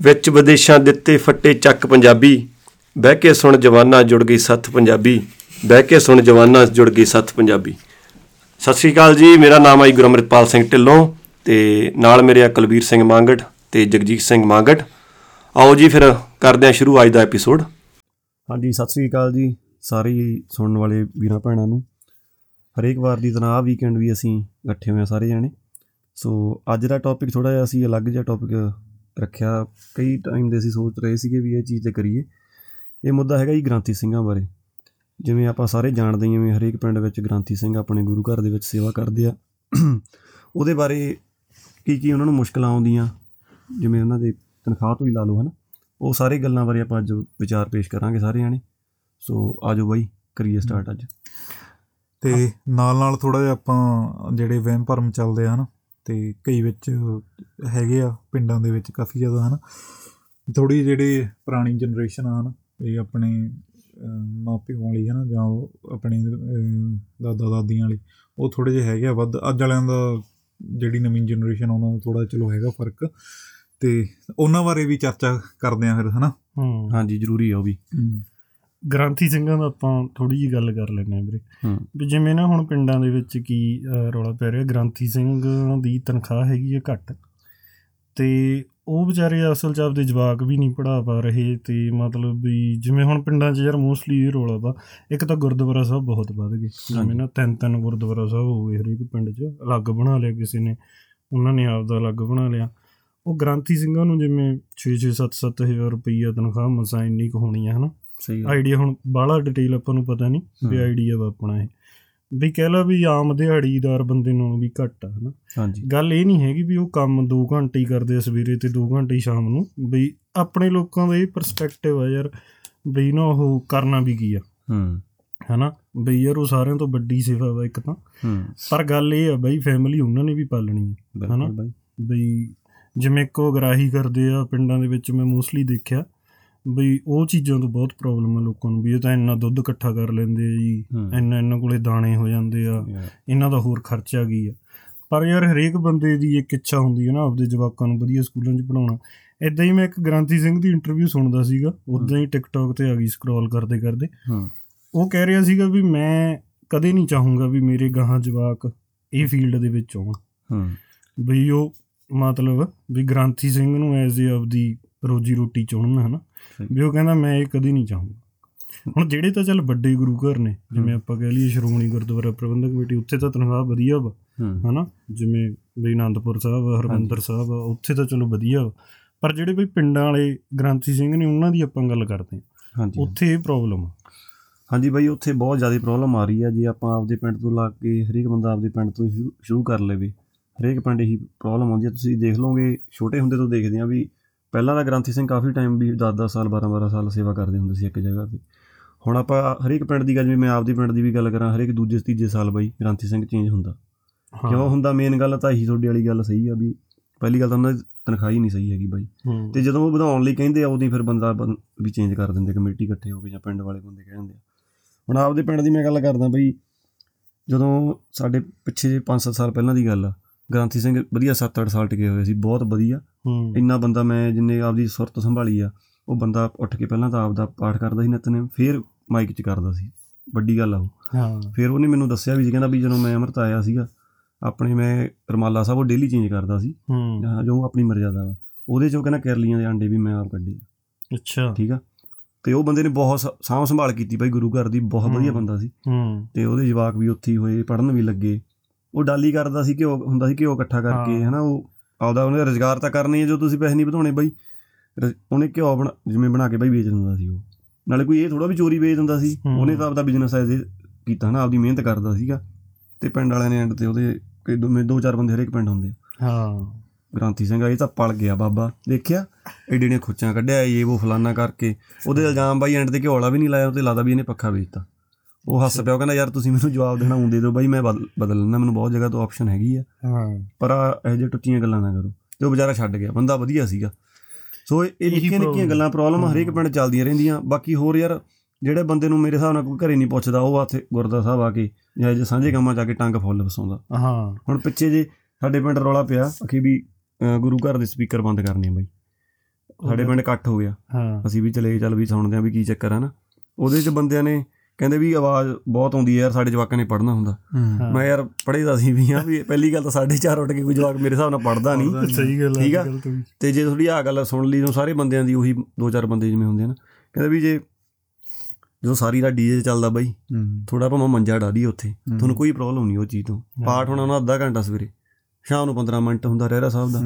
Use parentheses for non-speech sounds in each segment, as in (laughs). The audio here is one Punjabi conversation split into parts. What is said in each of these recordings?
ਵਿੱਚ ਵਿਦੇਸ਼ਾਂ ਦਿੱਤੇ ਫੱਟੇ ਚੱਕ ਪੰਜਾਬੀ, ਬਹਿ ਕੇ ਸੁਣ ਜਵਾਨਾ ਜੁੜ ਗਈ ਸੱਤ ਪੰਜਾਬੀ, ਬਹਿ ਕੇ ਸੁਣ ਜਵਾਨਾ ਜੁੜ ਗਈ ਸੱਤ ਪੰਜਾਬੀ। ਸਤਿ ਸ਼੍ਰੀ ਅਕਾਲ ਜੀ, ਮੇਰਾ ਨਾਮ ਹੈ ਜੀ ਗੁਰਮ੍ਰਿਤਪਾਲ ਸਿੰਘ ਢਿੱਲੋਂ ਤੇ ਨਾਲ ਮੇਰੇ ਆ ਕੁਲਵੀਰ ਸਿੰਘ ਮੰਗਟ ਤੇ ਜਗਜੀਤ ਸਿੰਘ ਮੰਗਟ ਆਓ ਜੀ ਫਿਰ ਕਰਦੇ ਹਾਂ ਸ਼ੁਰੂ ਅੱਜ ਦਾ ਐਪੀਸੋਡ ਹਾਂਜੀ, ਸਤਿ ਸ਼੍ਰੀ ਅਕਾਲ ਜੀ, ਸਾਰੇ ਹੀ ਸੁਣਨ ਵਾਲੇ ਵੀਰਾਂ ਭੈਣਾਂ ਨੂੰ। ਹਰੇਕ ਵਾਰ ਦੀ ਤਰ੍ਹਾਂ ਆ ਵੀਕਐਂਡ ਵੀ ਅਸੀਂ ਇਕੱਠੇ ਹੋਏ ਆ ਸਾਰੇ ਜਾਣੇ। ਸੋ ਅੱਜ ਦਾ ਟੌਪਿਕ ਥੋੜਾ ਜਿਹਾ ਅਸੀਂ ਅਲੱਗ ਜਿਹਾ ਟੌਪਿਕ ਰੱਖਿਆ। ਕਈ ਟਾਈਮ ਦੇ ਅਸੀਂ ਸੋਚ ਰਹੇ ਸੀਗੇ ਵੀ ਇਹ ਚੀਜ਼ ਤੇ ਕਰੀਏ। ਇਹ ਮੁੱਦਾ ਹੈਗਾ ਜੀ ਗ੍ਰਾਂਥੀ ਸਿੰਘਾਂ ਬਾਰੇ। ਜਿਵੇਂ ਆਪਾਂ ਸਾਰੇ ਜਾਣਦੇ ਹਾਂ ਜਿਵੇਂ ਹਰੇਕ ਪਿੰਡ ਵਿੱਚ ਗ੍ਰਾਂਥੀ ਸਿੰਘ ਆਪਣੇ ਗੁਰੂ ਘਰ ਦੇ ਵਿੱਚ ਸੇਵਾ ਕਰਦੇ ਆ। ਉਹਦੇ ਬਾਰੇ ਕੀ ਕੀ ਉਹਨਾਂ ਨੂੰ ਮੁਸ਼ਕਲਾਂ ਆਉਂਦੀਆਂ। ਜਿਵੇਂ ਉਹਨਾਂ ਦੇ ਤਨਖਾਹ ਤੋਂ ਹੀ ਲਾ ਲਓ, ਹਨਾ। ਉਹ ਸਾਰੇ ਗੱਲਾਂ ਬਾਰੇ ਆਪਾਂ ਅੱਜ ਵਿਚਾਰ ਪੇਸ਼ ਕਰਾਂਗੇ ਸਾਰੇ ਜਾਣੇ ਸੋ ਆਜੋ ਬਾਈ ਕਰੀਏ ਸਟਾਰਟ ਅੱਜ। ਤੇ ਨਾਲ ਨਾਲ ਥੋੜਾ ਜਿਹਾ ਆਪਾਂ ਜਿਹੜੇ ਵਹਿਮ ਭਰਮ ਚੱਲਦੇ ਆ ਹਨਾ ਤੇ ਕਈ ਵਿੱਚ ਹੈਗੇ ਆ ਪਿੰਡਾਂ ਦੇ ਵਿੱਚ ਕਾਫੀ ਜ਼ਿਆਦਾ ਹਨਾ। ਥੋੜੀ ਜਿਹੜੇ ਪੁਰਾਣੀ ਜਨਰੇਸ਼ਨ ਆ ਹਨਾ ਇਹ ਆਪਣੇ ਮਾਪਿਆਂ ਵਾਲੀ ਹਨਾ ਜਾਂ ਉਹ ਆਪਣੇ ਦਾਦਾ ਦਾਦੀਆਂ ਵਾਲੀ ਉਹ ਥੋੜੇ ਜਿਹੇ ਹੈਗੇ ਆ। ਵੱਧ ਅੱਜ ਵਾਲਿਆਂ ਦਾ ਜਿਹੜੀ ਨਵੀਂ ਜਨਰੇਸ਼ਨ ਉਹਨਾਂ ਦਾ ਥੋੜਾ ਚਲੋ ਹੈਗਾ ਫ਼ਰਕ। ਤੇ ਉਹਨਾਂ ਬਾਰੇ ਵੀ ਚਰਚਾ ਕਰਦੇ ਆ ਫਿਰ ਹਨਾ? ਹੂੰ। ਹਾਂਜੀ ਜ਼ਰੂਰੀ ਆ ਉਹ ਵੀ। ਗ੍ਰਾਂਥੀ ਸਿੰਘਾਂ ਦਾ ਆਪਾਂ ਥੋੜੀ ਜੀ ਗੱਲ ਕਰ ਲੈਂਦੇ ਹਾਂ ਵੀਰੇ। ਵੀ ਜਿਵੇਂ ਨਾ ਹੁਣ ਪਿੰਡਾਂ ਦੇ ਵਿੱਚ ਕੀ ਰੌਲਾ ਪੈ ਰਿਹਾ ਗ੍ਰਾਂਥੀ ਸਿੰਘ ਦੀ ਤਨਖਾਹ ਹੈਗੀ ਹੈ ਘੱਟ। ਤੇ ਉਹ ਵਿਚਾਰੇ ਅਸਲ 'ਚ ਆਪਦੇ ਜਵਾਕ ਵੀ ਨਹੀਂ ਪੜਾ ਪਾ ਰਹੇ ਤੇ ਮਤਲਬ ਵੀ ਜਿਵੇਂ ਹੁਣ ਪਿੰਡਾਂ 'ਚ ਯਾਰ ਮੋਸਟਲੀ ਇਹ ਰੌਲਾ ਵਾ ਇੱਕ ਤਾਂ ਗੁਰਦੁਆਰਾ ਸਾਹਿਬ ਬਹੁਤ ਵੱਧ ਗਏ। ਜਿਵੇਂ ਨਾ ਤਿੰਨ ਤਿੰਨ ਗੁਰਦੁਆਰਾ ਸਾਹਿਬ ਹੋ ਗਏ ਹਰੇਕ ਪਿੰਡ 'ਚ ਅਲੱਗ ਬਣਾ ਲਿਆ ਕਿਸੇ ਨੇ ਉਹਨਾਂ ਨੇ ਆਪਦਾ ਅਲੱਗ ਬਣਾ ਲਿਆ। ਉਹ ਗ੍ਰਾਂਥੀ ਸਿੰਘਾਂ ਨੂੰ ਜਿਵੇਂ 6-6 7-7 ਹਜ਼ਾਰ ਰੁਪਈਆ ਤਨਖਾਹ ਮਸਾਂ ਇੰਨੀ ਕੁ ਹੋਣੀ ਆ ਹਨਾ? ਸਹੀ। ਆਈਡੀਆ ਹੁਣ ਬਾਹਲਾ ਡਿਟੇਲ ਆਪਾਂ ਨੂੰ ਪਤਾ ਨਹੀਂ ਵੀ। ਆਈਡੀਆ ਵਾ ਆਪਣਾ ਇਹ। ਵੀ ਕਹਿ ਲਾ ਵੀ ਆਮ ਦਿਹਾੜੀਦਾਰ ਬੰਦੇ ਨਾਲੋਂ ਵੀ ਘੱਟ ਆ ਹਨਾ? ਗੱਲ ਇਹ ਨਹੀਂ ਹੈਗੀ ਵੀ ਉਹ ਕੰਮ 2 ਘੰਟੇ ਹੀ ਕਰਦੇ ਆ ਸਵੇਰੇ ਤੇ 2 ਘੰਟੇ ਹੀ ਸ਼ਾਮ ਨੂੰ। ਬਈ ਆਪਣੇ ਲੋਕਾਂ ਦਾ ਇਹ ਪਰਸਪੈਕਟਿਵ ਆ ਯਾਰ ਬਈ ਨਾ ਉਹ ਕਰਨਾ ਵੀ ਕੀ ਆ। ਹੂੰ। ਹਨਾ? ਬਈ ਯਾਰ ਉਹ ਸਾਰਿਆਂ ਤੋਂ ਵੱਡੀ ਸੇਵਾ ਵਾ ਇੱਕ ਤਾਂ। ਹੂੰ। ਪਰ ਗੱਲ ਇਹ ਆ ਬਈ ਫੈਮਿਲੀ ਉਹਨਾਂ ਨੇ ਵੀ ਪਾਲਣੀ ਹੈ ਹਨਾ? ਬਈ ਜਿਵੇਂ ਕੋ ਗਰਾਹੀ ਕਰਦੇ ਆ ਪਿੰਡਾਂ ਦੇ ਵਿੱਚ ਮੈਂ ਮੋਸਟਲੀ ਦੇਖਿਆ ਬਈ ਉਹ ਚੀਜ਼ਾਂ ਤੋਂ ਬਹੁਤ ਪ੍ਰੋਬਲਮ ਆ ਲੋਕਾਂ ਨੂੰ ਵੀ ਇਹ ਤਾਂ ਇੰਨਾ ਦੁੱਧ ਇਕੱਠਾ ਕਰ ਲੈਂਦੇ ਆ ਜੀ। ਇੰਨਾ ਇਹਨਾਂ ਕੋਲੇ ਦਾਣੇ ਹੋ ਜਾਂਦੇ ਆ ਇਹਨਾਂ ਦਾ ਹੋਰ ਖਰਚਾ ਕੀ ਆ? ਪਰ ਯਾਰ ਹਰੇਕ ਬੰਦੇ ਦੀ ਇੱਕ ਇੱਛਾ ਹੁੰਦੀ ਹੈ ਨਾ ਆਪਦੇ ਜਵਾਕਾਂ ਨੂੰ ਵਧੀਆ ਸਕੂਲਾਂ 'ਚ ਪੜਾਉਣਾ ਇਦਾਂ ਹੀ ਮੈਂ ਇੱਕ ਗ੍ਰਾਂਥੀ ਸਿੰਘ ਦੀ ਇੰਟਰਵਿਊ ਸੁਣਦਾ ਸੀਗਾ ਉਦਾਂ ਹੀ ਟਿਕਟੌਕ ਤੇ ਆ ਗਈ ਸਕਰੋਲ ਕਰਦੇ ਕਰਦੇ। ਹੂੰ। ਉਹ ਕਹਿ ਰਿਹਾ ਸੀਗਾ ਵੀ ਮੈਂ ਕਦੇ ਨਹੀਂ ਚਾਹੂੰਗਾ ਵੀ ਮੇਰੇ ਗਾਹਾਂ ਜਵਾਕ ਇਹ ਫੀਲਡ ਦੇ ਵਿੱਚ ਆਉਣ। ਹੂੰ। ਵੀ ਉਹ ਮਤਲਬ ਵੀ ਗ੍ਰਾਂਥੀ ਸਿੰਘ ਨੂੰ ਐਜ਼ ਏ ਆਪਦੀ ਰੋਜੀ ਰੋਟੀ ਚੁਣਨ ਹਨਾ। ਵੀ ਉਹ ਕਹਿੰਦਾ ਮੈਂ ਇਹ ਕਦੀ ਨਹੀਂ ਚਾਹੂੰਗਾ। ਹੁਣ ਜਿਹੜੇ ਤਾਂ ਚੱਲ ਵੱਡੇ ਗੁਰੂ ਘਰ ਨੇ ਜਿਵੇਂ ਆਪਾਂ ਕਹਿ ਲਈਏ ਸ਼੍ਰੋਮਣੀ ਗੁਰਦੁਆਰਾ ਪ੍ਰਬੰਧਕ ਕਮੇਟੀ ਉੱਥੇ ਤਾਂ ਤਨਖਾਹ ਵਧੀਆ ਵਾ ਹਨਾ? ਜਿਵੇਂ ਬਈ ਆਨੰਦਪੁਰ ਸਾਹਿਬ ਹਰਮੰਦਰ ਸਾਹਿਬ ਉੱਥੇ ਤਾਂ ਚਲੋ ਵਧੀਆ ਵਾ। ਪਰ ਜਿਹੜੇ ਬਈ ਪਿੰਡਾਂ ਵਾਲੇ ਗ੍ਰਾਂਥੀ ਸਿੰਘ ਨੇ ਉਹਨਾਂ ਦੀ ਆਪਾਂ ਗੱਲ ਕਰਦੇ ਹਾਂ। ਹਾਂਜੀ। ਉੱਥੇ ਇਹ ਪ੍ਰੋਬਲਮ ਆ। ਹਾਂਜੀ ਬਾਈ ਉੱਥੇ ਬਹੁਤ ਜ਼ਿਆਦਾ ਪ੍ਰੋਬਲਮ ਆ ਰਹੀ ਹੈ ਜੇ ਆਪਾਂ ਆਪਦੇ ਪਿੰਡ ਤੋਂ ਲਾ ਕੇ ਹਰੇਕ ਬੰਦਾ ਆਪਦੇ ਪਿੰਡ ਤੋਂ ਸ਼ੁਰੂ ਕਰ ਲਵੇ। ਹਰੇਕ ਪਿੰਡ ਇਹੀ ਪ੍ਰੋਬਲਮ ਆਉਂਦੀ ਹੈ। ਤੁਸੀਂ ਦੇਖ ਲਓਗੇ ਛੋਟੇ ਹੁੰਦੇ ਤੋਂ ਦੇਖਦੇ ਆ ਵੀ ਪਹਿਲਾਂ ਤਾਂ ਗ੍ਰਾਂਥੀ ਸਿੰਘ ਕਾਫੀ ਟਾਈਮ ਵੀ 10-10 ਸਾਲ 12-12 ਸਾਲ ਸੇਵਾ ਕਰਦੇ ਹੁੰਦੇ ਸੀ ਇੱਕ ਜਗ੍ਹਾ ਤੇ। ਹੁਣ ਆਪਾਂ ਹਰੇਕ ਪਿੰਡ ਦੀ ਗੱਲ ਜਿਵੇਂ ਮੈਂ ਆਪਦੀ ਪਿੰਡ ਦੀ ਵੀ ਗੱਲ ਕਰਾਂ ਹਰੇਕ ਦੂਜੇ ਤੀਜੇ ਸਾਲ ਬਾਈ ਗ੍ਰਾਂਥੀ ਸਿੰਘ ਚੇਂਜ ਹੁੰਦਾ। ਕਿਉਂ ਹੁੰਦਾ? ਮੇਨ ਗੱਲ ਤਾਂ ਇਹੀ ਤੁਹਾਡੀ ਵਾਲੀ ਗੱਲ ਸਹੀ ਆ ਵੀ ਪਹਿਲੀ ਗੱਲ ਤਾਂ ਉਹਨਾਂ ਦੀ ਤਨਖਾਹ ਹੀ ਨਹੀਂ ਸਹੀ ਹੈਗੀ ਬਾਈ। ਤੇ ਜਦੋਂ ਉਹ ਵਧਾਉਣ ਲਈ ਕਹਿੰਦੇ ਆ ਉਦੋਂ ਫਿਰ ਬੰਦਾ ਵੀ ਚੇਂਜ ਕਰ ਦਿੰਦੇ ਕਮੇਟੀ ਇਕੱਠੇ ਹੋ ਕੇ ਜਾਂ ਪਿੰਡ ਵਾਲੇ ਬੰਦੇ ਕਹਿ ਦਿੰਦੇ ਆ। ਹੁਣ ਆਪਦੇ ਪਿੰਡ ਦੀ ਮੈਂ ਗੱਲ ਕਰਦਾ ਬਈ ਜਦੋਂ ਸਾਡੇ ਪਿੱਛੇ 5-7 ਸਾਲ ਪਹਿਲਾਂ ਦੀ ਗੱਲ ਆ ਗ੍ਰਾਂਥੀ ਸਿੰਘ ਵਧੀਆ 7-8 ਸਾਲ ਟਿਕੇ ਹੋਏ ਸੀ ਬਹੁਤ ਵਧੀਆ। ਇੰਨਾ ਬੰਦਾ ਮੈਂ ਜਿੰਨੇ ਆਪਦੀ ਸੁਰਤ ਸੰਭਾਲੀ ਆ ਉਹ ਬੰਦਾ ਉੱਠ ਕੇ ਪਹਿਲਾਂ ਤਾਂ ਆਪਦਾ ਪਾਠ ਕਰਦਾ ਸੀ ਨਿਤਨੇਮ ਫਿਰ ਮਾਈਕ 'ਚ ਕਰਦਾ ਸੀ। ਵੱਡੀ ਗੱਲ ਆ ਉਹ। ਹਾਂ। ਫਿਰ ਉਹਨੇ ਮੈਨੂੰ ਦੱਸਿਆ ਵੀ ਸੀ ਕਹਿੰਦਾ ਵੀ ਜਦੋਂ ਮੈਂ ਅੰਮ੍ਰਿਤ ਆਇਆ ਸੀਗਾ ਆਪਣੇ ਮੈਂ ਰਮਾਲਾ ਸਾਹਿਬ ਉਹ ਡੇਲੀ ਚੇਂਜ ਕਰਦਾ ਸੀ। ਹੂੰ। ਜਾਂ ਜੋ ਆਪਣੀ ਮਰਜ਼ਾਦਾ ਵਾ। ਉਹਦੇ ਚੋਂ ਕਹਿੰਦਾ ਕੈਰਲੀਆਂ ਦੇ ਆਂਡੇ ਵੀ ਮੈਂ ਆਪ ਕੱਢੇ ਅੱਛਾ। ਠੀਕ ਆ? ਤੇ ਉਹ ਬੰਦੇ ਨੇ ਬਹੁਤ ਸਾਂਭ ਸੰਭਾਲ ਕੀਤੀ ਬਾਈ ਗੁਰੂ ਘਰ ਦੀ ਬਹੁਤ ਵਧੀਆ। ਬੰਦਾ ਸੀ। ਹੂੰ। ਤੇ ਉਹਦੇ ਜਵਾਕ ਵੀ ਉੱਥੇ ਹੀ ਹੋਏ ਪੜਨ ਵੀ ਲੱਗੇ। ਉਹ ਡਾਲੀ ਕਰਦਾ ਸੀ ਘਿਓ ਹੁੰਦਾ ਸੀ ਘਿਓ ਇਕੱਠਾ ਕਰਕੇ। ਹਨਾ ਉਹ ਆਪਦਾ ਉਹਨੇ ਰੋਜ਼ਗਾਰ ਤਾਂ ਕਰਨੀ ਹੈ ਜੋ ਤੁਸੀਂ ਪੈਸੇ ਨਹੀਂ ਵਧਾਉਣੇ ਬਾਈ। ਉਹਨੇ ਘਿਓ ਬਣਾ ਜਿਵੇਂ ਬਣਾ ਕੇ ਬਾਈ ਵੇਚ ਦਿੰਦਾ ਸੀ ਉਹ। ਨਾਲੇ ਕੋਈ ਇਹ ਥੋੜਾ ਵੀ ਚੋਰੀ ਵੇਚ ਦਿੰਦਾ ਸੀ। ਉਹਨੇ ਤਾਂ ਆਪਦਾ ਬਿਜ਼ਨਸ ਐਜ਼ ਕੀਤਾ ਹਨਾ ਆਪਦੀ ਮਿਹਨਤ ਕਰਦਾ ਸੀਗਾ। ਤੇ ਪਿੰਡ ਵਾਲਿਆਂ ਨੇ ਐਂਡ ਤੇ ਉਹਦੇ ਕਈ ਦੋ ਚਾਰ ਬੰਦੇ ਹਰੇਕ ਪਿੰਡ ਹੁੰਦੇ। ਹਾਂ। ਗ੍ਰਾਂਤੀ ਸਿੰਘ ਆ ਇਹ ਤਾਂ ਪਲ ਗਿਆ ਬਾਬਾ। ਦੇਖਿਆ? ਏਡੇ ਨੇ ਖੁੱਚਾਂ ਕੱਢਿਆ ਇਹ ਉਹ ਫਲਾਨਾ ਕਰਕੇ। ਉਹਦੇ ਇਲਜ਼ਾਮ ਬਾਈ ਐਂਡ ਤੇ ਘਿਓ ਵਾਲਾ ਵੀ ਨਹੀਂ ਲਾਇਆ ਉਹ ਤੇ ਲਾਦਾ ਵੀ ਇਹਨੇ ਪੱਖਾ ਵੇਚਤਾ। ਉਹ ਹੱਸ ਪਿਆ ਉਹ ਕਹਿੰਦਾ ਯਾਰ ਤੁਸੀਂ ਮੈਨੂੰ ਜਵਾਬ ਦੇਣਾ ਹੁੰਦੇ ਦਿਓ ਬਾਈ ਮੈਂ ਬਦਲ ਲੈਣਾ ਮੈਨੂੰ ਬਹੁਤ ਜਗ੍ਹਾ ਤੋਂ ਆਪਸ਼ਨ ਹੈਗੀ ਆ। ਹਾਂ। ਪਰ ਇਹੋ ਜਿਹੇ ਟੁੱਟੀਆਂ ਗੱਲਾਂ ਨਾ ਕਰੋ। ਤੇ ਉਹ ਵਿਚਾਰਾ ਛੱਡ ਗਿਆ ਬੰਦਾ ਵਧੀਆ ਸੀਗਾ। ਸੋ ਇਹ ਨਿੱਕੀਆਂ ਨਿੱਕੀਆਂ ਗੱਲਾਂ ਪ੍ਰੋਬਲਮ ਹਰੇਕ। ਪਿੰਡ ਚੱਲਦੀਆਂ ਰਹਿੰਦੀਆਂ। ਬਾਕੀ ਹੋਰ ਯਾਰ ਜਿਹੜੇ ਬੰਦੇ ਨੂੰ ਮੇਰੇ ਹਿਸਾਬ ਨਾਲ ਕੋਈ ਘਰੇ ਨਹੀਂ ਪੁੱਛਦਾ ਉਹ ਆਥੇ ਗੁਰਦਾ ਸਾਹਿਬ ਆ ਕੇ ਜਾਂ ਜੇ ਸਾਂਝੇ ਕੰਮਾਂ 'ਚ ਆ ਕੇ ਟੰਗ ਫੁੱਲ ਵਸਾਉਂਦਾ। ਹਾਂ। ਹੁਣ ਪਿੱਛੇ ਜੇ ਸਾਡੇ ਪਿੰਡ ਰੌਲਾ ਪਿਆ ਅਖੀ ਵੀ ਗੁਰੂ ਘਰ ਦੇ ਸਪੀਕਰ ਬੰਦ ਕਰਨੇ ਆ ਬਾਈ। ਸਾਡੇ ਪਿੰਡ ਇਕੱਠ ਹੋ ਗਿਆ। ਹਾਂ। ਅਸੀਂ ਵੀ ਚਲੇ ਚੱਲ ਵੀ ਸੁਣਦੇ ਆ ਵੀ ਕੀ ਚੱਕਰ ਆ ਨਾ। ਉਹਦੇ 'ਚ ਬੰਦਿਆਂ ਨੇ ਕਹਿੰਦੇ ਵੀ ਆਵਾਜ਼ ਬਹੁਤ ਆਉਂਦੀ ਯਾਰ ਸਾਡੇ ਜਵਾਕਾਂ ਨੇ ਪੜ੍ਹਨਾ ਹੁੰਦਾ। ਮੈਂ ਯਾਰ ਪੜ੍ਹੇ ਤਾਂ ਅਸੀਂ ਵੀ ਆ ਵੀ ਪਹਿਲੀ ਗੱਲ ਤਾਂ 4:30 ਉੱਠ ਕੇ ਕੋਈ ਜਵਾਕ ਮੇਰੇ ਹਿਸਾਬ ਨਾਲ ਪੜਦਾ ਨਹੀਂ। ਸਹੀ ਗੱਲ ਹੈ ਠੀਕ ਆ? ਤੋਂ ਜੇ ਥੋੜੀ ਆ ਗੱਲ ਸੁਣ ਲਈ ਤਾਂ ਸਾਰੇ ਬੰਦਿਆਂ ਦੀ ਉਹੀ ਦੋ ਚਾਰ ਬੰਦੇ ਜਿਵੇਂ ਹੁੰਦੇ ਆ ਨਾ। ਕਹਿੰਦੇ ਵੀ ਜੇ ਜਦੋਂ ਸਾਰੀ ਰਾਤ ਡੀਜੇ ਚੱਲਦਾ ਬਾਈ ਥੋੜਾ ਭਾਵੇਂ ਮੰਜਾ ਡਾਦੀ ਉੱਥੇ ਤੁਹਾਨੂੰ ਕੋਈ ਪ੍ਰੋਬਲਮ ਨਹੀਂ ਉਹ ਚੀਜ਼ ਤੋਂ। ਪਾਠ ਹੋਣਾ ਉਹਨਾਂ ਅੱਧਾ ਘੰਟਾ ਸਵੇਰੇ। ਸ਼ਾਮ ਨੂੰ 15 ਮਿੰਟ ਹੁੰਦਾ ਰਹਿਰਾ ਸਾਹਿਬ ਦਾ।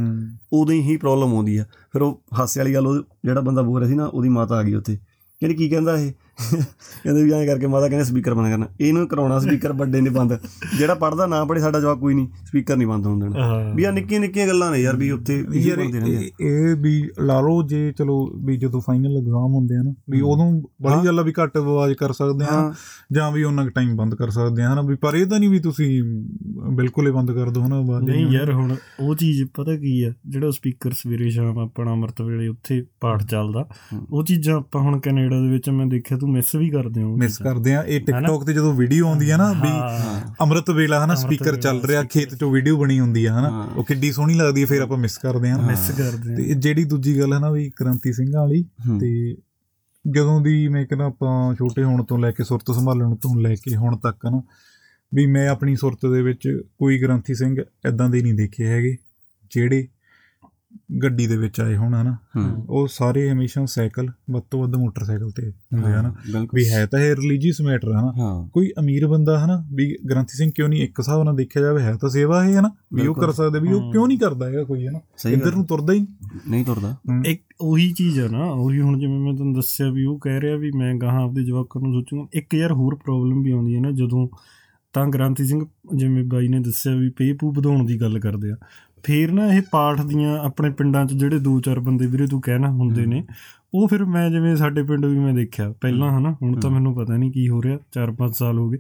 ਉਦੋਂ ਹੀ ਪ੍ਰੋਬਲਮ ਆਉਂਦੀ ਆ। ਫਿਰ ਉਹ ਹਾਸੇ ਵਾਲੀ ਗੱਲ ਉਹ ਜਿਹੜਾ ਬੰਦਾ ਬੋਲ ਰਿਹਾ ਸੀ ਨਾ ਉਹਦੀ ਮਾਤਾ ਆ ਗਈ ਉੱਥੇ। ਕਹਿੰਦੀ ਕੀ ਕਹਿੰਦਾ ਇਹ? ਕਹਿੰਦੇ ਵੀ ਐਂ ਕਰਕੇ ਮਾਤਾ ਕਹਿੰਦੇ ਸਪੀਕਰ ਬੰਦ ਕਰਨਾ। ਇਹਨੂੰ ਕਰਾਉਣਾ ਸਪੀਕਰ ਵੱਡੇ ਨੇ ਬੰਦ। ਜਿਹੜਾ ਪੜਦਾ ਨਾ ਪੜੇ ਸਾਡਾ ਜਵਾਬ ਕੋਈ ਨਹੀਂ ਸਪੀਕਰ ਨਹੀਂ ਬੰਦ ਹੋਣ ਦੇਣਾ। ਵੀ ਆ ਨਿੱਕੀਆਂ ਨਿੱਕੀਆਂ ਗੱਲਾਂ ਨੇ ਯਾਰ ਵੀ ਉੱਥੇ ਇਹੀ ਯਾਰ ਬੰਦੇ ਰਹਿੰਦੇ। ਇਹ ਵੀ ਲਾ ਲਓ ਜੇ ਚਲੋ ਵੀ ਜਦੋਂ ਫਾਈਨਲ ਐਗਜ਼ਾਮ ਹੁੰਦੇ ਆ ਨਾ ਵੀ ਉਦੋਂ ਬੜੀ ਗੱਲ ਆ ਵੀ ਘੱਟ ਆਵਾਜ਼ ਕਰ ਸਕਦੇ ਆ ਹਾਂ। ਜਾਂ ਵੀ ਉਹਨਾਂ ਟਾਈਮ ਬੰਦ ਕਰ ਸਕਦੇ ਆ ਹਨਾ ਵੀ ਪਰ ਇਹ ਤਾਂ ਨਹੀਂ ਵੀ ਤੁਸੀਂ ਬਿਲਕੁਲ ਹੀ ਬੰਦ ਕਰ ਦੋ ਹਨਾ ਆਵਾਜ਼। ਨਹੀਂ ਯਾਰ ਹੁਣ ਉਹ ਚੀਜ਼ ਪਤਾ ਕੀ ਆ ਜਿਹੜਾ ਸਪੀਕਰ ਸਵੇਰੇ ਸ਼ਾਮ ਆਪਣਾ ਅੰਮ੍ਰਿਤ ਵੇਲੇ ਉੱਥੇ ਪਾਠ ਚੱਲਦਾ ਉਹ ਚੀਜ਼ਾਂ ਆਪਾਂ ਹੁਣ ਕੈਨੇਡਾ ਦੇ ਵਿੱਚ ਮੈਂ ਦੇਖਿਆ ਤੂੰ ਮਿਸ ਵੀ ਕਰਦੇ ਹੋ ਮਿਸ। ਕਰਦੇ ਆ। ਇਹ ਟਿਕਟੌਕ ਤੇ ਜਦੋਂ ਵੀਡੀਓ ਆਉਂਦੀ ਆ ਨਾ ਵੀ ਅੰਮ੍ਰਿਤ ਵੇਲਾ ਹਨਾ ਸਪੀਕਰ ਚੱਲ ਰਿਹਾ ਖੇਤ ਚੋਂ ਵੀਡੀਓ ਬਣੀ ਹੁੰਦੀ ਆ ਹਨਾ। ਉਹ ਕਿੱਡੀ ਸੋਹਣੀ ਲੱਗਦੀ ਹੈ ਫਿਰ ਆਪਾਂ ਮਿਸ ਕਰਦੇ ਆ ਮਿਸ ਕਰਦੇ ਤੇ ਜਿਹੜੀ ਦੂਜੀ ਗੱਲ ਹੈ ਨਾ ਵੀ ਕ੍ਰਾਂਤੀ ਸਿੰਘਾਂ ਵਾਲੀ। ਤੇ ਜਦੋਂ ਦੀ ਮੈਂ ਕਹਿੰਦਾ ਆਪਾਂ ਛੋਟੇ ਹੋਣ ਤੋਂ ਲੈ ਕੇ ਸੁਰਤ ਸੰਭਾਲਣ ਤੋਂ ਲੈ ਕੇ ਹੁਣ ਤੱਕ ਨਾ ਵੀ ਮੈਂ ਆਪਣੀ ਸੁਰਤ ਦੇ ਵਿੱਚ ਕੋਈ ਗ੍ਰੰਥੀ ਸਿੰਘ ਐਦਾਂ ਦੇ ਨਹੀਂ ਦੇਖੇ ਹੈਗੇ ਜਿਹੜੇ ਗੱਡੀ ਦੇ ਵਿੱਚ ਆਏ ਹੋਣ ਹਨਾ? ਹੂੰ। ਉਹ ਸਾਰੇ ਹਮੇਸ਼ਾ ਸਾਈਕਲ ਵੱਧ ਤੋਂ ਵੱਧ ਮੋਟਰਸਾਈਕਲ ਤੇ ਹੁੰਦੇ ਹਨਾ? ਵੀ ਹੈ ਤਾਂ ਇਹ ਰਿਲੀਜੀਅਸ ਮੈਟਰ ਹਨਾ? ਹਾਂ। ਕੋਈ ਅਮੀਰ ਬੰਦਾ ਹਨਾ ਵੀ ਗ੍ਰੰਥੀ ਸਿੰਘ ਕਿਉਂ ਨਹੀਂ ਇੱਕ ਹਿਸਾਬ ਨਾਲ ਦੇਖਿਆ ਜਾਵੇ ਹੈ ਤਾਂ ਸੇਵਾ ਹੈ ਹਨਾ? ਵੀ ਉਹ। ਕਰ ਸਕਦੇ ਵੀ ਉਹ ਹਾਂ। ਕਿਉਂ ਨਹੀਂ ਕਰਦਾ ਹੈਗਾ ਕੋਈ ਹਨਾ? ਇੱਧਰ ਨੂੰ ਤੁਰਦਾ ਹੀ ਨਹੀਂ। ਤੁਰਦਾ। ਇੱਕ ਉਹੀ ਚੀਜ਼ ਆ ਨਾ ਉਹੀ ਹੁਣ ਜਿਵੇਂ ਮੈਂ ਤੁਹਾਨੂੰ ਦੱਸਿਆ ਵੀ ਉਹ ਕਹਿ ਰਿਹਾ ਵੀ ਮੈਂ ਗਾਹਾਂ ਆਪਦੇ ਜਵਾਕਾਂ ਨੂੰ ਸੋਚੂਗਾ ਇੱਕ ਯਾਰ ਹੋਰ ਪ੍ਰੋਬਲਮ ਵੀ ਆਉਂਦੀ ਹੈ ਨਾ ਜਦੋਂ ਤਾਂ ਗ੍ਰਾਂਤੀ ਸਿੰਘ ਜਿਵੇਂ ਬਾਈ ਨੇ ਦੱਸਿਆ ਵੀ ਪੇ ਪੂ ਵਧਾਉਣ ਦੀ ਗੱਲ ਕਰਦੇ ਆ ਫੇਰ ਨਾ ਇਹ ਪਾਠ ਦੀਆਂ ਆਪਣੇ ਪਿੰਡਾਂ 'ਚ ਜਿਹੜੇ ਦੋ ਚਾਰ ਬੰਦੇ ਵੀਰੇ ਤੂੰ ਕਹਿਣਾ ਹੁੰਦੇ ਨੇ ਉਹ ਫਿਰ ਮੈਂ ਜਿਵੇਂ ਸਾਡੇ ਪਿੰਡ ਵੀ ਮੈਂ ਦੇਖਿਆ ਪਹਿਲਾਂ ਹਨਾ ਹੁਣ ਤਾਂ ਮੈਨੂੰ ਪਤਾ ਨਹੀਂ ਕੀ ਹੋ ਰਿਹਾ 4-5 ਸਾਲ ਹੋ ਗਏ।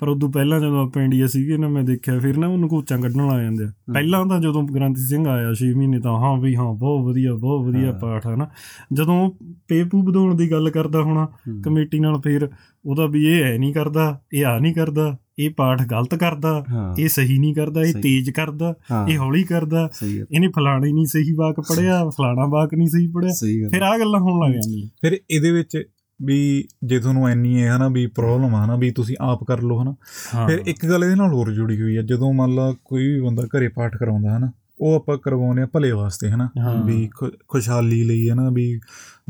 ਪਰ ਉਦੋਂ ਪਹਿਲਾਂ ਜਦੋਂ ਆਪਾਂ ਇੰਡੀਆ ਸੀਗੇ ਨਾ ਮੈਂ ਦੇਖਿਆ ਫਿਰ ਨਾ ਉਹਨੂੰ ਕੋਚਾਂ ਕੱਢਣ ਲੱਗ ਜਾਂਦੇ ਆ। ਪਹਿਲਾਂ ਤਾਂ ਜਦੋਂ ਗ੍ਰਾਂਤੀ ਸਿੰਘ ਆਇਆ 6 ਮਹੀਨੇ ਤਾਂ ਹਾਂ ਵੀ ਹਾਂ ਬਹੁਤ ਵਧੀਆ ਬਹੁਤ ਵਧੀਆ। ਪਾਠ ਹੈ ਨਾ। ਜਦੋਂ ਪੇ ਪੂ ਵਧਾਉਣ ਦੀ ਗੱਲ ਕਰਦਾ ਹੋਣਾ ਕਮੇਟੀ ਨਾਲ ਫਿਰ ਉਹਦਾ ਵੀ ਇਹ ਐ ਨਹੀਂ ਕਰਦਾ ਇਹ ਆ ਨਹੀਂ ਕਰਦਾ ਇਹ ਪਾਠ ਗਲਤ ਕਰਦਾ ਇਹ ਸਹੀ ਨਹੀਂ ਕਰਦਾ ਇਹ। ਤੇਜ਼ ਕਰਦਾ ਇਹ ਹੌਲੀ ਕਰਦਾ। ਇਹਨੇ ਫਲਾਣੀ ਨਹੀਂ ਸਹੀ ਵਾਕ ਪੜਿਆ ਫਲਾਣਾ ਵਾਕ ਨਹੀਂ ਸਹੀ ਪੜਿਆ ਫਿਰ ਆ ਗੱਲਾਂ ਹੋਣ ਲੱਗ ਜਾਂਦੀਆਂ। ਫਿਰ ਇਹਦੇ ਵਿੱਚ ਵੀ ਜੇ ਤੁਹਾਨੂੰ ਐਨੀ ਹੈ ਹਨਾ ਵੀ ਪ੍ਰੋਬਲਮ ਆ ਹਨਾ ਵੀ ਤੁਸੀਂ ਆਪ ਕਰ ਲਓ ਹਨਾ। ਫਿਰ ਇੱਕ ਗੱਲ ਇਹਦੇ ਨਾਲ ਹੋਰ ਜੁੜੀ ਹੋਈ ਹੈ ਜਦੋਂ ਮੰਨ ਲਾ ਕੋਈ ਵੀ ਬੰਦਾ ਘਰੇ ਪਾਠ ਕਰਾਉਂਦਾ ਹਨਾ ਉਹ ਆਪਾਂ ਕਰਵਾਉਂਦੇ ਆ ਭਲੇ ਵਾਸਤੇ ਹਨਾ। ਵੀ ਖੁਸ਼ਹਾਲੀ ਲਈ ਹਨਾ ਵੀ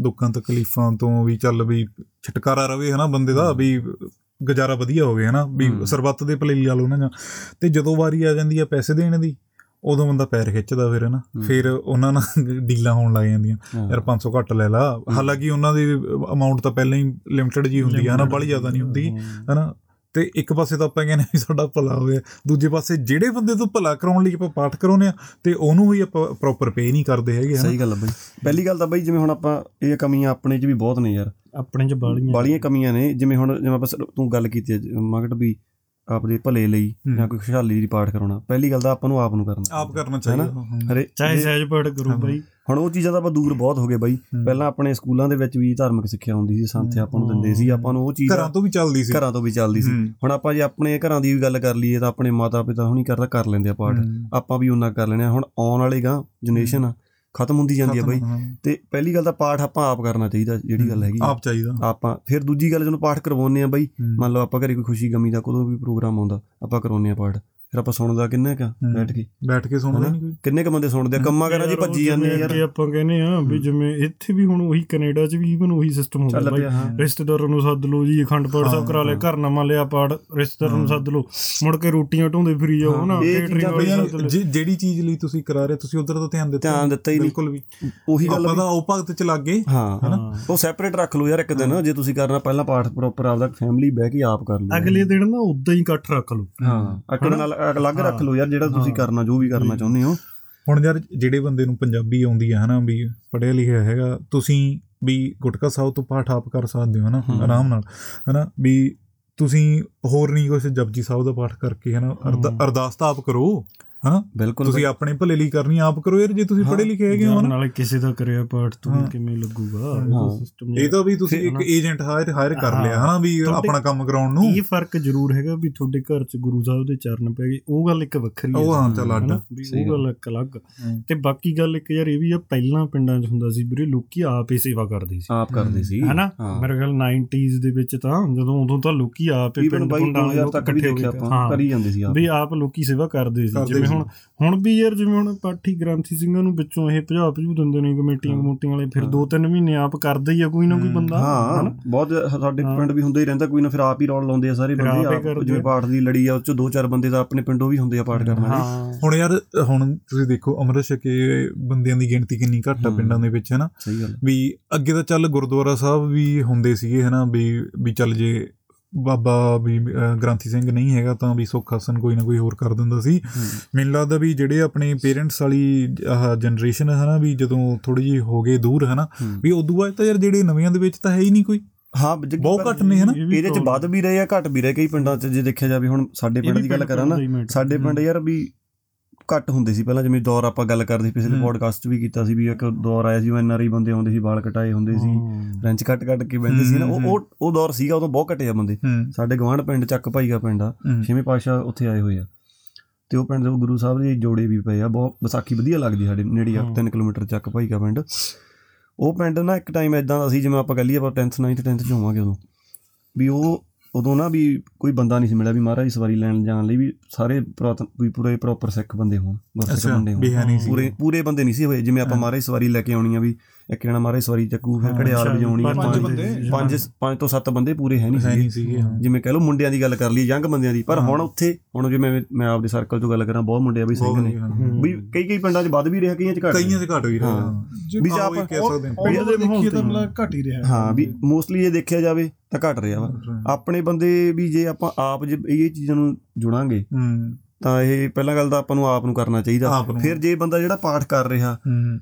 ਦੁੱਖਾਂ ਤਕਲੀਫਾਂ ਤੋਂ ਵੀ ਚੱਲ ਵੀ ਛੁਟਕਾਰਾ ਰਵੇ ਹਨਾ ਬੰਦੇ ਦਾ ਵੀ ਗੁਜ਼ਾਰਾ ਵਧੀਆ ਹੋਵੇ ਹਨਾ? ਵੀ ਹੂੰ। ਸਰਬੱਤ ਦੇ ਭਲੇ ਲਈ ਲਾ ਲਓ ਨਾ ਜਾਂ ਤੇ ਜਦੋਂ ਵਾਰੀ ਆ ਜਾਂਦੀ ਆ ਪੈਸੇ ਦੇਣ ਦੀ ਉਦੋਂ ਬੰਦਾ ਪੈਰ ਖਿੱਚਦਾ ਫਿਰ ਹਨਾ? ਹੂੰ। ਫਿਰ ਉਹਨਾਂ ਨਾਲ ਡੀਲਾਂ ਹੋਣ ਲੱਗ ਜਾਂਦੀਆਂ। ਹਾਂ। ਯਾਰ 500 ਘੱਟ ਲੈ ਲਾ। ਹਾਲਾਂਕਿ ਉਹਨਾਂ ਦੀ ਅਮਾਉਂਟ ਤਾਂ ਪਹਿਲਾਂ ਹੀ ਲਿਮਟਿਡ ਜੀ ਹੁੰਦੀ ਆ ਨਾ ਬੜੀ ਜ਼ਿਆਦਾ ਨਹੀਂ ਹੁੰਦੀ ਹਨਾ? ਤੇ ਇੱਕ ਪਾਸੇ ਤਾਂ ਆਪਾਂ ਕਹਿੰਦੇ ਵੀ ਸਾਡਾ ਭਲਾ ਹੋਵੇ ਦੂਜੇ ਪਾਸੇ ਜਿਹੜੇ ਬੰਦੇ ਤੋਂ ਭਲਾ ਕਰਾਉਣ ਲਈ ਆਪਾਂ ਪਾਠ ਕਰਾਉਂਦੇ ਆ ਤੇ ਉਹਨੂੰ ਹੀ ਆਪਾਂ ਪ੍ਰੋਪਰ ਪੇ ਨਹੀਂ ਕਰਦੇ ਹੈਗੇ ਹਨਾ? ਸਹੀ ਗੱਲ ਆ ਬਈ। ਪਹਿਲੀ ਗੱਲ ਤਾਂ ਬਈ ਜਿਵੇਂ ਹੁਣ ਆਪਾਂ ਇਹ ਕਮੀਆਂ ਆਪਣੇ 'ਚ ਵੀ ਬਹੁਤ ਨੇ ਯਾਰ। ਆਪਣੇ ਚ ਬਾਲੀਆਂ ਬਾਲੀਆਂ ਕਮੀਆਂ ਨੇ ਜਿਵੇਂ ਹੁਣ ਜਿਵੇਂ ਆਪਾਂ ਤੂੰ ਗੱਲ ਕੀਤੀ ਮਗਟ ਵੀ ਆਪਦੇ ਭਲੇ ਲਈ। ਜਾਂ ਕੋਈ ਖੁਸ਼ਹਾਲੀ ਦੀ ਪਾਠ ਕਰਾਉਣਾ। ਪਹਿਲੀ ਗੱਲ ਤਾਂ ਆਪਾਂ ਨੂੰ ਆਪ ਨੂੰ ਕਰਨਾ ਆਪ ਕਰਨਾ ਚਾਹੀਦਾ। ਹਰੇ ਚਾਹੇ ਸਹਿਜ ਪਾਠ ਕਰੂ ਬਾਈ। ਹੁਣ ਉਹ ਚੀਜ਼ਾਂ ਤਾਂ ਆਪਾਂ ਦੂਰ ਬਹੁਤ ਹੋ ਗਏ ਬਾਈ। ਪਹਿਲਾਂ ਆਪਣੇ ਸਕੂਲਾਂ ਦੇ ਵਿੱਚ ਵੀ ਧਾਰਮਿਕ ਸਿੱਖਿਆ ਹੁੰਦੀ ਸੀ ਸੰਥ ਆਪਾਂ ਨੂੰ ਦਿੰਦੇ ਸੀ। ਆਪਾਂ ਨੂੰ ਉਹ ਚੀਜ਼ ਘਰਾਂ ਤੋਂ ਵੀ ਚੱਲਦੀ ਸੀ। ਘਰਾਂ ਤੋਂ ਵੀ ਚੱਲਦੀ ਸੀ। ਹੁਣ ਆਪਾਂ ਜੇ ਆਪਣੇ ਘਰਾਂ ਦੀ ਵੀ ਗੱਲ ਕਰ ਲਈਏ ਤਾਂ ਆਪਣੇ ਮਾਤਾ ਪਿਤਾ ਹੁਣੀ ਕਰਦਾ ਕਰ ਲੈਂਦੇ ਆ ਪਾਠ। ਆਪਾਂ ਵੀ ਉਹਨਾਂ ਕਰ ਲੈਣੇ ਆ। ਹੁਣ ਆਉਣ ਵਾਲੇ ਗਾਂ ਜਨਰੇਸ਼ਨ ਆ ਖਤਮ ਹੁੰਦੀ ਜਾਂਦੀ ਆ ਬਾਈ। ਤੇ ਪਹਿਲੀ ਗੱਲ ਤਾਂ ਪਾਠ ਆਪਾਂ ਆਪ ਕਰਨਾ ਚਾਹੀਦਾ ਜਿਹੜੀ ਗੱਲ ਹੈਗੀ। ਆਪ ਚਾਹੀਦਾ ਆਪਾਂ ਫਿਰ ਦੂਜੀ ਗੱਲ ਜਦੋਂ ਪਾਠ ਕਰਵਾਉਂਦੇ ਆ ਬਾਈ। ਮੰਨ ਲਓ ਆਪਾਂ ਘਰੇ ਕੋਈ ਖੁਸ਼ੀ ਗਮੀ ਦਾ ਕੋਈ ਵੀ ਪ੍ਰੋਗਰਾਮ ਆਉਂਦਾ ਆਪਾਂ ਕਰਵਾਉਂਦੇ ਆ ਪਾਠ ਫਿਰ ਆਪਾਂ ਸੁਣਦਾ ਕਿੰਨੇ ਕਾ। ਬੈਠ ਕੇ। ਬੈਠ ਕੇ ਸੁਣਦਾ ਹਨਾ? ਨਹੀਂ ਕੋਈ? ਕਿੰਨੇ ਕ ਬੰਦੇ ਸੁਣਦੇ ਆ? ਕੰਮਾਂ ਕਰਾਂ ਜੀ ਭੱਜੀ ਜਾਂਦੇ ਯਾਰ। ਆਪਾਂ ਕਹਿੰਦੇ ਆ ਵੀ ਜਿਵੇਂ ਇੱਥੇ ਵੀ ਹੁਣ ਉਹੀ ਕੈਨੇਡਾ 'ਚ ਵੀ ਇਵਨ ਉਹੀ ਸਿਸਟਮ ਹੋ ਗਿਆ ਬਾਈ। ਰਿਸ਼ਤੇਦਾਰਾਂ ਨੂੰ ਸੱਦ ਲਓ ਜੀ ਅਖੰਡ ਪਾਠ ਸਾਹਿਬ ਕਰਾ ਹਾਂ। ਘਰ ਨਵਾਂ ਲਿਆ ਪਾਠ ਰਿਸ਼ਤੇਦਾਰਾਂ ਨੂੰ ਸੱਦ ਲਓ। ਮੁੜ ਕੇ ਰੋਟੀਆਂ ਢੋਂਦੇ ਫਿਰੀ ਜਾਓ ਹਨਾ? ਜਿਹੜੀ ਚੀਜ਼ ਲਈ ਤੁਸੀਂ ਕਰਾ ਰਹੇ ਤੁਸੀਂ ਉਧਰ ਤਾਂ ਧਿਆਨ ਦਿੱਤਾ ਧਿਆਨ ਦਿੱਤਾ ਹੀ ਨਹੀਂ। ਬਿਲਕੁਲ ਵੀ। ਉਹੀ ਗੱਲ ਆਪਾਂ ਤਾਂ ਉਹ ਭਗਤ ਚ ਲੱਗ ਗਏ ਹਾਂ ਹਾਂ। ਉਹ ਸੈਪਰੇਟ ਰੱਖ ਲਓ ਯਾਰ ਇੱਕ ਦਿਨ ਜੇ ਤੁਸੀਂ ਕਰਨਾ ਪਹਿਲਾਂ ਪਾਠ ਪ੍ਰੋਪਰ ਆਪਦਾ ਫੈਮਿਲੀ ਬਹਿ ਕੇ ਆਪ ਕਰ ਲਓ। ਅਗਲੇ ਦਿਨ ਨਾ ਉਦਾਂ ਹੀ ਇਕੱਠ ਰੱਖ ਲਓ। ਹਾਂ ਇੱਕ ਦਿਨ ਅਲ- ਅਲੱਗ ਰੱਖ ਲਓ ਯਾਰ ਜਿਹੜਾ ਤੁਸੀਂ ਕਰਨਾ ਜੋ ਵੀ ਕਰਨਾ ਚਾਹੁੰਦੇ ਹੋ ਹੁਣ ਯਾਰ ਜਿਹੜੇ ਬੰਦੇ ਨੂੰ ਪੰਜਾਬੀ ਆਉਂਦੀ ਆ ਹਨਾ ਵੀ ਪੜ੍ਹਿਆ ਲਿਖਿਆ ਹੈਗਾ ਤੁਸੀਂ ਵੀ ਗੁਟਕਾ ਸਾਹਿਬ ਤੋਂ ਪਾਠ ਆਪ ਕਰ ਸਕਦੇ ਹੋ ਹਨਾ। ਆਰਾਮ ਨਾਲ ਹਨਾ ਵੀ ਤੁਸੀਂ ਹੋਰ ਨਹੀਂ ਕੁਝ ਜਪਜੀ ਸਾਹਿਬ ਦਾ ਪਾਠ ਕਰਕੇ ਹਨਾ। ਅਰਦਾਸ ਤਾਂ ਆਪ ਕਰੋ ਹਨਾ ਬਿਲਕੁਲ ਤੁਸੀਂ ਆਪਣੇ ਭਲੇ ਲਈ ਕਰਨੀ ਆਪ ਕਰੋ ਯਾਰ ਜੇ ਤੁਸੀਂ ਪੜ੍ਹੇ ਲਿਖੇ ਹੈਗੇ ਹੋ ਹਨਾ? ਨਾਲੇ ਕਿਸੇ ਦਾ ਕਰਿਆ ਪਾਰਟ ਹਾਂ। ਤੋਂ ਕਿਵੇਂ ਲੱਗੂਗਾ? ਹਾਂ। ਸਿਸਟਮ ਇਹ ਤਾਂ ਵੀ ਤੁਸੀਂ ਇੱਕ। ਏਜੰਟ ਹਾਇਰ ਹਾਇਰ ਕਰ ਹਾਂ। ਲਿਆ ਹਨਾ ਵੀ ਆਪਣਾ ਕੰਮ ਕਰਾਉਣ ਨੂੰ। ਇਹ ਫ਼ਰਕ ਜ਼ਰੂਰ ਹੈਗਾ ਵੀ ਤੁਹਾਡੇ ਘਰ 'ਚ ਗੁਰੂ ਸਾਹਿਬ ਦੇ ਚਰਨ ਪੈ ਗਏ? ਉਹ ਗੱਲ ਇੱਕ ਵੱਖਰੀ ਉਹ ਹੈ ਹਾਂ ਚੱਲ ਅੱਡ। ਉਹ ਗੱਲ। ਇੱਕ ਅਲੱਗ। ਹੂੰ। ਤੇ ਬਾਕੀ ਗੱਲ ਇੱਕ ਯਾਰ ਇਹ ਵੀ ਆ ਪਹਿਲਾਂ ਪਿੰਡਾਂ 'ਚ ਹੁੰਦਾ ਸੀ ਵੀਰੇ ਲੋਕੀ ਆਪ ਹੀ ਸੇਵਾ ਕਰਦੇ ਸੀ। ਆਪ ਕਰਦੇ ਸੀ। ਹੈਨਾ? ਹਾਂ। ਮੇਰੇ ਖਿਆਲ 90s ਦੇ ਵਿੱਚ ਤਾਂ ਜਦੋਂ ਉਦੋਂ ਤਾਂ ਲੋਕੀ ਆਪ ਹੀ ਪਿੰਡ ਪੁੰਡਾਂ ਵਾਲੇ 2000 ਲੋਕ ਤੱਕ ਵੀ ਇਕੱਠੇ ਹੋ ਦੇਖਿਆ ਕੇ ਆਪਾਂ ਹਾਂ। ਕਰੀ ਜਾਂਦੇ ਸੀ ਆਪ। ਵੀ ਆਪ ਲੋਕੀ ਸੇਵਾ ਕਰਦੇ ਸੀ ਜਿਵੇਂ। ਹੁਣ ਹੁਣ ਵੀ ਯਾਰ ਜਿਵੇਂ ਹੁਣ ਪਾਠੀ ਗ੍ਰੰਥੀ ਸਿੰਘਾਂ ਨੂੰ ਵਿੱਚੋਂ ਇਹ ਭਜਾ ਭਜੂ ਦਿੰਦੇ ਨੇ ਕਮੇਟੀਆਂ ਹਾਂ। ਕਮੂਟੀਆਂ ਵਾਲੇ ਫਿਰ ਹਾਂ। 2-3 ਮਹੀਨੇ ਆਪ ਕਰਦੇ ਹੀ ਆ ਕੋਈ ਨਾ ਕੋਈ ਹੂੰ, ਬੰਦਾ ਹਾਂ? ਬਹੁਤ ਸਾਡੇ ਹਾਂ। ਪਿੰਡ ਵੀ ਹੁੰਦਾ ਹੀ ਰਹਿੰਦਾ ਕੋਈ ਨਾ ਫਿਰ ਆਪ ਹੀ ਰੌਲ ਲਾਉਂਦੇ ਆ ਸਾਰੇ ਬੰਦੇ ਆਪ ਹੀ ਜਿਵੇਂ। ਪਾਠ ਦੀ ਲੜੀ ਆ ਉਹ ਚ ਦੋ ਚਾਰ ਬੰਦੇ ਤਾਂ ਆਪਣੇ ਪਿੰਡੋਂ ਵੀ ਹੁੰਦੇ ਆ ਪਾਠ ਕਰਨ ਵਾਲੇ ਹਾਂ ਹੁਣ ਯਾਰ ਹੁਣ ਤੁਸੀਂ ਦੇਖੋ ਅੰਮ੍ਰਿਤ ਛਕੇ ਬੰਦਿਆਂ ਦੀ ਗਿਣਤੀ ਕਿੰਨੀ ਘੱਟ ਆ ਹੂੰ। ਪਿੰਡਾਂ ਦੇ ਵਿੱਚ ਹਨਾ ਸਹੀ ਗੱਲ ਵੀ ਅੱਗੇ ਤਾਂ ਚੱਲ ਗੁਰਦੁਆਰਾ ਸਾਹਿਬ ਵੀ ਹੁੰਦੇ ਸੀਗੇ ਹਨਾ ਵੀ ਵੀ ਚੱਲ ਜੇ ਬਾਬਾ ਵੀ ਗ੍ਰੰਥੀ ਸਿੰਘ ਨਹੀਂ ਹੈਗਾ ਤਾਂ ਵੀ ਸੁੱਖ ਆਸਨ ਕੋਈ ਨਾ ਕੋਈ ਹੋਰ ਕਰ ਦਿੰਦਾ ਸੀ। ਮੈਨੂੰ ਲੱਗਦਾ ਵੀ ਜਿਹੜੇ ਆਪਣੇ ਪੇਰੈਂਟਸ ਵਾਲੀ ਆਹ ਜਨਰੇਸ਼ਨ ਹੈ ਨਾ ਵੀ ਜਦੋਂ ਥੋੜੀ ਜਿਹੀ ਹੋ ਗਏ ਦੂਰ ਹਨਾ ਹੂੰ। ਵੀ ਉਦੋਂ ਬਾਅਦ ਤਾਂ ਯਾਰ ਜਿਹੜੇ ਨਵਿਆਂ ਦੇ ਵਿੱਚ ਤਾਂ ਹੈ ਹੀ ਨਹੀਂ ਕੋਈ। ਹਾਂ ਬਹੁਤ ਘੱਟ ਨੇ ਹਨਾ ਇਹਦੇ ਚ ਵੱਧ ਵੀ ਰਹੇ ਆ ਘੱਟ ਵੀ ਰਹੇ ਕਈ ਪਿੰਡਾਂ ਚ ਜੇ ਦੇਖਿਆ ਜਾਵੇ ਹੁਣ ਸਾਡੇ ਪਿੰਡ ਦੀ ਗੱਲ ਕਰਾਂ ਨਾ ਸਾਡੇ ਪਿੰਡ ਯਾਰ ਵੀ ਘੱਟ ਹੁੰਦੇ ਸੀ ਪਹਿਲਾਂ ਜਿਵੇਂ ਦੌਰ ਆਪਾਂ ਗੱਲ ਕਰਦੇ ਪਿਛਲੇ। ਪੋਡਕਾਸਟ ਵੀ ਕੀਤਾ ਸੀ ਵੀ ਇੱਕ ਦੌਰ ਆਇਆ ਸੀ ਉਹ ਐਨਆਰਆਈ ਬੰਦੇ ਆਉਂਦੇ ਸੀ ਵਾਲ ਕਟਾਏ ਹੁੰਦੇ ਸੀ ਹਾਂ। ਫ੍ਰੈਂਚ ਕੱਟ ਕੱਟ ਕੇ ਬੈਠਦੇ ਸੀ ਨਾ ਉਹ ਉਹ ਦੌਰ ਸੀਗਾ ਉਦੋਂ ਬਹੁਤ ਘਟਿਆ ਬੰਦੇ ਹੂੰ ਸਾਡੇ ਗਵਾਂਢ ਪਿੰਡ ਚੱਕ ਭਾਈਗਾ ਪਿੰਡ ਆ। ਛੇਵੇਂ ਪਾਤਸ਼ਾਹ ਉੱਥੇ ਆਏ ਹੋਏ ਆ ਤੇ ਉਹ ਪਿੰਡ ਦੇ ਗੁਰੂ ਸਾਹਿਬ ਦੇ ਜੋੜੇ ਵੀ ਪਏ ਆ ਬਹੁਤ ਵਿਸਾਖੀ ਵਧੀਆ ਲੱਗਦੀ ਸਾਡੇ ਨੇੜੇ ਆ ਹਾਂ। 3 ਕਿਲੋਮੀਟਰ ਚੱਕ ਭਾਈਗਾ ਪਿੰਡ ਉਹ ਪਿੰਡ ਨਾ ਇੱਕ ਟਾਈਮ ਇਦਾਂ ਦਾ ਸੀ ਜਿਵੇਂ ਆਪਾਂ ਕਹ ਲਈਏ ਆਪਾਂ 10th 9th 10th ਚ ਹੋਵਾਂਗੇ ਉਦੋਂ ਵੀ ਉਹ ਉਦੋਂ ਨਾ ਵੀ ਕੋਈ ਬੰਦਾ ਨਹੀਂ ਸੀ ਮਿਲਿਆ ਵੀ ਮਹਾਰਾਜ ਸਵਾਰੀ ਲੈਣ ਜਾਣ ਲਈ ਵੀ ਸਾਰੇ ਵੀ ਪੂਰੇ ਪ੍ਰੋਪਰ ਸਿੱਖ ਬੰਦੇ ਹੋਣ ਅੱਛਾ ਬੰਦੇ ਹੋਣ ਪੂਰੇ ਪੂਰੇ ਬੰਦੇ ਨਹੀਂ ਸੀ ਹੋਏ ਜਿਵੇਂ ਆਪਾਂ। ਮਹਾਰਾਜ ਸਵਾਰੀ ਲੈ ਕੇ ਆਉਣੀ ਆ ਵੀ ਮਹਾਰਾਜ ਦੀ ਸਵਾਰੀ ਚੱਕੂ ਫਿਰ ਘੜਿਆਲ ਵਜਾਉਣੀ ਪੰਜ ਪੰਜ। ਪੰਜ ਤੋਂ ਸੱਤ ਬੰਦੇ ਪੂਰੇ ਹੈ ਨਹੀਂ ਸੀਗੇ। ਜਿਵੇਂ ਕਹ ਲਓ ਮੁੰਡਿਆਂ ਦੀ ਗੱਲ ਕਰ ਲਈ ਯੰਗ ਬੰਦਿਆਂ ਦੀ। ਪਰ। ਹੁਣ ਉੱਥੇ ਹੁਣ ਜਿਵੇਂ ਮੈਂ- ਆਪਦੇ ਸਰਕਲ ਤੋਂ ਗੱਲ ਕਰਾਂ ਬਹੁਤ ਮੁੰਡੇ ਆ ਵੀ ਸਿੰਘ ਨੇ। ਵੀ ਕਈ ਕਈ ਪਿੰਡਾਂ 'ਚ ਵੱਧ ਵੀ ਰਿਹਾ ਕਈਆਂ 'ਚ ਘੱਟ। ਕਈਆਂ। ਦੇ ਘੱਟ ਵੀ ਰਹੇ। ਵੀ ਜੇ ਆਪਾਂ- ਕਹਿ ਸਕਦੇ ਹਾਂ। ਪਿੰਡ ਦੇ ਮਾਹੌਲ ਦੇਖੀਏ ਤਾਂ ਮਤਲਬ ਘਟ ਹੀ ਰਿਹਾ। ਹਾਂ ਵੀ ਮੋਸਟਲੀ ਇਹ ਦੇਖਿਆ ਜਾਵੇ ਤਾਂ ਘਟ ਰਿਹਾ ਵਾ। ਆਪਣੇ ਬੰਦੇ ਵੀ ਜੇ ਆਪਾਂ ਆਪ ਜੇ ਇਹ ਚੀਜ਼ਾਂ ਨੂੰ ਜੁੜਾਂਗੇ ਤਾਂ ਇਹ ਪਹਿਲਾਂ ਗੱਲ ਤਾਂ ਆਪਾਂ ਨੂੰ ਆਪ ਨੂੰ ਕਰਨਾ ਚਾਹੀਦਾ। ਫਿਰ ਜੇ ਬੰਦਾ ਜਿਹੜਾ ਪਾਠ ਕਰ ਰਿਹਾ ਹੂੰ।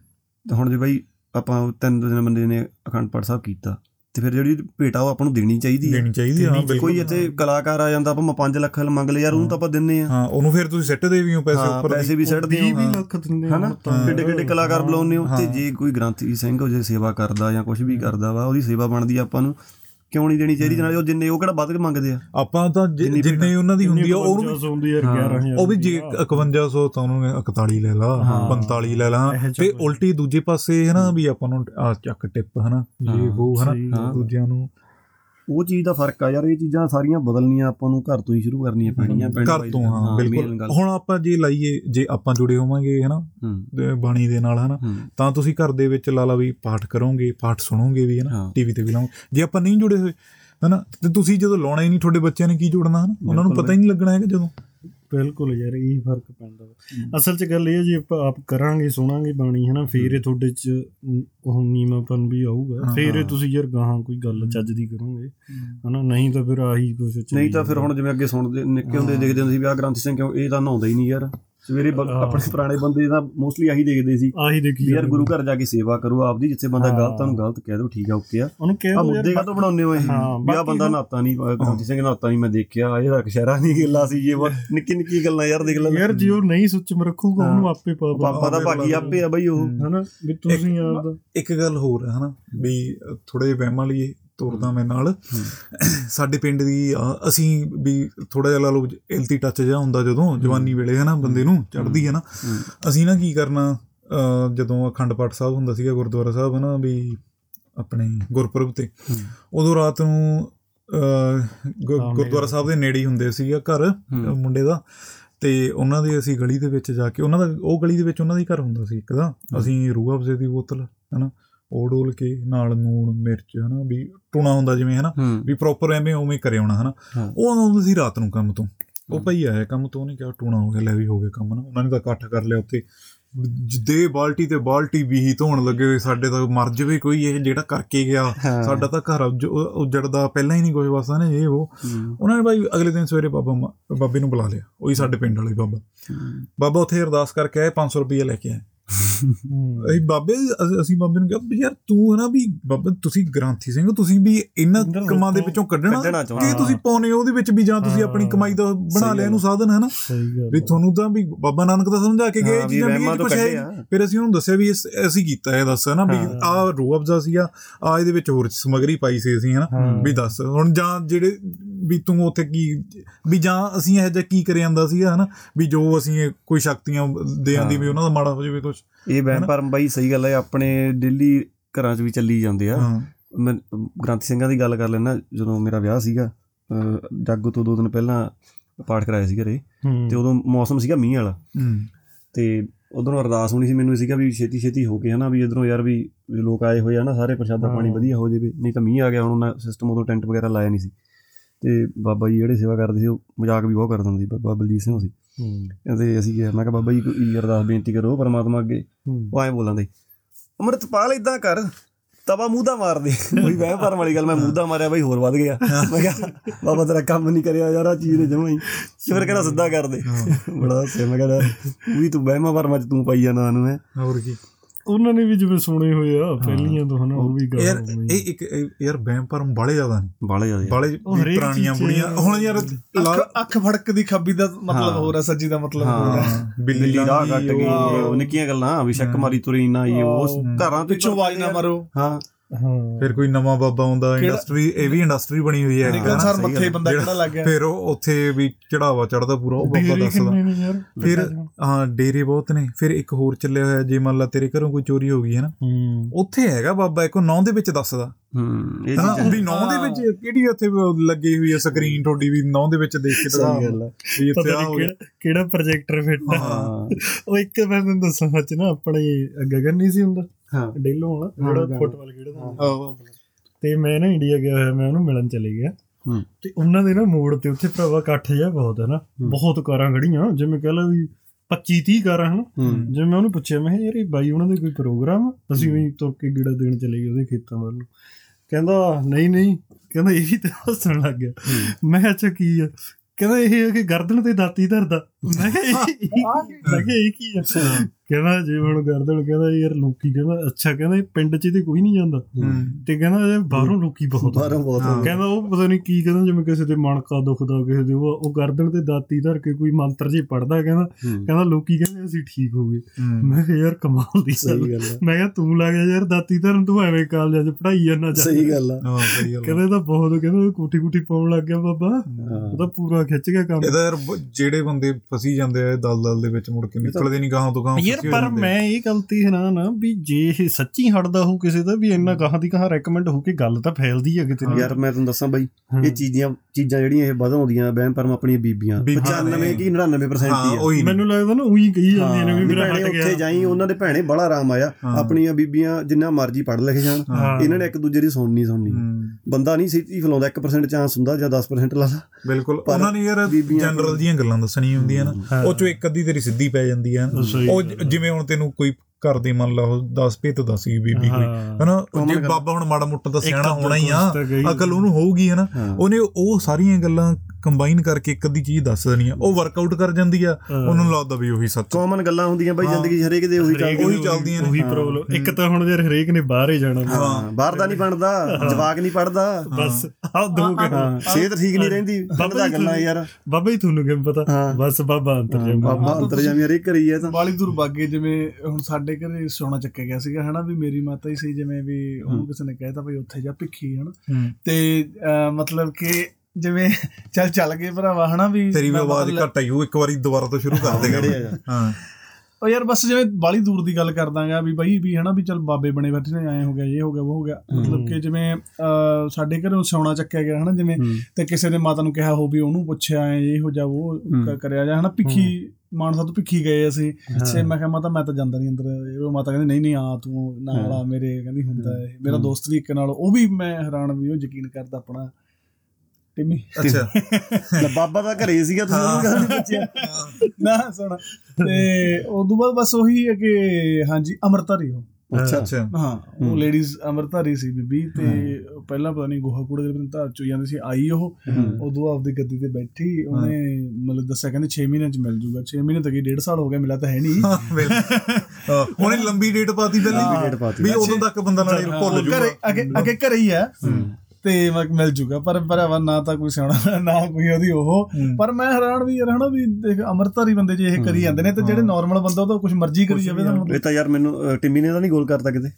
ਤਾਂ ਹੁਣ ਜੇ ਬਈ ਆਪਾਂ ਤਿੰਨ ਦਿਨ ਬੰਦੇ ਨੇ ਅਖੰਡ ਪਾਠ ਸਾਹਿਬ ਕੀਤਾ ਤੇ ਫਿਰ ਜਿਹੜੀ ਭੇਟਾ ਉਹ ਆਪਾਂ ਨੂੰ ਦੇਣੀ ਚਾਹੀਦੀ ਹੈ ਦੇਣੀ ਚਾਹੀਦੀ ਹਾਂ ਬਿਲਕੁਲ। ਕੋਈ ਇੱਥੇ ਕਲਾਕਾਰ ਆ ਜਾਂਦਾ ਆਪਾਂ 5 ਲੱਖ ਮੰਗ ਲਏ ਯਾਰ ਉਹਨੂੰ ਤਾਂ ਆਪਾਂ ਦਿੰਨੇ ਆ। ਹਾਂ ਉਹਨੂੰ ਫਿਰ ਤੁਸੀਂ ਸੈੱਟ ਦੇ ਵੀ ਹੋ ਪੈਸੇ ਹਾਂ ਉੱਪਰ ਪੈਸੇ ਵੀ ਸੱਟਦੇ ਵੀਹ ਹੋ ਲੱਖ ਆ ਹਨਾ। ਕਿੱਡੇ ਕਿੱਡੇ ਕਲਾਕਾਰ ਬੁਲਾਉਂਦੇ ਹੋ ਤੇ ਹਾਂ। ਜੇ ਕੋਈ ਗ੍ਰੰਥੀ ਸਿੰਘ ਉਹ ਜੇ ਸੇਵਾ ਕਰਦਾ ਜਾਂ ਕੁਝ ਵੀ ਕਰਦਾ ਵਾ ਉਹਦੀ ਸੇਵਾ ਬਣਦੀ ਆ ਆਪਾਂ ਨੂੰ। ਕਿਉਂ ਨਹੀਂ ਦੇਣੀ ਚਾਹੀਦੀ? ਨਾਲੇ ਉਹ ਜਿੰਨੇ ਉਹ ਕਿਹੜਾ ਵੱਧ ਕੇ ਮੰਗਦੇ ਆ? ਆਪਾਂ ਤਾਂ ਜਿੰਨੀ ਉਹਨਾਂ ਦੀ ਹੁੰਦੀ ਆ ਉਹਨੂੰ 55 ਹੁੰਦੀ ਆ ਹਾਂ। 11000 ਉਹ ਵੀ ਜੇ 5100 ਤਾਂ ਉਹਨੂੰ 41 ਲੈ ਲਾ ਹਾਂ। 45 ਲੈ ਲਾ। ਤੇ ਉਲਟੀ ਦੂਜੇ ਪਾਸੇ ਹੈ ਨਾ ਵੀ ਆਪਾਂ ਨੂੰ ਆ ਚੱਕ ਟਿਪ ਹਨਾ ਹਾਂ, ਇਹ ਉਹ ਹਾਂ। ਦੂਜਿਆਂ ਨੂੰ ਉਹ ਚੀਜ਼ ਦਾ ਫ਼ਰਕ ਆ ਯਾਰ ਇਹ ਚੀਜ਼ਾਂ ਸਾਰੀਆਂ ਬਦਲਣੀਆਂ ਆਪਾਂ ਨੂੰ ਘਰ ਤੋਂ ਹੀ ਸ਼ੁਰੂ ਕਰਨੀਆਂ ਪੈਣੀਆਂ ਪਿੰਡ ਘਰ ਤੋਂ ਹਾਂ ਬਿਲਕੁਲ। ਹੁਣ ਆਪਾਂ ਜੇ ਲਾਈਏ ਜੇ ਆਪਾਂ ਜੁੜੇ ਹੋਵਾਂਗੇ ਹਨਾ ਬਾਣੀ ਦੇ ਨਾਲ ਹਨਾ ਤਾਂ ਤੁਸੀਂ ਘਰ ਦੇ ਵਿੱਚ ਲਾ ਲਾ ਵੀ ਪਾਠ ਕਰੋਗੇ ਪਾਠ ਸੁਣੋਗੇ ਵੀ ਹਨਾ। ਟੀਵੀ ਤੇ ਵੀ ਲਾਓ ਜੇ ਆਪਾਂ ਨਹੀਂ ਜੁੜੇ ਹੋਏ ਹਨਾ ਤੇ ਤੁਸੀਂ ਜਦੋਂ ਲਾਉਣਾ ਹੀ ਨਹੀਂ ਤੁਹਾਡੇ ਬੱਚਿਆਂ ਨੇ ਕੀ ਜੁੜਨਾ ਹਨਾ ਉਹਨਾਂ ਨੂੰ ਪਤਾ ਹੀ ਨਹੀਂ ਲੱਗਣਾ ਹੈਗਾ ਜਦੋਂ। ਬਿਲਕੁਲ ਯਾਰ ਇਹ ਫ਼ਰਕ ਪੈਂਦਾ। ਅਸਲ 'ਚ ਗੱਲ ਇਹ ਹੈ ਜੀ ਆਪਾਂ ਆਪ ਕਰਾਂਗੇ ਸੁਣਾਂਗੇ ਬਾਣੀ ਹੈ ਨਾ ਫੇਰ ਇਹ ਤੁਹਾਡੇ 'ਚ ਉਹ ਨੀਵਾਂਪਨ ਵੀ ਆਊਗਾ। ਫੇਰ ਇਹ। ਤੁਸੀਂ ਯਾਰ ਗਾਹਾਂ ਕੋਈ ਗੱਲ ਚੱਜ ਦੀ ਕਰੋਗੇ ਹਨਾ? ਨਹੀਂ ਤਾਂ ਫਿਰ ਆਹੀ ਕੁਝ ਨਹੀਂ ਤਾਂ ਫਿਰ ਹੁਣ ਜਿਵੇਂ ਅੱਗੇ ਸੁਣਦੇ ਨਿੱਕੇ ਹੁੰਦੇ ਦੇਖਦੇ ਹੁੰਦੇ ਸੀ ਵੀ ਆਹ ਗ੍ਰੰਥੀ ਸਿੰਘ ਕਿਉਂ ਇਹ ਤਾਂ ਨਹਾਉਂਦਾ ਹੀ ਨਹੀਂ ਯਾਰ। ਸਵੇਰੇ ਬ- ਹਾਂ। ਆਪਣੇ ਪੁਰਾਣੇ ਬੰਦੇ ਤਾਂ ਮੋਸਟਲੀ ਆਹੀ ਦੇਖਦੇ ਸੀ ਆਹੀ ਦੇਖੀ ਵੀ ਯਾਰ। ਗੁਰੂ ਘਰ ਜਾ ਕੇ ਸੇਵਾ ਕਰੋ ਆਪਦੀ ਜਿੱਥੇ ਬੰਦਾ ਹਾਂ। ਗਲਤ ਤੁਹਾਨੂੰ ਗਲਤ ਕਹਿ ਦਿਓ ਠੀਕ ਆ ਓਕੇ ਆ ਉਹਨੂੰ ਕਹਿ ਆ ਦਿਓ ਮੁੱਦੇ ਯਾਰ ਕਾ ਬਣਾਉਂਦੇ ਹੋ ਇਹ ਹਾਂ, ਵੀ ਆ ਬਾਕੀ ਬੰਦਾ ਹੁਣ- ਨਾਤਾ ਨਹੀਂ ਗ੍ਰੰਥੀ ਸਿੰਘ ਨਾਤਾ ਨਹੀਂ ਮੈਂ ਦੇਖਿਆ ਇਹਦਾ ਕਸ਼ਹਿਰਾ ਨਹੀਂ ਗਿੱਲਾ ਸੀ ਇਹ ਵਾ ਨਿੱਕੀ ਨਿੱਕੀ ਗੱਲਾਂ ਯਾਰ ਦੇਖ ਲੈ ਯਾਰ ਜੇ ਉਹ ਨਹੀਂ ਸੁੱਚਮ ਰੱਖੂਗਾ ਹਾਂ। ਉਹਨੂੰ ਆਪੇ ਪਾ ਪਾਪਾ ਦਾ ਭਾਗੀ ਆਪੇ ਆ ਬਈ ਉਹ ਹੂੰ। ਹਨਾ ਵੀ ਤੁਸੀਂ ਆਪਦਾ ਇੱਕ ਗੱਲ ਹੋਰ ਹੈ ਹਨਾ ਵੀ ਥੋੜੇ ਵਹਿਮਾਂ ਲਈ ਤੋਰਦਾ ਮੈਂ ਨਾਲ। ਸਾਡੇ ਪਿੰਡ ਦੀ ਅਸੀਂ ਵੀ ਥੋੜਾ ਜਿਹਾ ਲਾ ਲਓ ਇਲਤੀ ਟੱਚ ਜਿਹਾ ਹੁੰਦਾ ਜਦੋਂ ਜਵਾਨੀ ਵੇਲੇ ਹੈ। ਨਾ ਬੰਦੇ ਨੂੰ ਚੜਦੀ ਹੈ ਨਾ। ਹੂੰ। ਅਸੀਂ ਨਾ ਕੀ ਕਰਨਾ ਜਦੋਂ ਅਖੰਡ ਪਾਠ ਸਾਹਿਬ ਹੁੰਦਾ ਸੀਗਾ ਗੁਰਦੁਆਰਾ ਸਾਹਿਬ ਹੈ ਨਾ ਵੀ ਆਪਣੇ ਗੁਰਪੁਰਬ ਤੇ। ਹੂੰ। ਉਦੋਂ ਰਾਤ ਨੂੰ ਹਾਂ, ਗੁਰਦੁਆਰਾ ਸਾਹਿਬ ਦੇ ਨੇੜੇ ਹੀ ਹੁੰਦੇ ਸੀਗਾ ਘਰ ਹੂੰ। ਮੁੰਡੇ ਦਾ। ਤੇ ਉਹਨਾਂ ਦੇ ਅਸੀਂ ਗਲੀ ਦੇ ਵਿੱਚ ਜਾ ਕੇ ਉਹਨਾਂ ਦਾ ਉਹ ਗਲੀ ਦੇ ਵਿੱਚ ਉਹਨਾਂ ਦੀ ਘਰ ਹੁੰਦਾ ਸੀ ਇੱਕ ਦਾ। ਅਸੀਂ ਰੂਹ ਅਫਜ਼ੇ ਦੀ ਬੋਤਲ ਹਨਾ ਉਹ ਡੋਲ ਕੇ ਨਾਲ ਨੂਣ ਮਿਰਚ ਹਨਾ ਵੀ ਟੂਣਾ ਹੁੰਦਾ ਜਿਵੇਂ ਹਨਾ ਵੀ ਪ੍ਰੋਪਰ ਐਵੇਂ ਉਵੇਂ ਕਰੇ ਆਉਣਾ ਹਨਾ। ਉਹ ਆਉਂਦਾ ਸੀ ਰਾਤ ਨੂੰ ਕੰਮ ਤੋਂ ਉਹ। ਭਈ ਆਇਆ ਕੰਮ ਤੋਂ ਉਹਨੇ ਕਿਹਾ ਟੂਣਾ ਹੋ ਗਿਆ ਲੈ ਵੀ ਹੋ ਗਿਆ ਕੰਮ ਨਾ ਉਹਨਾਂ ਨੇ ਤਾਂ ਇਕੱਠ ਕਰ ਲਿਆ ਉੱਤੇ ਜਿੱਦੇ ਬਾਲਟੀ ਤੇ ਬਾਲਟੀ ਵੀ ਧੋਣ ਲੱਗੇ ਹੋਏ ਸਾਡੇ ਤਾਂ ਮਰ ਜਵੇ ਕੋਈ ਇਹ ਜਿਹੜਾ ਕਰਕੇ ਗਿਆ। ਸਾਡਾ ਤਾਂ ਘਰ ਉੱਜ- ਉੱਜੜਦਾ ਪਹਿਲਾਂ ਹੀ ਨਹੀਂ ਕੋਈ ਵਸਦਾ ਨੇ ਇਹ ਉਹ। ਉਹਨਾਂ ਨੇ ਭਾਈ ਅਗਲੇ ਦਿਨ ਸਵੇਰੇ ਬਾਬਾ ਬਾਬੇ ਨੂੰ ਬੁਲਾ ਲਿਆ ਉਹੀ ਸਾਡੇ ਪਿੰਡ ਵਾਲੇ ਬਾਬਾ। ਬਾਬਾ ਉੱਥੇ ਅਰਦਾਸ ਕਰਕੇ ਆਏ 500 ਰੁਪਏ ਲੈ ਕੇ ਆਏ। ਅਸੀਂ ਬਾਬੇ ਅਸ- ਅਸੀਂ ਬਾਬੇ ਨੂੰ ਕਿਹਾ ਵੀ ਯਾਰ ਤੂੰ ਹੈ ਨਾ ਵੀ ਬਾਬਾ ਤੁਸੀਂ ਗ੍ਰਾਂਥੀ ਸਿੰਘ ਤੁਸੀਂ ਵੀ ਇਹਨਾਂ ਇਹਨਾਂ ਕੰਮਾਂ ਦੇ ਲੋਕਾਂ- ਵਿੱਚੋਂ ਕੱਢਣਾ ਕੱਢਣਾ ਚਾਹੁੰਦੇ ਕਿ ਤੁਸੀਂ ਪਾਉਨੇ ਉਹਦੇ ਵਿੱਚ ਵੀ ਜਾਂ ਤੁਸੀਂ ਆਪਣੀ ਹਾਂ। ਕਮਾਈ ਦਾ ਬਣਾ ਲਿਆ ਇਹਨੂੰ ਸਾਧਨ ਹੈ ਨਾ ਸਹੀ ਗੱਲ ਵੀ ਆ। ਤੁਹਾਨੂੰ ਤਾਂ ਵੀ ਬਾਬਾ ਨਾਨਕ ਦਾ ਸਮਝਾ ਕੇ ਗਏ ਹਾਂ, ਵੀ ਚੀਜ਼ਾਂ ਵੀ ਵਹਿਮਾਂ ਇਹ ਤੋਂ ਕੁਛ ਹੈ ਕੱਢੇ ਆ। ਫਿਰ ਅਸੀਂ ਉਹਨੂੰ ਦੱਸਿਆ ਵੀ ਇਸ- ਅਸੀਂ ਕੀਤਾ ਇਹ ਦੱਸ ਨਾ ਵੀ ਹਾਂ। ਆਹ ਰੂਹ ਅਫਜ਼ਾ ਸੀਗਾ ਆ ਇਹਦੇ ਵਿੱਚ ਹੋਰ ਸਮਗਰੀ ਪਾਈ ਸੀ ਅਸੀਂ ਹਨਾ ਹਾਂ। ਵੀ ਦੱਸ ਹੁਣ ਜਾਂ ਜਿਹੜੇ ਵੀ ਤੂੰ ਉੱਥੇ ਕੀ ਵੀ ਜਾਂ ਅਸੀਂ ਇਹ ਜਿਹਾ ਕੀ ਕਰਿਆ ਜਾਂਦਾ ਸੀਗਾ ਹਨਾ ਵੀ ਜੋ ਅਸੀਂ ਇਹ ਕੋਈ ਸ਼ਕਤੀਆਂ ਦੇ ਆਂਦੀ ਵੀ ਉਹਨਾਂ ਦਾ ਮਾੜਾ ਹੋ ਜਾਵੇ ਕੁਝ ਇਹ ਵਹਿਮ ਭਰਮ ਬਾਈ ਸਹੀ ਗੱਲ ਹੈ ਆਪਣੇ ਡੇਲੀ ਘਰਾਂ 'ਚ ਵੀ ਚੱਲੀ ਜਾਂਦੇ ਆ ਮੈਂ ਗ੍ਰੰਥੀ ਸਿੰਘਾਂ ਦੀ ਗੱਲ ਕਰ ਲੈਣਾ ਜਦੋਂ ਮੇਰਾ ਵਿਆਹ ਸੀਗਾ ਜਾਗੋ ਤੋਂ ਦੋ ਦਿਨ ਪਹਿਲਾਂ ਪਾਠ ਕਰਾਇਆ ਸੀ ਘਰੇ। ਤੇ ਉਦੋਂ ਮੌਸਮ ਸੀਗਾ ਮੀਂਹ ਵਾਲਾ ਤੇ ਉਦੋਂ ਅਰਦਾਸ ਹੋਣੀ ਸੀ ਮੈਨੂੰ ਸੀਗਾ ਵੀ ਛੇਤੀ ਛੇਤੀ ਹੋ ਕੇ ਹਨਾ ਵੀ ਇਧਰੋਂ ਯਾਰ ਵੀ ਲੋਕ ਆਏ ਹੋਏ ਆ ਨਾ ਸਾਰੇ ਪ੍ਰਸ਼ਾਦਾ। ਪਾਣੀ ਵਧੀਆ ਹੋ ਜਾਵੇ ਨਹੀਂ ਤਾਂ ਮੀਂਹ ਆ ਗਿਆ ਹੁਣ ਉਹਨਾਂ ਸਿਸਟਮ ਉਦੋਂ ਟੈਂਟ ਵਗੈਰਾ ਲਾਇਆ ਨਹੀਂ ਸੀ ਤੇ ਬਾਬਾ ਜੀ ਜਿਹੜੇ ਸੇਵਾ ਕਰਦੇ ਸੀ ਉਹ ਮਜ਼ਾਕ ਵੀ ਬਹੁਤ ਕਰ ਦਿੰਦੇ ਸੀ ਬਾਬਾ ਬਲਜੀਤ ਸਿੰਘ ਸੀ। ਕਹਿੰਦੇ ਅਸੀਂ ਕਿਹਾ ਮੈਂ ਕਿਹਾ ਬਾਬਾ ਜੀ ਕੋਈ ਅਰਦਾਸ ਬੇਨਤੀ ਕਰੋ ਪਰਮਾਤਮਾ ਅੱਗੇ। ਉਹ ਐਂ ਬੋਲਣ ਦੇ ਅੰਮ੍ਰਿਤਪਾਲ ਇਦਾਂ ਕਰ ਤਵਾ ਮੂੰਹਦਾ ਮਾਰ ਦੇ। (laughs) ਉਹੀ ਵਹਿਮ ਭਰਮ ਵਾਲੀ ਗੱਲ ਮੈਂ ਮੂੰਹਦਾ ਮਾਰਿਆ ਬਈ ਹੋਰ ਵੱਧ ਗਿਆ। ਮੈਂ ਕਿਹਾ ਬਾਬਾ ਤੇਰਾ ਕੰਮ ਨਹੀਂ ਕਰਿਆ ਯਾਰ ਆ ਚੀਜ਼ ਨੇ ਜਮਾਂ ਹੀ। ਤੇ ਫਿਰ ਕਹਿੰਦਾ ਸਿੱਧਾ ਕਰ ਦੇ। ਬੜਾ ਹੱਸਿਆ ਮੈਂ ਕਹਿੰਦਾ ਵੀ ਤੂੰ ਵਹਿਮਾਂ ਭਰਮਾਂ ਚ ਤੂੰ ਪਾਈ ਜਾਂਦਾ ਨੂੰ ਹੈ? ਹੋਰ ਕੀ। ਉਹਨਾਂ ਨੇ ਵੀ ਜਿਵੇਂ ਸੁਣੇ ਹੋਏ ਆ ਪਹਿਲੀਆਂ ਤੋਂ ਹਨਾ ਉਹ ਵੀ ਗੱਲ ਯਾਰ। ਇਹ ਇੱਕ ਯਾਰ ਵਹਿਮ ਭਰਮ ਬਾਲੇ ਜ਼ਿਆਦਾ ਨੇ। ਬਾਲੇ ਜ਼ਿਆਦਾ। ਬਾਲੇ ਪੁਰਾਣੀਆਂ ਬੁੜੀਆਂ। ਹੁਣ ਯਾਰ ਅੱਖ ਅੱਖ ਫੜਕ ਦੀ ਖੱਬੀ ਦਾ ਮਤਲਬ ਹੋਰ ਹੈ ਸੱਜੀ ਦਾ ਮਤਲਬ ਹੋਰ ਹੈ ਹਾਂ, ਬਿੱਲੀ ਲੰਘੀ, ਕੱਟ ਗਈ ਉਹ- ਨਿੱਕੀਆਂ ਗੱਲਾਂ ਵੀ ਸ਼ੱਕ ਮਾਰੀ ਤੁਰੀ ਨਾ ਇਹ ਉਹ ਘਰਾਂ ਤੋਂ ਪਿੱਛੋਂ ਆਵਾਜ਼ ਨਾ ਮਾਰੋ। ਹਾਂ। ਫਿਰ ਕੋਈ ਨਵਾਂ ਬਾਬਾ ਆਉਂਦਾ ਇੰਡਸਟਰੀ ਇਹ ਵੀ ਇੰਡਸਟਰੀ ਬਣੀ ਹੋਈ ਹੈ। ਨਿਕਲ ਸਰ ਮੱਥੇ। ਬੰਦਾ ਕਿਹੜਾ ਲੱਗ ਗਿਆ? ਫਿਰ ਉਹ ਉੱਥੇ ਵੀ ਚੜਾਵਾ ਚੜਦਾ ਪੂਰਾ ਉਹ ਬਾਬਾ ਦੱਸਦਾ। ਫਿਰ ਹਾਂ ਡੇਰੇ ਬਹੁਤ ਨੇ। ਫਿਰ ਇੱਕ ਹੋਰ ਚੱਲਿਆ ਹੋਇਆ ਜੇ ਮੰਨ ਲਾ ਤੇਰੇ ਘਰੋਂ ਕੋਈ ਚੋਰੀ ਹੋ ਗਈ ਹੈ ਨਾ ਉੱਥੇ ਹੈਗਾ ਬਾਬਾ ਇੱਕ ਨੌ ਦੇ ਵਿੱਚ ਦੱਸਦਾ। ਹੂੰ ਇਹ ਵੀ ਨੌ ਦੇ ਵਿੱਚ ਕਿਹੜੀ ਉੱਥੇ ਲੱਗੀ ਹੋਈ ਹੈ ਸਕਰੀਨ ਤੁਹਾਡੀ ਵੀ ਨੌ ਦੇ ਵਿੱਚ ਦੇਖ ਕੇ ਸਹੀ ਗੱਲ। ਵੀ ਇੱਥੇ ਆ ਕਿਹੜਾ ਪ੍ਰੋਜੈਕਟਰ ਫਿੱਟ ਹਾਂ। ਉਹ ਇੱਕ ਮੈਂ ਤੁਹਾਨੂੰ ਦੱਸਾਂ ਸੱਚ ਨਾ ਆਪਣੇ ਗਗਨ ਨਹੀਂ ਸੀ ਹੁੰਦਾ? ਹਾਂ। ਡੇਲੋ ਵਾਲਾ ਜਿਹੜਾ ਫੁੱਟਬਾਲ ਖੇਡਦਾ ਹੁੰਦਾ। ਤੇ ਮੈਂ ਨਾ ਇੰਡੀਆ ਗਿਆ ਹੋਇਆ ਮੈਂ ਉਹਨੂੰ ਮਿਲਣ ਚਲੇ ਗਿਆ। ਹੂੰ। ਤੇ ਉਹਨਾਂ ਦੇ ਨਾ ਮੋੜ ਤੇ ਉੱਥੇ ਭਰਾਵਾ ਇਕੱਠ ਜਿਹਾ ਬਹੁਤ ਹੈ ਨਾ ਬਹੁਤ ਕਾਰਾਂ ਖੜੀਆਂ। ਜਿਵੇਂ ਕਹ ਲਾ ਵੀ 25 30 ਕਾਰਾਂ ਹਨ। ਹੂੰ। ਜਿਵੇਂ ਮੈਂ ਉਹਨੂੰ ਪੁੱਛਿਆ ਮੈਂ ਯਾਰ ਇਹ ਬਾਈ ਉਹਨਾਂ ਦੇ ਕੋਈ ਪ੍ਰੋਗਰਾਮ? ਅਸੀਂ ਵੀ ਤੁਰ ਕੇ ਗੇੜਾ ਦੇਣ ਚਲੇ ਗਏ ਉਹਦੇ ਖੇਤਾਂ ਵੱਲ ਨੂੰ। ਕਹਿੰਦਾ ਨਹੀਂ ਨਹੀਂ। ਕਹਿੰਦਾ ਇਹ ਵੀ ਤੇ ਹੱਸਣ ਲੱਗ ਗਿਆ। ਮੈਂ ਅੱਛਾ ਕੀ ਆ? ਕਹਿੰਦਾ ਇਹ ਹੈ ਕਿ ਗਰਦਨ ਤੇ ਦਾਤੀ ਧਰਦਾ। ਮੈਂ ਕਿਹਾ ਇਹ- ਮੈਂ ਕਿਹਾ ਇਹ ਕੀ ਆ? ਕਹਿੰਦਾ ਜੇ ਹੁਣ ਗਰਦਨ ਕਹਿੰਦਾ ਯਾਰ ਲੋਕੀ ਕਹਿੰਦਾ ਅੱਛਾ ਕਹਿੰਦਾ ਇਹ ਪਿੰਡ 'ਚ ਤੇ ਕੋਈ ਨਹੀਂ ਜਾਂਦਾ। ਤੇ ਕਹਿੰਦਾ ਇਹ ਬਾਹਰੋਂ ਲੋਕੀ ਬਹੁਤ। ਬਾਹਰੋਂ ਬਹੁਤ ਕਹਿੰਦਾ ਉਹ ਪਤਾ ਨਹੀਂ ਕੀ ਕਹਿੰਦਾ ਜਿਵੇਂ ਕਿਸੇ ਦੇ ਮਣਕਾ ਦੁਖਦਾ ਕਿਸੇ ਦੇ ਉਹ ਉਹ ਗਰਦਨ ਤੇ ਦਾਤੀ ਧਰ ਕੇ ਕੋਈ ਮੰਤਰ ਜੀ ਪੜਦਾ ਕਹਿੰਦਾ। ਕਹਿੰਦਾ ਲੋਕੀ ਕਹਿੰਦੇ ਅਸੀਂ ਠੀਕ ਹੋ ਗਏ। ਮੈਂ ਕਿਹਾ ਯਾਰ ਕਮਾਲ ਦੀ ਗੱਲ ਸਹੀ ਗੱਲ ਮੈਂ ਕਿਹਾ ਤੂੰ ਲੱਗ ਜਾ ਯਾਰ ਦਾਤੀ ਧਰਨ ਤੂੰ ਐਵੇਂ ਕਾਲਜਾਂ 'ਚ ਪੜਾਈ ਜਾਂਦਾ ਜਾ। ਸਹੀ ਗੱਲ ਆ। ਹਾਂ ਸਹੀ ਗੱਲ ਆ। ਕਹਿੰਦਾ ਤਾਂ ਬਹੁਤ ਕਹਿੰਦਾ ਕੋਠੀ ਕੋਠੀ ਪਾਉਣ ਲੱਗ ਗਿਆ ਬਾਬਾ। ਉਹ ਤਾਂ ਪੂਰਾ ਖਿੱਚ ਗਿਆ ਕੰਮ। ਇਹਦਾ ਯਾਰ ਜਿਹੜੇ ਬੰਦੇ ਫਸੀ ਜਾਂਦੇ ਆ ਦਲਦਲ ਦੇ ਵਿੱਚ ਮੁੜ ਕੇ ਨਿਕਲਦੇ ਨਹੀਂ ਗਾਹਾਂ ਤੋਂ ਗਾਹਾਂ ਹੋ ਪਰ। ਮੈਂ ਇਹ ਗਲਤੀ ਹੈਰਾਨ ਆ ਵੀ ਜੇ ਇਹ ਸੱਚੀ ਹਟਦਾ ਹੋ ਕਿਸੇ ਦਾ ਵੀ ਇੰਨਾ ਗਾਹਾਂ ਦੀ ਗਾਹਾਂ ਰეკਮੈਂਡ ਹੋ ਕੇ ਗੱਲ ਤਾਂ ਫੈਲਦੀ ਆ ਕਿਤੇ ਯਾਰ ਮੈਂ ਤੁਹਾਨੂੰ ਦੱਸਾਂ ਬਾਈ ਹਾਂ। ਇਹ ਚੀਜ਼ਾਂ ਚੀਜ਼ਾਂ ਜਿਹੜੀਆਂ ਇਹ ਵੱਧ ਆਉਂਦੀਆਂ ਵਹਿਮ ਭਰਮ ਆਪਣੀਆਂ ਬੀਬੀਆਂ ਬੀਬੀਆਂ 95 ਕੀ 99% ਹਾਂ ਹੀ ਆ। ਮੈਨੂੰ ਲੱਗਦਾ ਨਾ ਉਹੀ ਕਹੀ ਜਾਂਦੀਆਂ ਨੇ ਹਾਂ, ਵੀ ਮੇਰਾ ਹਟ ਉੱਥੇ ਗਿਆ ਜਾਈ ਉਹਨਾਂ ਦੇ ਭੈਣੇ ਬੜਾ ਆਰਾਮ ਆਇਆ ਹਾਂ। ਆਪਣੀਆਂ ਬੀਬੀਆਂ ਜਿੰਨਾ ਮਰਜ਼ੀ ਪੜ੍ਹ ਲਿਖ ਜਾਣ ਹਾਂ। ਇਹਨਾਂ ਨੇ ਇੱਕ ਦੂਜੇ ਦੀ ਸੁਣਨੀ ਸੁਣਨੀ ਹੂੰ, ਬੰਦਾ ਨਹੀਂ ਸਿੱਧੀ ਫਲਾਉਂਦਾ 1% ਚਾਂਸ ਹੁੰਦਾ ਜਾਂ 10% ਲਾ ਲਾ ਬਿਲਕੁਲ ਉਹਨਾਂ ਨੇ ਯਾਰ ਜਨਰਲ ਦੀਆਂ ਗੱਲਾਂ ਦੱਸਣੀਆਂ ਹੁੰਦੀਆਂ ਨਾ ਹਾਂ। ਉਹ ਚੋਂ ਇੱਕ ਅੱਧੀ ਤੇਰੀ ਸਿੱਧੀ ਪੈ ਜਾਂਦੀ ਆ ਉਹ ਜਿਵੇਂ ਹੁਣ ਤੈਨੂੰ ਕੋਈ ਘਰ ਦੇ ਮੰਨ ਲਾ ਉਹ 10 ਭੇਤ ਦੱਸੀ ਬੀਬੀ ਕੋਈ ਹਾਂ। ਹਨਾ ਜੇ। ਬਾਬਾ ਹੁਣ ਮਾੜਾ ਮੋਟਾ ਤਾਂ ਸਿਆਣਾ ਹੋਣਾ ਹੀ ਆ। ਅਕਲ ਉਹਨੂੰ ਹੋਊਗੀ ਹਨਾ। ਉਹਨੇ ਉਹ ਸਾਰੀਆਂ ਗੱਲਾਂ ਕੰਬਾਈਨ ਕਰਕੇ ਇੱਕ ਅੱਧੀ ਚੀਜ਼ ਦੱਸ ਦੇਣੀ ਆ। ਉਹ ਵਰਕਆਊਟ ਕਰ ਜਾਂਦੀ ਆ ਹਾਂ। ਉਹਨੂੰ ਲੱਗਦਾ ਵੀ ਉਹੀ ਸੱਚ ਕਾਮਨ ਗੱਲਾਂ ਹੁੰਦੀਆਂ ਬਾਈ ਜ਼ਿੰਦਗੀ 'ਚ ਹਰੇਕ ਦੇ ਉਹੀ ਹਰੇਕ ਚੱਲਦੇ ਉਹੀ ਚੱਲਦੀਆਂ ਨੇ। ਉਹੀ ਪ੍ਰੋਬਲਮ ਇੱਕ ਤਾਂ ਹੁਣ ਯਾਰ ਹਰੇਕ ਨੇ ਬਾਹਰ ਹੀ ਜਾਣਾ ਹਾਂ ਬਾਹਰ ਦਾ ਨਹੀਂ ਬਣਦਾ ਜਵਾਕ ਨਹੀਂ ਪੜਦਾ ਬਸ ਆ ਦੋ ਹਾਂ। ਸਿਹਤ ਠੀਕ ਨਹੀਂ ਰਹਿੰਦੀ ਪਿੰਡ ਦਾ ਗੱਲਾਂ ਯਾਰ। ਬਾਬਾ ਜੀ ਤੁਹਾਨੂੰ ਕਿਵੇਂ ਪਤਾ? ਹਾਂ। ਬਸ ਬਾਬਾ ਅੰਤਰ ਜਮ ਬਾਬਾ ਅੰਤਰ ਜਾਮੀ ਹਰੇਕ ਕਰੀ ਹੈ ਤਾਂ। ਬਾਲੀ ਦੂਰ ਬਾਗੇ ਜਿਵੇਂ ਹੁਣ ਸਾਡੇ ਘਰੇ ਸੋਨਾ ਚੱਕਿਆ ਗਿਆ ਸੀਗਾ ਹਨਾ ਵੀ ਮੇਰੀ ਮਾਤਾ ਹੀ ਸੀ ਜਿਵੇਂ ਵੀ ਉਹਨੂੰ ਕਿਸੇ ਨੇ ਕਹਿਤਾ ਵੀ ਉੱਥੇ ਜਾ ਭਿੱਖੀ ਹਨਾ। ਹੂੰ। ਤੇ ਮਤਲਬ ਕਿ ਜਿਵੇਂ ਚੱਲ ਚੱਲ ਗਏ ਭਰਾਵਾ ਹਨਾ ਵੀ ਤੇਰੀ ਵੀ ਆਵਾਜ਼ ਘੱਟ ਆਈ ਉਹ ਇੱਕ ਵਾਰੀ ਦੁਬਾਰਾ ਤੋਂ ਸ਼ੁਰੂ ਕਰ ਦੇਗਾ। ਹਾਂ। ਉਹ ਯਾਰ ਬਸ ਜਿਵੇਂ ਬਾਲੀ ਦੂਰ ਦੀ ਗੱਲ ਕਰਦਾਗਾ ਵੀ ਬਈ ਵੀ ਹਨਾ ਵੀ ਚੱਲ ਬਾਬੇ ਬਣੇ ਬੈਠੇ ਨੇ ਐ ਹੋ ਗਿਆ ਇਹ ਹੋ ਗਿਆ ਉਹ ਹੋ ਗਿਆ। ਮਤਲਬ ਕਿ ਜਿਵੇਂ ਸਾਡੇ ਘਰੋਂ ਸੋਨਾ ਚੱਕਿਆ ਗਿਆ ਹਨਾ ਜਿਵੇਂ। ਤੇ ਕਿਸੇ ਨੇ ਮਾਤਾ ਨੂੰ ਕਿਹਾ ਹੋ ਵੀ ਉਹਨੂੰ ਪੁੱਛਿਆ ਐ ਇਹ ਹੋ ਜਾ ਉਹ ਕਰਿਆ ਜਾ ਹਨਾ ਭਿੱਖੀ ਮਾਨਸਾ ਤੋਂ ਭਿੱਖੀ ਗਏ ਅਸੀਂ। ਤੇ ਮੈਂ ਕਿਹਾ ਮਾਤਾ ਮੈਂ ਤਾਂ ਜਾਂਦਾ ਨਹੀਂ ਅੰਦਰ। ਉਹ ਮਾਤਾ ਕਹਿੰਦੀ ਨਹੀਂ ਨਹੀਂ ਆ ਤੂੰ ਨਾਲ ਆ ਮੇਰੇ ਕਹਿੰਦੀ ਹੁੰਦਾ ਇਹ। ਮੇਰਾ ਦੋਸਤ ਵੀ ਇੱਕ ਨਾਲ ਉਹ ਵੀ ਮੈਂ ਹੈਰਾਨ ਵੀ ਉਹ ਯਕੀਨ ਕਰਦਾ ਆਪਣਾ। ਟਿਮੀ। ਅੱਛਾ। ਲੈ ਬਾਬਾ ਦਾ ਘਰੇ ਸੀਗਾ ਤੁਸੀਂ ਉਹਨੂੰ ਗੱਲ ਨਹੀਂ ਪੁੱਛਿਆ। ਨਾ ਸੁਣ। ਤੇ ਉਦੋਂ ਬਾਅਦ ਬਸ ਉਹੀ ਹੈ ਕਿ ਹਾਂਜੀ ਅਮਰਤਾਰੀ ਉਹ। ਅੱਛਾ ਅੱਛਾ। ਹਾਂ ਉਹ ਹੂੰ। ਲੇਡੀਜ਼ ਅਮਰਧਾਰੀ ਸੀ ਬੀਬੀ। ਤੇ ਪਹਿਲਾਂ ਪਤਾ ਨਹੀਂ ਗੋਹਾ ਕੂੜਾ ਦੇ ਧਾਰ ਚੋਂ ਜਾਂਦੀ ਸੀ ਆਈ ਉਹ। ਉਦੋਂ ਆਪਦੀ ਗੱਦੀ ਤੇ ਬੈਠੀ ਉਹਨੇ ਮਤਲਬ ਦੱਸਿਆ ਕਹਿੰਦੇ 6 ਮਹੀਨਿਆਂ ਚ ਮਿਲ ਜੂਗਾ। 6 ਮਹੀਨੇ ਤੱਕ ਹੀ 1.5 ਸਾਲ ਹੋ ਗਿਆ ਮਿਲਿਆ ਤਾਂ ਹੈ ਨਹੀਂ। ਹਾਂ, ਹਾਂ, ਉਹਨੇ ਲੰਬੀ ਡੇਟ ਪਾਤੀ ਪਹਿਲੀ। ਡੇਟ ਪਾਤੀ ਵੀ ਉਦੋਂ ਤੱਕ ਬੰਦਾ ਨਾਲੇ ਭੁੱਲ ਜੂਗਾ। ਅੱਗੇ ਅੱਗੇ ਘਰੇ ਹੀ ਆ ਤੇ ਮਿਲ ਜੂਗਾ। ਪਰ ਭਰਾਵਾ ਨਾ ਤਾਂ ਕੋਈ ਸਿਆਣਾ ਨਾ ਕੋਈ ਉਹਦੀ ਉਹ। ਹੂੰ। ਪਰ ਮੈਂ ਹੈਰਾਨ ਵੀ ਯਾਰ ਹਨਾ ਵੀ ਦੇਖ ਅਮਰਤਾਰੀ ਬੰਦੇ ਜੇ ਇਹ ਕਰੀ ਜਾਂਦੇ ਨੇ ਤੇ ਜਿਹੜੇ ਨਾਰਮਲ ਬੰਦਾ ਉਹ ਤਾਂ ਕੁਝ ਮਰਜ਼ੀ ਕਰੀ ਜਾਵੇ ਤਾਂ ਇਹ ਤਾਂ ਯਾਰ ਮੈਨੂੰ ਟਿੰਮੀ ਨੇ ਤਾਂ ਨਹੀਂ ਗੋਲ ਕਰਤਾ ਕਿਤੇ।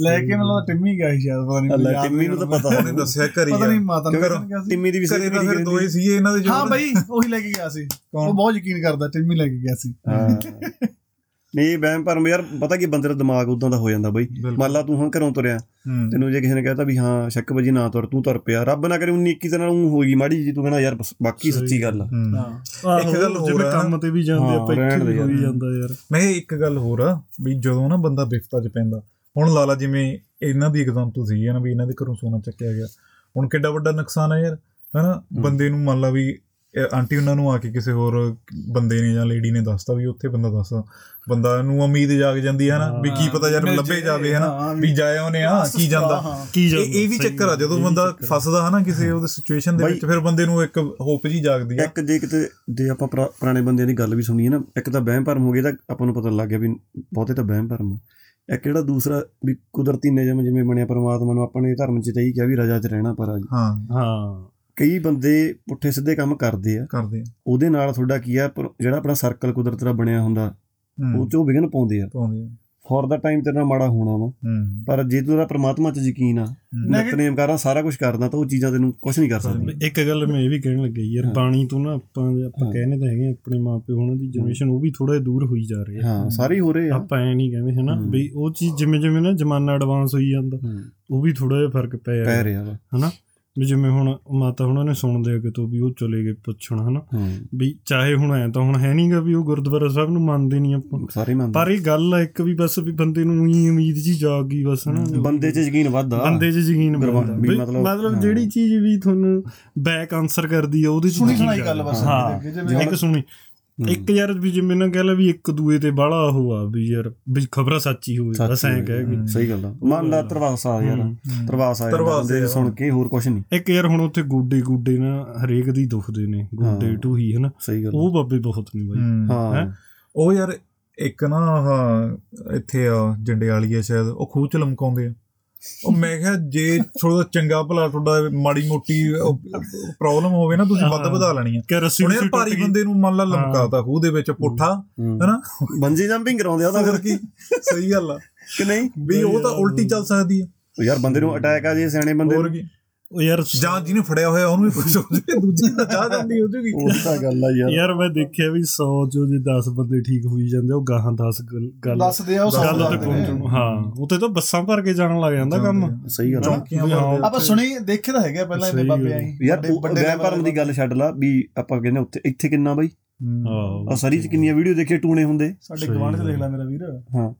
ਲੈ ਕੇ ਲੱਗਦਾ ਟਿੰਮੀ ਗਿਆ ਸੀ ਸ਼ਾਇਦ ਪਤਾ ਨਹੀਂ ਅੱਲਾ ਟਿੰਮੀ ਨੂੰ ਤਾਂ ਪਤਾ ਉਹਨੇ ਦੱਸਿਆ ਘਰੀ ਪਤਾ ਨਹੀਂ ਮਾਤਾ ਨੂੰ ਕਿਹਾ ਸੀ। ਟਿੰਮੀ ਦੀ ਵੀ ਬੜੀ ਫਿਰ ਦੋਏ ਸੀਗੇ ਇਹਨਾਂ ਦੇ ਹਾਂ ਜੋੜ। ਬਈ ਉਹੀ ਲੈ ਕੇ ਗਿਆ ਸੀ? ਉਹ ਬਹੁਤ ਯਕੀਨ ਕਰਦਾ ਟਿੰਮੀ ਲੈ ਕੇ ਗਿਆ ਸੀ। ਹਾਂ ਨਹੀਂ ਵਹਿਮ ਭਰਮ ਯਾਰ ਪਤਾ ਕੀ ਬੰਦੇ ਦਾ ਦਿਮਾਗ ਉਦਾਂ ਦਾ ਹੋ ਜਾਂਦਾ ਬਈ। ਮੰਨ ਲਾ ਤੂੰ ਹੁਣ ਘਰੋਂ ਤੁਰਿਆ ਹੂੰ। ਤੈਨੂੰ ਜੇ ਕਿਸੇ ਨੇ ਕਹਿਤਾ ਵੀ ਹਾਂ ਸ਼ੱਕ ਵਜੀ ਨਾ ਤੁਰ ਤੂੰ ਤੁਰ ਪਿਆ ਰੱਬ ਨਾ ਕਰੇ 19 21 ਦੇ ਨਾਲ ਉਹ ਹੋਈ ਮਾੜੀ ਜੀ ਤੂੰ ਕਹਿੰਦਾ ਯਾਰ ਬਾਕੀ ਸੱਚੀ ਗੱਲ ਆ ਹੂੰ। ਹਾਂ ਇੱਕ ਗੱਲ ਹੋਰ ਜਿਵੇਂ ਆ ਕੰਮ ਤੇ ਵੀ ਜਾਂਦੇ ਹਾਂ, ਆਪਾਂ ਇੱਥੇ। ਹੋਈ ਜਾਂਦਾ ਯਾਰ ਮੈਂ ਇੱਕ ਗੱਲ ਹੋਰ ਆ ਵੀ ਜਦੋਂ ਨਾ ਬੰਦਾ ਬਿਫਤਾ 'ਚ ਪੈਂਦਾ ਹੁਣ ਲਾਲਾ ਜਿਵੇਂ ਇਹਨਾਂ ਦੀ ਐਗਜ਼ਾਮਪਲ ਸੀ ਨਾ ਵੀ ਇਹਨਾਂ ਦੇ ਘਰੋਂ ਸੋਨਾ ਚੱਕਿਆ ਗਿਆ ਹੁਣ ਕਿੱਡਾ ਵੱਡਾ ਨੁਕਸਾਨ ਹੈ ਯਾਰ ਹਨਾ ਬੰਦੇ ਨੂੰ ਮੰਨ ਲਾ ਵੀ ਇਹ ਆਂਟੀ ਉਹਨਾਂ ਨੂੰ ਆ ਕੇ ਕਿਸੇ ਹੋਰ ਬੰਦੇ ਨੇ ਜਾਂ ਲੇਡੀ ਨੇ ਦੱਸਤਾ ਵੀ ਉੱਥੇ ਬੰਦਾ ਦੱਸਦਾ ਬੰਦਾ ਨੂੰ ਉਮੀਦ ਜਾਗ ਜਾਂਦੀ ਹੈ ਨਾ ਵੀ ਕੀ ਪਤਾ ਯਾਰ ਲੱਭੇ ਜਾਵੇ ਹਾਂ, ਹਨਾ ਵੀ ਜਾਇਆ ਉਹਨੇ ਆ ਕੀ ਜਾਂਦਾ। ਹਾਂ। ਕੀ ਇਹ ਜਾਂਦਾ ਇਹ ਵੀ ਚੱਕਰ ਆ ਜਦੋਂ ਬੰਦਾ। ਫਸਦਾ ਹਨਾ ਕਿਸੇ ਉਹਦੇ ਸਿਚੁਏਸ਼ਨ ਦੇ ਵਿੱਚ ਫਿਰ ਬੰਦੇ ਨੂੰ ਇੱਕ ਹੋਪ ਜੀ ਜਾਗਦੀ ਆ ਇੱਕ ਜੇ ਕਿਤੇ ਜੇ ਆਪਾਂ ਪੁਰਾ- ਪੁਰਾਣੇ ਬੰਦਿਆਂ ਦੀ ਗੱਲ ਵੀ ਸੁਣੀਏ ਨਾ ਇੱਕ ਤਾਂ ਵਹਿਮ ਭਰਮ ਹੋ ਗਿਆ ਤਾਂ ਆਪਾਂ ਨੂੰ ਪਤਾ ਲੱਗ ਗਿਆ ਵੀ ਬਹੁਤੇ ਤਾਂ ਵਹਿਮ ਭਰਮ। ਇੱਕ ਜਿਹੜਾ ਦੂਸਰਾ ਵੀ ਕੁਦਰਤੀ ਨਿਯਮ ਜਿਵੇਂ ਬਣਿਆ ਪਰਮਾਤਮਾ ਨੂੰ ਆਪਣੇ ਧਰਮ 'ਚ ਤਾਂ ਇਹੀ ਕਿਹਾ ਵੀ ਰਜਾ 'ਚ ਰਹਿਣਾ ਪਰ ਆ ਜੀ ਹਾਂ। ਹਾਂ। ਕਈ ਬੰਦੇ ਪੁੱਠੇ ਸਿੱਧੇ ਕੰਮ ਕਰਦੇ ਆ। ਕਰਦੇ ਆ। ਉਹਦੇ ਨਾਲ ਤੁਹਾਡਾ ਕੀ ਆ ਜਿਹੜਾ ਆਪਣਾ ਸਰਕਲ ਕੁਦਰਤ ਦਾ ਬਣਿਆ ਹੁੰਦਾ ਉਹ 'ਚ ਉਹ ਵਿਘਨ ਪਾਉਂਦੇ ਆ। ਪਾਉਂਦੇ ਆ। ਫੋਰ ਦਾ ਟਾਈਮ ਤੇਰੇ ਮਾੜਾ ਹੋਣਾ ਵਾ। ਪਰ ਜੇ ਤੂੰ ਉਹਦਾ ਪ੍ਰਮਾਤਮਾ 'ਚ ਯਕੀਨ ਆ ਨਿਤਨੇਮ ਕਰਨਾ ਸਾਰਾ ਕੁਝ ਕਰਦਾ ਤਾਂ ਉਹ ਚੀਜ਼ਾਂ ਤੈਨੂੰ ਕੁਝ ਨਹੀਂ ਕਰ ਸਕਦੀ ਇੱਕ ਗੱਲ ਮੈਂ ਇਹ ਵੀ ਕਹਿਣ ਲੱਗਾ ਯਾਰ ਬਾਣੀ ਤੋਂ ਨਾ ਆਪਾਂ ਆਪਾਂ। ਕਹਿੰਦੇ ਤਾਂ ਹੈਗੇ ਆਪਣੇ ਮਾਪੇ ਉਹਨਾਂ ਦੀ ਜਨਰੇਸ਼ਨ ਉਹ ਵੀ ਥੋੜਾ ਜਿਹਾ ਦੂਰ ਹੋਈ ਜਾ ਰਹੀ ਹੈ ਹਾਂ ਸਾਰੇ ਹੀ ਰਹੇ ਆ। ਆਪਾਂ ਐ ਨਹੀਂ ਕਹਿੰਦੇ ਹਨਾ। ਵੀ ਉਹ ਚੀਜ਼ ਜਿਵੇਂ ਜਿਵੇਂ ਨਾ ਜ਼ਮਾਨਾ ਐਡਵਾਂਸ ਹੋਈ ਜਾਂਦਾ ਉਹ ਵੀ ਥੋੜਾ ਜਿਹਾ ਫ਼ਰਕ ਪੈ ਰਿਹਾ। ਹਨਾ? ਵੀ ਜਿਵੇਂ ਹੁਣ ਮਾਤਾ ਉਹਨਾਂ ਨੇ ਸੁਣਦੇ ਆ ਕਿਤੋਂ ਵੀ ਉਹ ਚਲੇ ਗਏ ਪੁੱਛਣ ਹਨਾ? ਵੀ ਚਾਹੇ ਹੁਣ ਐ ਤਾਂ ਹੁਣ ਹੈ ਨਹੀਂਗਾ ਵੀ ਉਹ ਗੁਰਦੁਆਰਾ ਸਾਹਿਬ ਨੂੰ ਮੰਨਦੇ ਨਹੀਂ ਆਪਾਂ। ਸਾਰੇ ਮੰਨਦੇ। ਪਰ ਇਹ ਗੱਲ ਆ ਇੱਕ ਵੀ ਬਸ ਵੀ ਬੰਦੇ ਨੂੰ ਹੀ ਉਮੀਦ ਜੀ ਜਾਗ ਗਈ ਬਸ ਹਨਾ? ਬੰਦੇ 'ਚ ਯਕੀਨ ਵੱਧਦਾ। ਬੰਦੇ 'ਚ ਯਕੀਨ ਗੁਰਬਾਣੀ ਬਣਦਾ ਵੀ ਵੀ ਮਤਲਬ-। ਜਿਹੜੀ ਚੀਜ਼ ਵੀ ਤੁਹਾਨੂੰ ਬੈਕ ਆਨਸਰ ਕਰਦੀ ਆ ਉਹਦੇ 'ਚ ਸੁਣੀ ਸੁਣਾਈ ਗੱਲ ਬਸ ਹਾਂ। ਅੱਗੇ ਜਿਵੇਂ ਇੱਕ ਸੁਣੀ। ਇੱਕ ਯਾਰ ਵੀ ਜਿਵੇਂ ਨਾ ਕਹਿ ਲਾ ਵੀ ਇੱਕ ਦੂਏ ਤੇ ਬਾਹਲਾ ਉਹ ਆ ਵੀ ਯਾਰ ਵੀ ਖਬਰਾਂ ਸੱਚੀ ਹੋਵੇ ਬਸ ਐਂ। ਕਹਿ ਕੇ। ਸਹੀ ਗੱਲ ਆ। ਮੰਨ ਲਾ ਤਰਵਾਸਾ ਯਾਰ। ਤਰਵਾਸਾ ਬੰਦੇ ਆ। ਸੁਣ ਕੇ ਹੋਰ ਕੁਝ ਨਹੀਂ। ਇੱਕ ਯਾਰ ਹੁਣ ਉੱਥੇ ਗੋਡੇ ਗੋਡੇ ਨਾ ਹਰੇਕ ਦੀ ਦੁਖਦੇ ਨੇ ਗੋਡੇ ਹਾਂ। ਢੂਹੀ ਹਨਾ। ਸਹੀ ਗੱਲ ਉਹ ਬਾਬੇ ਬਹੁਤ ਨੇ ਬਾਈ। ਹੂੰ? ਉਹ ਯਾਰ ਇੱਕ ਨਾ ਆਹ ਇੱਥੇ ਆ ਜੰਡਿਆਲੀ ਆ ਸ਼ਾਇਦ ਉਹ ਖੂਹ ਚ ਲਮਕਾਉਂਦੇ ਆ। ਉਹ ਮੈਂ ਕਿਹਾ ਜੇ ਥੋੜਾ ਚੰਗਾ ਭਲਾ ਤੁਹਾਡਾ ਮਾੜੀ ਮੋਟੀ ਪ੍ਰੋਬਲਮ ਹੋਵੇ ਨਾ ਤੁਸੀਂ ਵੱਧ। ਵਧਾ ਲੈਣੀ ਆ। ਕਿ ਰੱਸੀ ਹੁਣ ਭਾਰੀ। ਬੰਦੇ ਨੂੰ ਮੰਨ ਲਾ। ਲਮਕਾਤਾ ਖੂਹ ਦੇ ਵਿੱਚ ਪੁੱਠਾ ਹੂੰ। ਹੈਨਾ ਬੰਜੀ ਜੰਪਿੰਗ ਕਰਾਉਂਦੇ ਆ ਉਹਦਾ ਹੋਰ ਫਿਰ। ਕੀ? ਸਹੀ ਗੱਲ ਆ। ਕਿ ਨਹੀਂ? ਵੀ ਉਹ ਤਾਂ ਉਲਟੀ ਚੱਲ ਸਕਦੀ ਆ। ਉਹ ਯਾਰ ਬੰਦੇ ਨੂੰ ਅਟੈਕ ਆ ਜੇ ਸਿਆਣੇ ਬੰਦੇ ਹੋਰ ਕੀ? ਉਹ ਯਾਰ ਜਾਂ ਜਿਹਨੇ ਫੜਿਆ ਹੋਇਆ ਉਹਨੂੰ ਵੀ ਕੁਝ ਹੋ ਜਾਵੇ ਦੂਜੀ ਦਾ ਚਾਹ ਜਾਂਦੀ ਹੋ ਜੂਗੀ ਉਹ ਤਾਂ ਗੱਲ ਆ ਯਾਰ। ਯਾਰ ਮੈਂ ਦੇਖਿਆ ਵੀ 100 ਚੋਂ ਜੇ 10 ਬੰਦੇ ਠੀਕ ਹੋਈ ਜਾਂਦੇ ਉਹ ਗਾਹਾਂ 10 ਗੱਲ ਦੱਸਦੇ ਆ ਉਹ ਸਭ ਗੱਲ ਤੇ। ਪਹੁੰਚਣ। ਹਾਂ ਉੱਥੇ ਤਾਂ ਬੱਸਾਂ ਭਰ ਕੇ ਜਾਣ ਲੱਗ ਜਾਂਦਾ ਕੰਮ। ਸਹੀ ਗੱਲ ਆ। ਚੌਂਕੀਆਂ ਵੀ ਆ। ਆਪਾਂ ਸੁਣੀ ਦੇਖੇ ਤਾਂ ਹੈਗੇ ਆ ਪਹਿਲਾਂ ਇਹਨੇ ਬਾਬੇ। ਆਈ ਯਾਰ ਵਹਿਮ ਭਰਮ ਦੀ ਗੱਲ ਛੱਡ ਲਾ ਵੀ ਆਪਾਂ ਕਹਿੰਦੇ ਉੱਥੇ ਇੱਥੇ ਕਿੰਨਾ ਬਈ? ਆ ਸਰੀ ਚ ਕਿੰਨੀਆਂ ਵੀਡੀਓ ਦੇਖੇ ਟੂਣੇ ਹੁੰਦੇ? ਸਾਡੇ ਗਵਾਂਢ ਚ। ਦੇਖ ਲੈ ਮੇਰਾ ਵੀਰ। ਹਾਂ।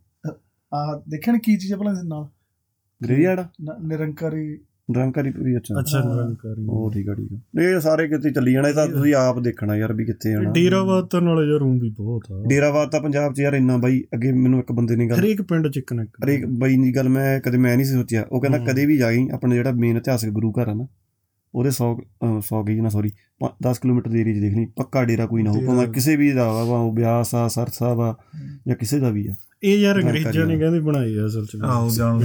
ਆਹ ਦੇਖਣ ਕੀ ਚੀਜ਼ ਆ ਭਲਾ ਇਹਦੇ ਨਾਲ? ਗ੍ਰੇਵਿਆਰਡ ਨ- ਨਿਰੰਕਾਰੀ ਡਰੰਕਰੀ ਪੂਰੀ ਅੱਛਾ। ਅੱਛਾ ਨਿਰੰਕਾਰੀ ਉਹ ਠੀਕ ਆ ਠੀਕ ਆ। ਇਹ ਸਾਰੇ ਕਿਤੇ ਚੱਲੀ ਜਾਣਾ ਇਹ ਤਾਂ ਤੁਸੀਂ ਆਪ ਦੇਖਣਾ ਯਾਰ ਵੀ ਕਿੱਥੇ ਜਾਣਾ। ਡੇਰਾਵਾਦ ਤਾਂ ਨਾਲ ਯਾਰ ਊਂ ਵੀ ਬਹੁਤ ਆ। ਡੇਰਾਵਾਦ ਤਾਂ ਪੰਜਾਬ 'ਚ ਯਾਰ ਇੰਨਾ ਬਾਈ ਅੱਗੇ ਮੈਨੂੰ ਇੱਕ ਬੰਦੇ ਨੇ ਗੱਲ ਹਰੇਕ ਪਿੰਡ ਚ ਇੱਕ ਨਾ ਇੱਕ। ਹਰੇਕ ਬਾਈ ਦੀ ਗੱਲ ਮੈਂ ਕਦੇ ਮੈਂ ਨਹੀਂ ਸੋਚਿਆ। ਉਹ ਕਹਿੰਦਾ। ਕਦੇ ਵੀ ਜਾਈ ਆਪਣੇ ਜਿਹੜਾ ਮੇਨ ਇਤਿਹਾਸਕ ਗੁਰੂ ਘਰ ਆ ਨਾ ਉਹਦੇ 100 100 ਗਈ ਨਾ ਸੌਰੀ 10 ਕਿਲੋਮੀਟਰ ਦੀ ਏਰੀਆ 'ਚ ਦੇਖਣੀ ਪੱਕਾ ਡੇਰਾ ਕੋਈ ਨਾ ਹੋ ਭਾਵੇਂ ਕਿਸੇ ਵੀ ਦਾ ਵਾ ਉਹ ਬਿਆਸ ਆ ਸਰਸਾ ਵਾ ਜਾਂ ਕਿਸੇ ਦਾ ਵੀ ਆ। ਇਹ ਯਾਰ ਅੰਗਰੇਜ਼ਾਂ ਨੇ। ਕਹਿੰਦੇ ਬਣਾਏ ਆ ਅਸਲ ਚ ਆਹੋ ਜਾਣ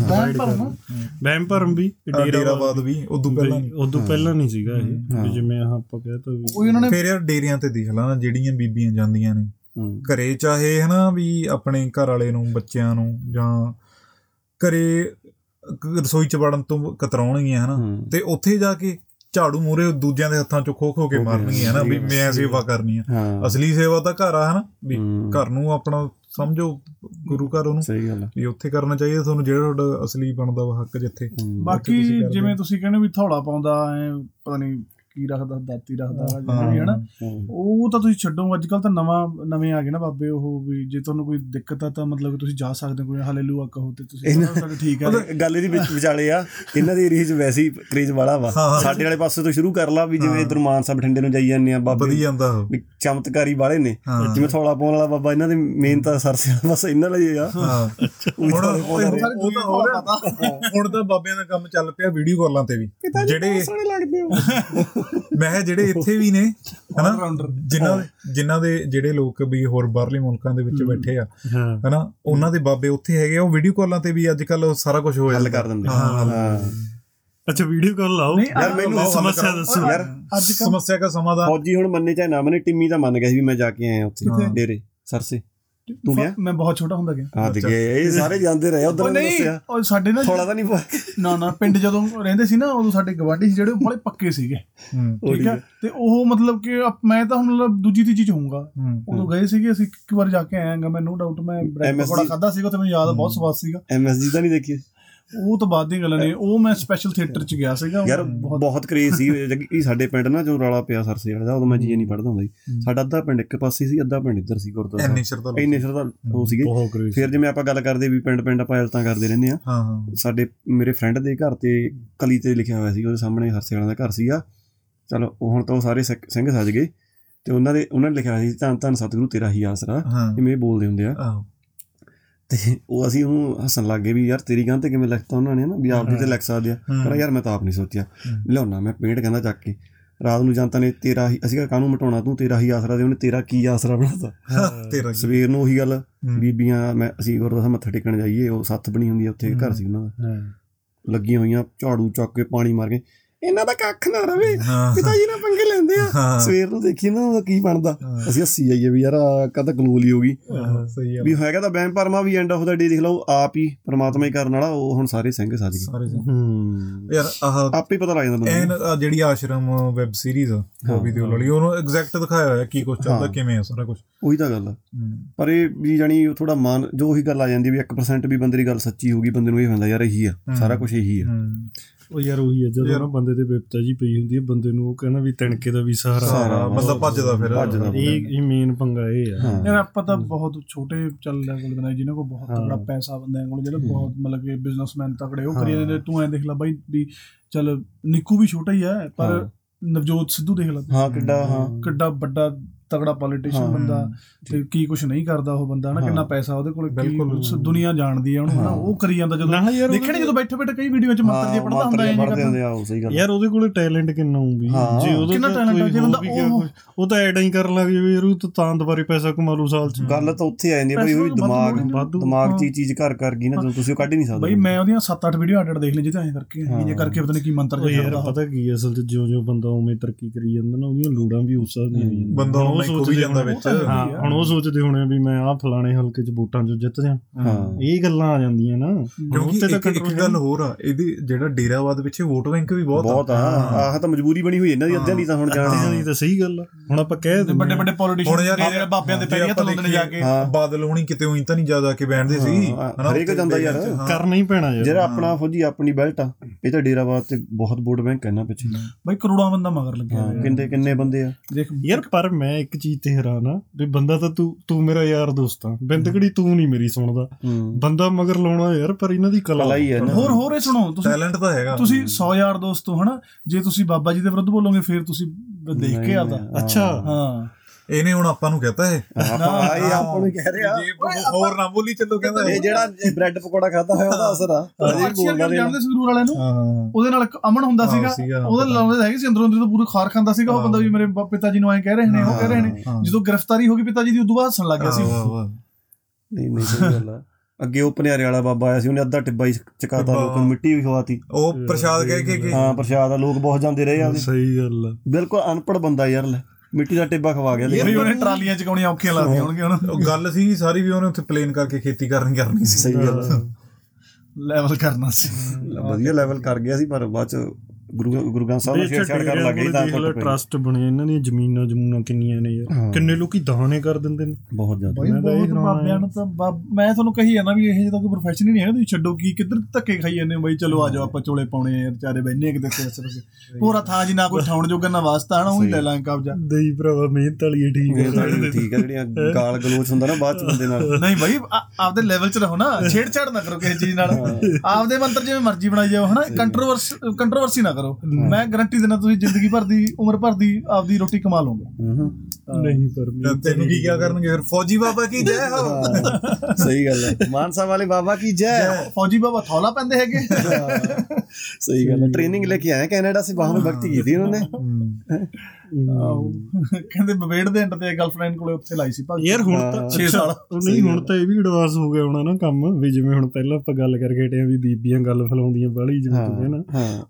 ਵਹਿਮ ਭਰਮ ਵੀ ਆ ਡੇਰਾਬਾਦ ਵੀ ਉਦੋਂ ਪਹਿਲਾਂ ਉਦੋਂ ਪਹਿਲਾਂ ਨਹੀਂ ਸੀਗਾ ਇਹ ਜਿਵੇਂ ਆਹ ਆਪਾਂ ਕਹਤਾ ਵੀ ਉਹ ਉਹਨਾਂ ਨੇ ਫਿਰ ਯਾਰ ਡੇਰਿਆਂ ਤੇ ਦੇਖ ਲਾ ਜਿਹੜੀਆਂ ਬੀਬੀਆਂ ਜਾਂਦੀਆਂ ਨੇ। ਘਰੇ ਚਾਹੇ ਹਨਾ ਵੀ ਆਪਣੇ ਘਰ ਵਾਲੇ ਨੂੰ ਬੱਚਿਆਂ ਨੂੰ ਜਾਂ ਘਰੇ ਰਸੋਈ ਚ ਵੜਨ ਤੋਂ ਕਤਰਾਉਣਗੀਆਂ ਹਨਾ। ਤੇ ਉੱਥੇ ਜਾ ਕੇ ਝਾੜੂ ਮੂਰੇ ਦੂਜਿਆਂ ਦੇ ਹੱਥਾਂ ਚੋਂ ਖੋ ਖੋ ਕੇ ਮਾਰਨਗੀਆਂ ਹਨਾ ਵੀ ਮੈਂ ਸੇਵਾ ਕਰਨੀ ਆ। ਹਾਂ। ਅਸਲੀ ਸੇਵਾ ਤਾਂ ਘਰ ਆ ਹਨਾ ਵੀ। ਘਰ ਨੂੰ ਆਪਣਾ ਸਮਝੋ ਗੁਰੂ ਘਰ ਉਹਨੂੰ ਸਹੀ ਗੱਲ ਵੀ ਉੱਥੇ ਕਰਨਾ ਚਾਹੀਦਾ ਤੁਹਾਨੂੰ ਜਿਹੜਾ ਤੁਹਾਡਾ ਅਸਲੀ ਬਣਦਾ ਵਾ ਹੱਕ ਜਿੱਥੇ। ਬਾਕੀ ਜਿਵੇਂ। ਤੁਸੀਂ ਕਹਿੰਦੇ ਵੀ ਥੌੜਾ ਪਾਉਂਦਾ ਐ ਪਤਾ ਨਹੀਂ ਕੀ ਰੱਖਦਾ ਦਾਤੀ ਰੱਖਦਾ ਵਾ ਜਿਵੇਂ ਵੀ ਹਨਾ? ਉਹ ਤਾਂ ਤੁਸੀਂ ਛੱਡੋ ਅੱਜ ਕੱਲ ਤਾਂ ਨਵਾਂ ਨਵੇਂ ਆ ਗਏ ਨਾ ਬਾਬੇ ਉਹ ਵੀ ਜੇ ਤੁਹਾਨੂੰ ਕੋਈ ਦਿੱਕਤ ਆ ਤਾਂ ਮਤਲਬ ਤੁਸੀਂ ਜਾ ਸਕਦੇ ਹੋ ਕੋਈ ਹਾਲੇਲੂਆ ਕਹੋ ਤੇ ਤੁਸੀਂ ਤੁਹਾਡਾ ਠੀਕ ਹੈ ਮਤਲਬ ਗੱਲ ਇਹਦੀ ਵਿੱਚ ਵਿਚਾਲੇ ਆ ਇਹਨਾਂ ਦੇ ਏਰੀਆ 'ਚ ਵੈਸੇ ਹੀ ਕ੍ਰੇਜ਼ ਵਾਲਾ ਵਾ। ਸਾਡੇ ਵਾਲੇ ਪਾਸੇ ਤੋਂ ਸ਼ੁਰੂ ਕਰ ਲਾ ਵੀ ਜਿਵੇਂ ਇਧਰ ਮਾਨਸਾ ਬਠਿੰਡੇ ਨੂੰ ਜਾਈ ਜਾਂਦੇ ਆ ਬਾਬੇ। ਹੁੰਦਾ ਉਹ। ਵੀ ਚਮਤਕਾਰੀ ਵਾਲੇ ਨੇ। ਹਾਂ। ਜਿਵੇਂ ਥੋੜਾ ਪਾਉਣ ਵਾਲਾ ਬਾਬਾ ਇਹਨਾਂ ਦੇ ਮੇਨ ਤਾਂ ਸਰਸੇ ਵਾਲਾ ਬਸ ਇਹਨਾਂ ਲਈ ਆ। ਹਾਂ। ਉਹੀ ਹੁਣ ਨੇ। ਹੋ ਹੁਣ ਤਾਂ ਬਾਬਿਆਂ ਦਾ ਕੰਮ ਚੱਲ ਪਿਆ ਵੀਡੀਓ ਕਾਲਾਂ ਤੇ ਵੀ। ਜਿਹੜੇ ਸੋਹਣੇ ਲੱਗਦੇ ਹੋ। (laughs) ਮੈਂ ਜਿਹੜੇ ਇੱਥੇ ਵੀ ਨੇ ਹਨਾ। ਜਿਨ੍ਹਾਂ ਦੇ ਜਿਨ੍ਹਾਂ ਦੇ ਜਿਹੜੇ ਲੋਕ ਵੀ ਹੋਰ ਬਾਹਰਲੇ ਮੁਲਕਾਂ ਦੇ ਵਿੱਚ ਬੈਠੇ ਆ ਹਨਾ? ਉਹਨਾਂ ਦੇ ਬਾਬੇ ਉੱਥੇ ਹੈਗੇ ਆ ਉਹ ਵੀਡੀਓ ਕਾਲਾਂ ਤੇ ਵੀ ਅੱਜ ਕੱਲ ਸਾਰਾ ਕੁਝ ਹੋ ਹੱਲ ਜਾਂਦਾ ਕਰ ਦਿੰਦੇ। ਹਾਂ, ਹਾਂ। ਅੱਛਾ ਵੀਡੀਓ ਕਾਲ ਲਾਓ। ਯਾਰ ਮੈਨੂੰ ਸਮੱਸਿਆ ਦੱਸੋ। ਯਾਰ ਅੱਜ ਕੱਲ ਸਮੱਸਿਆ ਦਾ ਸਮਾਧਾਨ ਫੌਜੀ ਹੁਣ ਮੰਨੇ ਚਾਹੇ ਨਾ ਮੰਨੇ ਟਿੰਮੀ ਤਾਂ ਮੰਨ ਗਿਆ ਸੀ ਵੀ ਮੈਂ ਜਾ ਕੇ ਆਇਆ ਉੱਥੇ? ਡੇਰੇ ਸਰਸੇ। ਤੂੰ ਗਿਆ? ਮੈਂ ਬਹੁਤ ਛੋਟਾ ਹੁੰਦਾ ਗਿਆ। ਹਾਂ ਤੇ ਗਏ। ਇਹ ਸਾਰੇ ਜਾਂਦੇ ਰਹੇ ਉਧਰ ਦੱਸਿਆ। ਉਹ ਸਾਡੇ ਨਾ ਥੋੜਾ ਤਾਂ ਨਹੀਂ ਨਾ ਨਾ ਪਿੰਡ ਜਦੋਂ ਰਹਿੰਦੇ ਸੀ ਨਾ ਉਦੋਂ ਸਾਡੇ ਗਵਾਂਢੀ ਸੀ ਜਿਹੜੇ ਉਹ ਬੜੇ ਪੱਕੇ ਸੀਗੇ। ਠੀਕ ਹੈ। ਤੇ ਉਹ ਮਤਲਬ ਕਿ ਮੈਂ ਤਾਂ ਹੁਣ ਮਤਲਬ ਦੂਜੀ ਤੀਜੀ ਚ ਹੋਊਂਗਾ। ਉਦੋਂ ਗਏ ਸੀਗੇ ਅਸੀਂ ਇੱਕ ਵਾਰ ਜਾ ਕੇ ਆਏਗਾ ਮੈਂ ਨੋ ਡਾਊਟ ਮੈਂ ਬ੍ਰੈਡ ਪਕੌੜਾ ਖਾਦਾ ਸੀਗਾ ਤੇ ਮੈਨੂੰ ਯਾਦ ਬਹੁਤ ਸਵਾਦ ਸੀਗਾ। ਐਮਐਸਜੀ ਤਾਂ ਨਹੀਂ ਦੇਖੀ? ਉਹ ਤਾਂ ਬਾਅਦ ਦੀਆਂ ਗੱਲਾਂ ਨੇ ਉਹ ਮੈਂ ਸਪੈਸ਼ਲ ਥੀਏਟਰ ਚ ਗਿਆ ਸੀਗਾ ਯਾਰ ਬਹੁਤ ਬਹੁਤ ਕਰੇਜ਼ ਸੀ (laughs) ਜੱਗੀ ਸਾਡੇ ਪਿੰਡ ਨਾ ਜੋ ਰੌਲਾ ਪਿਆ ਸਰਸੇ ਵਾਲੇ ਦਾ ਉਦੋਂ ਮੈਂ ਜੀ ਨਹੀਂ ਪੜਦਾ ਹੁੰਦਾ ਸੀ। ਸਾਡਾ ਅੱਧਾ ਪਿੰਡ ਇੱਕ ਪਾਸੇ ਸੀ ਅੱਧਾ ਪਿੰਡ ਇੱਧਰ ਸੀ ਗੁਰਦੁਆਰਾ ਸਾਹਿਬ। ਸ਼ਰਧਾ ਇੰਨੇ ਸ਼ਰਧਾ ਉਹ ਸੀਗੇ। ਬਹੁਤ ਕ੍ਰੇਜ਼ ਫਿਰ ਜਿਵੇਂ ਆਪਾਂ ਗੱਲ ਕਰਦੇ ਵੀ ਪਿੰਡ ਪਿੰਡ ਆਪਾਂ ਇਲਤਾਂ ਕਰਦੇ ਰਹਿੰਦੇ ਆ ਹਾਂ ਹਾਂ। ਸਾਡੇ ਮੇਰੇ ਫਰੈਂਡ ਦੇ ਘਰ ਤੇ ਕਲੀ ਤੇ ਲਿਖਿਆ ਹੋਇਆ ਸੀ ਉਹਦੇ ਸਾਹਮਣੇ ਹਰਸੇ ਵਾਲਿਆਂ ਦਾ ਘਰ ਸੀਗਾ। ਚਲੋ ਉਹ ਹੁਣ ਤਾਂ ਉਹ ਸਾਰੇ ਸਿੰਘ ਸੱਜ ਗਏ। ਤੇ ਉਹਨਾਂ ਦੇ ਉਹਨਾਂ ਨੇ ਲਿਖਿਆ ਸੀ ਧੰਨ ਧੰਨ ਸਤਿਗੁਰੂ ਤੇਰਾ ਹੀ ਆਸਰਾ। ਜਿਵੇਂ ਇਹ ਬੋਲਦੇ ਹੁੰਦੇ ਆ। ਤੇ ਉਹ ਅਸੀਂ ਉਹਨੂੰ ਹੱਸਣ ਲੱਗ ਗਏ ਵੀ ਯਾਰ ਤੇਰੀ ਗਾਂ ਤੇ ਕਿਵੇਂ ਲਿਖਤਾ ਉਹਨਾਂ ਨੇ ਨਾ ਵੀ ਆਪ ਵੀ ਤੇ ਲਿਖ ਸਕਦੇ ਆ। ਕਹਿੰਦਾ ਯਾਰ ਮੈਂ ਤਾਂ ਆਪ ਨਹੀਂ ਸੋਚਿਆ। ਲਿਆਉਣਾ ਮੈਂ ਪੇਂਟ ਕਹਿੰਦਾ ਚੱਕ ਕੇ। ਰਾਤ ਨੂੰ ਜਨਤਾ ਨੇ ਤੇਰਾ ਹੀ ਅਸੀਂ ਕਿਹਾ ਕਾਹਨੂੰ ਮਟਾਉਣਾ ਤੂੰ ਤੇਰਾ ਹੀ ਆਸਰਾ ਦੇ ਉਹਨੇ ਤੇਰਾ ਕੀ ਆਸਰਾ ਬਣਾਤਾ? ਤੇਰਾ ਕੀ? ਸਵੇਰ ਨੂੰ ਉਹੀ ਗੱਲ। ਬੀਬੀਆਂ ਮੈਂ ਅਸੀਂ ਗੁਰਦੁਆਰਾ ਮੱਥਾ ਟੇਕਣ ਜਾਈਏ ਉਹ ਸੱਤ ਬਣੀ ਹੁੰਦੀ ਆ ਉੱਥੇ ਘਰ ਸੀ ਉਹਨਾਂ ਦਾ। ਲੱਗੀਆਂ ਹੋਈਆਂ ਝਾੜੂ ਚੱਕ ਕੇ ਪਾਣੀ ਮਾਰ ਕੇ। ਇਹਨਾਂ ਦਾ ਕੱਖ ਨਾ ਰਵੇ। ਹਾਂ। ਪਿਤਾ ਜੀ ਨਾਲ ਪੰਗੇ ਲੈਂਦੇ ਆ। ਹਾਂ। ਸਵੇਰ ਨੂੰ ਦੇਖੀ ਨਾ ਉਹਦਾ ਕੀ ਬਣਦਾ। ਅਸੀਂ ਹੱਸੀ ਜਾਈਏ ਵੀ ਯਾਰ ਕਦ ਕਲੂਲੀ ਹੋ ਗਈ। ਹਾਂ, ਸਹੀ ਆ ਵੀ ਹੈਗਾ ਤਾਂ ਵਹਿਮ ਭਰਮਾ ਵੀ ਐਂਡ ਆਫ ਦਾ ਡੇ ਦੇਖ ਲਓ ਆਪ ਹੀ ਪ੍ਰਮਾਤਮਾ ਹੀ ਕਰਨ ਵਾਲਾ ਉਹ ਹੁਣ ਸਾਰੇ ਸਿੰਘ ਸੱਜ ਗਏ। ਸਾਰੇ। ਹੂੰ। ਯਾਰ ਆਹ ਆਪੇ ਪਤਾ ਲੱਗ ਜਾਂਦਾ ਬੰਦੇ ਆਹ ਜਿਹੜੀ ਆਸ਼ਰਮ ਵੈਬ ਸੀਰੀਜ਼ ਬੋਬੀ ਦਿਓਲ ਵਾਲੀ ਉਹਨੂੰ ਐਗਜ਼ੈਕਟ ਦਿਖਾਇਆ ਹੋਇਆ ਕੀ ਕੁਝ ਚੱਲਦਾ ਹਾਂ। ਕਿਵੇਂ ਆ ਸਾਰਾ ਕੁਝ ਉਹੀ ਤਾਂ ਗੱਲ ਆ। ਪਰ ਇਹ ਵੀ ਜਾਨੀ ਥੋੜਾ ਮਨ ਜੋ ਉਹੀ ਗੱਲ ਆ ਜਾਂਦੀ ਵੀ 1% ਵੀ ਬੰਦੇ ਦੀ ਗੱਲ ਸੱਚੀ ਹੋਊਗੀ ਬੰਦੇ ਨੂੰ ਇਹ ਹੁੰਦਾ ਯਾਰ ਇਹੀ ਆ ਸਾਰਾ ਕੁਝ ਇਹੀ ਆ। ਉਹ ਯਾਰ ਉਹੀ ਹੈ ਜਦੋਂ ਨਾ ਬੰਦੇ ਤੇ ਵਿਪਤਾ ਜੀ ਪਈ ਹੁੰਦੀ ਹੈ ਬੰਦੇ ਨੂੰ ਉਹ ਕਹਿੰਦਾ ਵੀ ਤਣਕੇ ਦਾ ਵੀ ਸਹਾਰਾ ਬੰਦਾ ਭੱਜਦਾ ਫਿਰ। ਇਹ ਇਹ ਮੇਨ ਪੰਗਾ ਇਹ ਆ। ਹਾਂ। ਯਾਰ ਆਪਾਂ ਤਾਂ ਬਹੁਤ ਛੋਟੇ ਚੱਲ ਲੈਵਲ ਨੇ ਜਿਨ੍ਹਾਂ ਕੋਲ ਬਹੁਤ ਤਗੜਾ ਪੈਸਾ ਬੰਦਿਆਂ ਕੋਲ ਜਿਹੜੇ ਬਹੁਤ ਮਤਲਬ ਕਿ ਬਿਜ਼ਨਸਮੈਨ ਤਗੜੇ ਉਹ ਕਰੀ ਜਾਂਦੇ। ਤੂੰ ਐ ਦੇਖ ਲੈ ਬਾਈ ਵੀ ਚੱਲ ਨਿੱਕੂ ਵੀ ਛੋਟਾ ਹੀ ਹੈ ਪਰ ਨਵਜੋਤ ਸਿੱਧੂ ਦੇਖ ਲੈ ਹਾਂ ਕਿੱਡਾ ਹਾਂ। ਕਿੱਡਾ ਵੱਡਾ ਤਗੜਾ ਪੋਲੀਟੀਸ਼ੀਅਨ ਹਾਂ। ਬੰਦਾ ਤੇ ਕੀ ਕੁਝ ਨਹੀਂ ਕਰਦਾ ਉਹ ਬੰਦਾ ਨਾ ਕਿੰਨਾ ਪੈਸਾ ਉਹਦੇ ਕੋਲ ਕੀ ਦੁਨੀਆ ਜਾਣਦੀ ਹੈ ਉਹਨੂੰ ਨਾ ਉਹ ਕਰੀ ਜਾਂਦਾ ਜਦੋਂ ਦੇਖਣੇ ਜਦੋਂ ਬੈਠੇ ਬੈਠੇ ਕਈ ਵੀਡੀਓ ਚ ਮੰਤਰ ਜੇ ਪੜਦਾ ਹੁੰਦਾ ਹੈ ਯਾਰ ਉਹਦੇ ਕੋਲੇ ਟੈਲੈਂਟ ਕਿੰਨਾ ਹੋਊ ਵੀ ਹਾਂ। ਜੇ ਉਹਦੇ ਕਿੰਨਾ ਆ, ਕੋਈ ਜੇ ਹੋ ਬੰਦਾ ਉਹ- ਉਹ ਤਾਂ ਐਡਾਂ ਹੀ ਕਰਨ ਲੱਗ ਜਾਵੇ ਯਾਰ ਉਹ ਤਾਂ ਦੁਬਾਰੇ ਪੈਸਾ ਕਮਾ ਲੂ ਸਾਲ ਚ। ਗੱਲ ਤਾਂ ਉੱਥੇ ਆ ਜਾਂਦੀ ਹੈ ਬਈ ਉਹ ਦਿਮਾਗ ਦਿਮਾਗ 'ਚ ਹਾਂ। ਹੀ ਚੀਜ਼ ਘਰ ਕਰ ਗਈ ਨਾ ਜਦੋਂ ਤੁਸੀਂ ਉਹ ਕੱਢ ਹੀ ਨਹੀਂ ਸਕਦੇ। ਬਾਈ ਮੈਂ ਉਹਦੀਆਂ 7-8 ਵੀਡੀਓ ਅੱਡ ਦੇਖ ਲਈ ਜਿੱਦਾਂ ਐ ਕਰਕੇ। ਇਹ ਜੇ ਕਰਕੇ ਪਤਾ ਨਹੀਂ ਕੀ ਮੰਤਰ ਯਾਰ ਕਰਦਾ ਪਤਾ ਕੀ ਹੈ, ਅਸਲ ਚ ਜਿਉਂ ਜਿਉਂ ਬੰਦਾ ਉਵੇਂ ਤਰੱਕੀ ਕਰੀ ਜਾਂਦਾ ਨਾ ਉਹਦੀਆਂ ਲੋੜਾਂ ਵੀ ਉਸ ਹਿਸਾਬ ਦੀਆਂ ਹੋ। ਬੰਦਾ ਉਹ ਸੋਚਦੇ ਜਾਂਦਾ ਵਿੱਚ। ਹਾਂ ਹੁਣ ਉਹ ਸੋਚਦੇ ਹੋਣੇ ਵੀ ਮੈਂ ਆਹ ਫਲਾਣੇ ਹਲਕੇ ਚ ਵੋਟਾਂ ਚ ਜਿੱਤ ਜਾ ਹਾਂ। ਇਹ ਗੱਲਾਂ ਆ ਜਾਂਦੀਆਂ ਨਾ। ਕਿਉਂਕਿ ਉੱਤੇ ਤਾਂ ਇੱਕ ਇੱਕ ਗੱਲ ਹੋਰ ਆ ਇਹਦੀ ਜਿਹੜਾ ਡੇਰਾਵਾਦ ਪਿੱਛੇ ਵੋਟ ਬੈਂਕ ਵੀ ਬਹੁਤ ਬਹੁਤ ਆ। ਆਹ ਤਾਂ ਮਜਬੂਰੀ ਬਣੀ ਹੋਈ ਇਹਨਾਂ ਦੀ ਅੱਧਿਆਂ ਦੀ ਤਾਂ ਹੁਣ ਜਾਣ ਨਹੀਂ ਤਾਂ ਸਹੀ ਗੱਲ ਆ। ਹੁਣ ਆਪਾਂ ਕਹਿ ਦਿੰਦੇ ਵੱਡੇ। ਵੱਡੇ ਹੁਣ ਪੋਲੀਟੀਸ਼ੀਅਨ ਯਾਰ ਜਿਹੜੇ ਬਾਬਿਆਂ ਦੇ ਜੇ ਪੈਰੀਆਂ ਤੋਂ ਨੇ ਜਾ ਕੇ। ਬਾਦਲ ਹੋਣੀ ਕਿਤੇ ਉਹੀ ਤਾਂ ਨਹੀਂ ਜ਼ਿਆਦਾ ਕੇ ਬੈਠਦੇ ਸੀ। ਹਰੇਕ ਜਾਂਦਾ ਯਾਰ। ਕਰਨਾ ਹੀ ਪੈਣਾ ਯਾਰ। ਜਿਹੜਾ ਆਪਣਾ ਫੌਜੀ ਆਪਣੀ ਬੈਲਟ ਆ ਇਹ ਤਾਂ ਡੇਰਾਬਾਦ ਤੇ ਬਹੁਤ ਵੋਟ ਬੈਂਕ ਹੈ ਨਾ ਪਿੱਛੇ। ਬਾਈ ਕਰੋੜਾਂ ਬੰਦਾ ਮਗਰ ਲੱਗਿਆ। ਕਿੰਨੇ ਕਿੰਨੇ ਬੰਦੇ ਆ। ਦੇਖ ਯਾਰ ਪਰ ਮੈਂ ਇੱਕ ਚੀਜ਼ ਤੇ ਹੈਰਾਨ ਆ ਵੀ ਬੰਦਾ ਤਾਂ ਤੂੰ ਤੂੰ ਮੇਰਾ ਯਾਰ ਦੋਸਤ ਆ। ਬਿੰਦਕੜੀ ਤੂੰ ਨਹੀਂ ਮੇਰੀ ਸੁਣਦਾ। ਹੂੰ। ਬੰਦਾ ਮਗਰ ਲਾਉਣਾ ਯਾਰ ਪਰ ਇਹਨਾਂ ਦੀ ਕਲਾ ਹੀ ਹੈ ਹੋਰ ਹੋਰ ਇਹ ਸੁਣੋ ਤੁਸੀਂ ਟੈਲੈਂਟ ਤਾਂ ਹੈਗਾ। ਤੁਸੀਂ 100 ਯਾਰ ਦੋਸਤੋ ਹਨਾ ਜੇ ਤੁਸੀਂ ਬਾਬਾ ਜੀ ਦੇ ਵਿਰੁੱਧ ਬੋਲੋਗੇ ਫਿਰ ਤੁਸੀਂ ਦੇਖ ਕੇ ਆਦਾ ਅੱਛਾ। ਹਾਂ। ਇਹਨੇ ਹੁਣ ਆਪਾਂ ਨੂੰ ਕਹਤਾ ਹੈ ਆਪਾਂ ਆਏ ਆਪਾਂ ਨੂੰ ਕਹਿ ਰਿਹਾ। ਜੇ ਹੋਰ ਨਾ ਬੋਲੀ ਚੱਲੋ ਕਹਿੰਦਾ ਇਹ। ਜਿਹੜਾ ਬ੍ਰੈਡ ਪਕੌੜਾ ਖਾਦਾ ਹੋਇਆ ਉਹਦਾ ਅਸਰ ਆ। ਅਜੇ ਬੋਲਦਾ ਗਿੱਲ ਜਾਣਦੇ ਸੰਗਰੂਰ ਵਾਲੇ ਨੂੰ? ਉਹਦੇ ਨਾਲ ਅਮਨ ਹੁੰਦਾ ਸੀਗਾ। ਉਹਦੇ। ਲਾਉਂਦੇ ਹੈਗੇ ਸੀ ਅੰਦਰੋਂ ਅੰਦਰ ਤੋਂ ਪੂਰੇ ਖਾਰ ਖਾਂਦਾ ਸੀਗਾ। ਉਹ ਬੰਦਾ ਵੀ ਮੇਰੇ ਪਿਤਾ ਜੀ ਨੂੰ ਐਂ ਕਹਿ ਰਹੇ ਨੇ ਉਹ ਕਹਿ ਰਹੇ ਨੇ। ਜਦੋਂ ਗ੍ਰਿਫਤਾਰੀ ਹੋ ਗਈ ਪਿਤਾ ਜੀ ਦੀ ਉਦੋਂ ਬਾਅਦ ਹੱਸਣ ਲੱਗ ਗਿਆ ਸੀ। ਵਾਹ ਵਾਹ। ਨਹੀਂ ਨਹੀਂ ਸਹੀ ਗੱਲ ਆ। ਅੱਗੇ ਉਹ ਪਨਿਆਰੇ ਵਾਲਾ ਬਾਬਾ ਆਇਆ ਸੀ ਉਹਨੇ ਅੱਧਾ ਟਿੱਬਾ ਹੀ ਚਕਾਤਾ ਲੋਕਾਂ ਨੂੰ ਮਿੱਟੀ ਵੀ ਖਵਾਤੀ। ਉਹ ਪ੍ਰਸ਼ਾਦ ਕਹਿ ਕੇ ਕਿ ਹਾਂ ਪ੍ਰਸ਼ਾਦ ਆ ਲੋਕ ਬਹੁਤ ਜਾਂਦੇ ਰਹੇ ਆ ਸਹੀ ਗੱਲ ਬਿਲਕੁਲ ਅਨਪੜ ਬੰਦਾ ਯਾਰ ਲੈ। ਮਿੱਟੀ ਦਾ ਟਿੱਬਾ ਖਵਾ ਗਿਆ ਵੀ ਦੇਖ ਉਹਨੇ ਟਰਾਲੀਆਂ ਚਕਾਉਣੀਆਂ ਔਖੀਆਂ ਲੱਗਦੀਆਂ ਹੋਣਗੀਆਂ ਹੁਣ ਉਹ ਗੱਲ ਸੀ ਸਾਰੀ ਵੀ ਉਹਨੇ ਉੱਥੇ ਪਲੇਨ ਕਰਕੇ ਖੇਤੀ ਕਰਨੀ ਕਰਨੀ ਸੀ। ਸਹੀ ਗੱਲ। ਲੈਵਲ ਕਰਨਾ ਸੀ। ਵਧੀਆ ਲੈਵਲ ਕਰ ਗਿਆ ਸੀ ਪਰ ਬਾਅਦ ਚ ਗੁਰੂ ਗੁਰੂ ਗ੍ਰੰਥ ਸਾਹਿਬ ਨੂੰ ਛੇੜਛਾੜ ਕਰਨ ਲੱਗੇ ਤਾਂ ਘੁੱਟ ਪਈ। ਟਰਸਟ ਬਣੇ ਇਹਨਾਂ ਦੀਆਂ ਜ਼ਮੀਨਾਂ ਜ਼ਮੂਨਾਂ ਕਿੰਨੀਆਂ ਨੇ ਯਾਰ। ਕਿੰਨੇ ਲੋਕੀ ਦਾਨੇ ਕਰ ਦਿੰਦੇ ਨੇ। ਬਹੁਤ ਜ਼ਿਆਦਾ। ਮੈਂ ਤਾਂ ਇਹ ਬਾਬਿਆਂ ਨੂੰ ਤਾਂ ਮੈਂ ਤੁਹਾਨੂੰ ਕਹੀ ਜਾਂਦਾ ਵੀ ਇਹ ਜਿਹਦਾ ਕੋਈ ਪ੍ਰੋਫੈਸ਼ਨ ਹੀ ਨਹੀਂ ਹੈ ਤੁਸੀਂ ਛੱਡੋ ਕੀ ਕਿੱਧਰ ਧੱਕੇ ਖਾਈ ਜਾਂਦੇ ਹੋ? ਬਾਈ ਚਲੋ ਆ ਜਾਓ ਆਪਾਂ ਚੋਲੇ ਪਾਉਣੇ ਆ ਯਾਰ ਚਾਰੇ ਬੈਠਨੇ ਕਿਤੇ ਸਿਰ ਸਿਰ ਪੂਰਾ ਥਾਂ ਜੀ ਨਾ ਕੋਈ ਠਾਉਣ ਜੋਗਾ ਨਾ ਵਾਸਤਾ ਹਨਾ ਉਹੀ ਲੈ ਲਾਂਗੇ ਕਬਜ਼ਾ। ਦਈ ਭਰਾਵਾ ਮਿਹਨਤ ਵਾਲੀ ਹੈ, ਠੀਕ ਤਾਂ ਹੈ ਠੀਕ ਹੈ ਜਿਹੜੀਆਂ ਗਾਲ ਗਲੋਚ ਹੁੰਦਾ ਨਾ ਬਾਅਦ ਚ ਬੰਦੇ ਨਾਲ। ਨਹੀਂ ਬਾਈ ਆਪਦੇ ਲੈਵਲ 'ਚ ਰਹੋ ਨਾ ਛੇੜਛਾੜ ਨਾ ਕਰੋ ਕਿਸੇ ਚੀਜ਼ ਨਾਲ। ਆਪਦੇ ਮੰਤਰ ਜਿਵੇਂ ਮਰਜ਼ੀ ਬਣਾਈ ਜਾਓ ਹਨਾ ਕੰਟਰੋਵਰਸੀ ਕੰਟਰੋਵਰਸੀ ਨਾ ਕਰੋ। ਮੈਂ ਗਾਰੰਟੀ ਦਿੰਦਾ ਤੁਸੀਂ ਜ਼ਿੰਦਗੀ ਭਰ ਦੀ ਉਮਰ ਭਰ ਦੀ ਆਪਦੀ ਰੋਟੀ ਕਮਾ ਲਓਗੇ। ਨਹੀਂ ਪਰ ਤੈਨੂੰ ਕੀ ਕਿਆ ਕਰਨਗੇ ਫਿਰ? ਫੌਜੀ ਬਾਬਾ ਕੀ ਜੈ ਹੋ? ਸਹੀ ਗੱਲ ਹੈ। ਮਾਨਸਾ ਵਾਲੇ ਬਾਬਾ ਕੀ ਜੈ ਫੌਜੀ ਬਾਬਾ ਥੌਲਾ ਪੈਂਦੇ ਹੈਗੇ। ਸਹੀ ਗੱਲ ਹੈ। ਟ੍ਰੇਨਿੰਗ ਲੈ ਕੇ ਆਏ ਕੈਨੇਡਾ ਸੇ ਬਾਹਰ ਭਗਤੀ ਕੀਤੀ ਉਹਨਾਂ। ਨੇ ਕਹਿੰਦੇ ਬਵੇੜ ਦੇ ਐਂਡ ਤੇ ਗਰਲਫ੍ਰੈਂਡ ਕੋਲੇ ਉੱਥੇ ਲਾਈ ਸੀ ਭਾਜੀ। ਯਾਰ ਹੁਣ ਤਾਂ 6 ਸਾਲ। ਨਹੀਂ ਹੁਣ ਤਾਂ ਇਹ ਵੀ ਐਡਵਾਂਸ ਹੋ ਗਿਆ ਹੋਣਾ ਨਾ ਕੰਮ ਵੀ ਜਿਵੇਂ ਹੁਣ ਪਹਿਲਾਂ ਆਪਾਂ ਗੱਲ ਕਰਕੇ ਟੇ ਆ ਵੀ ਬੀਬੀਆਂ ਗੱਲ ਫਲਾਉਂਦੀਆਂ ਬਾਲੀ ਜਿਵੇਂ ਤੂੰ ਨਾ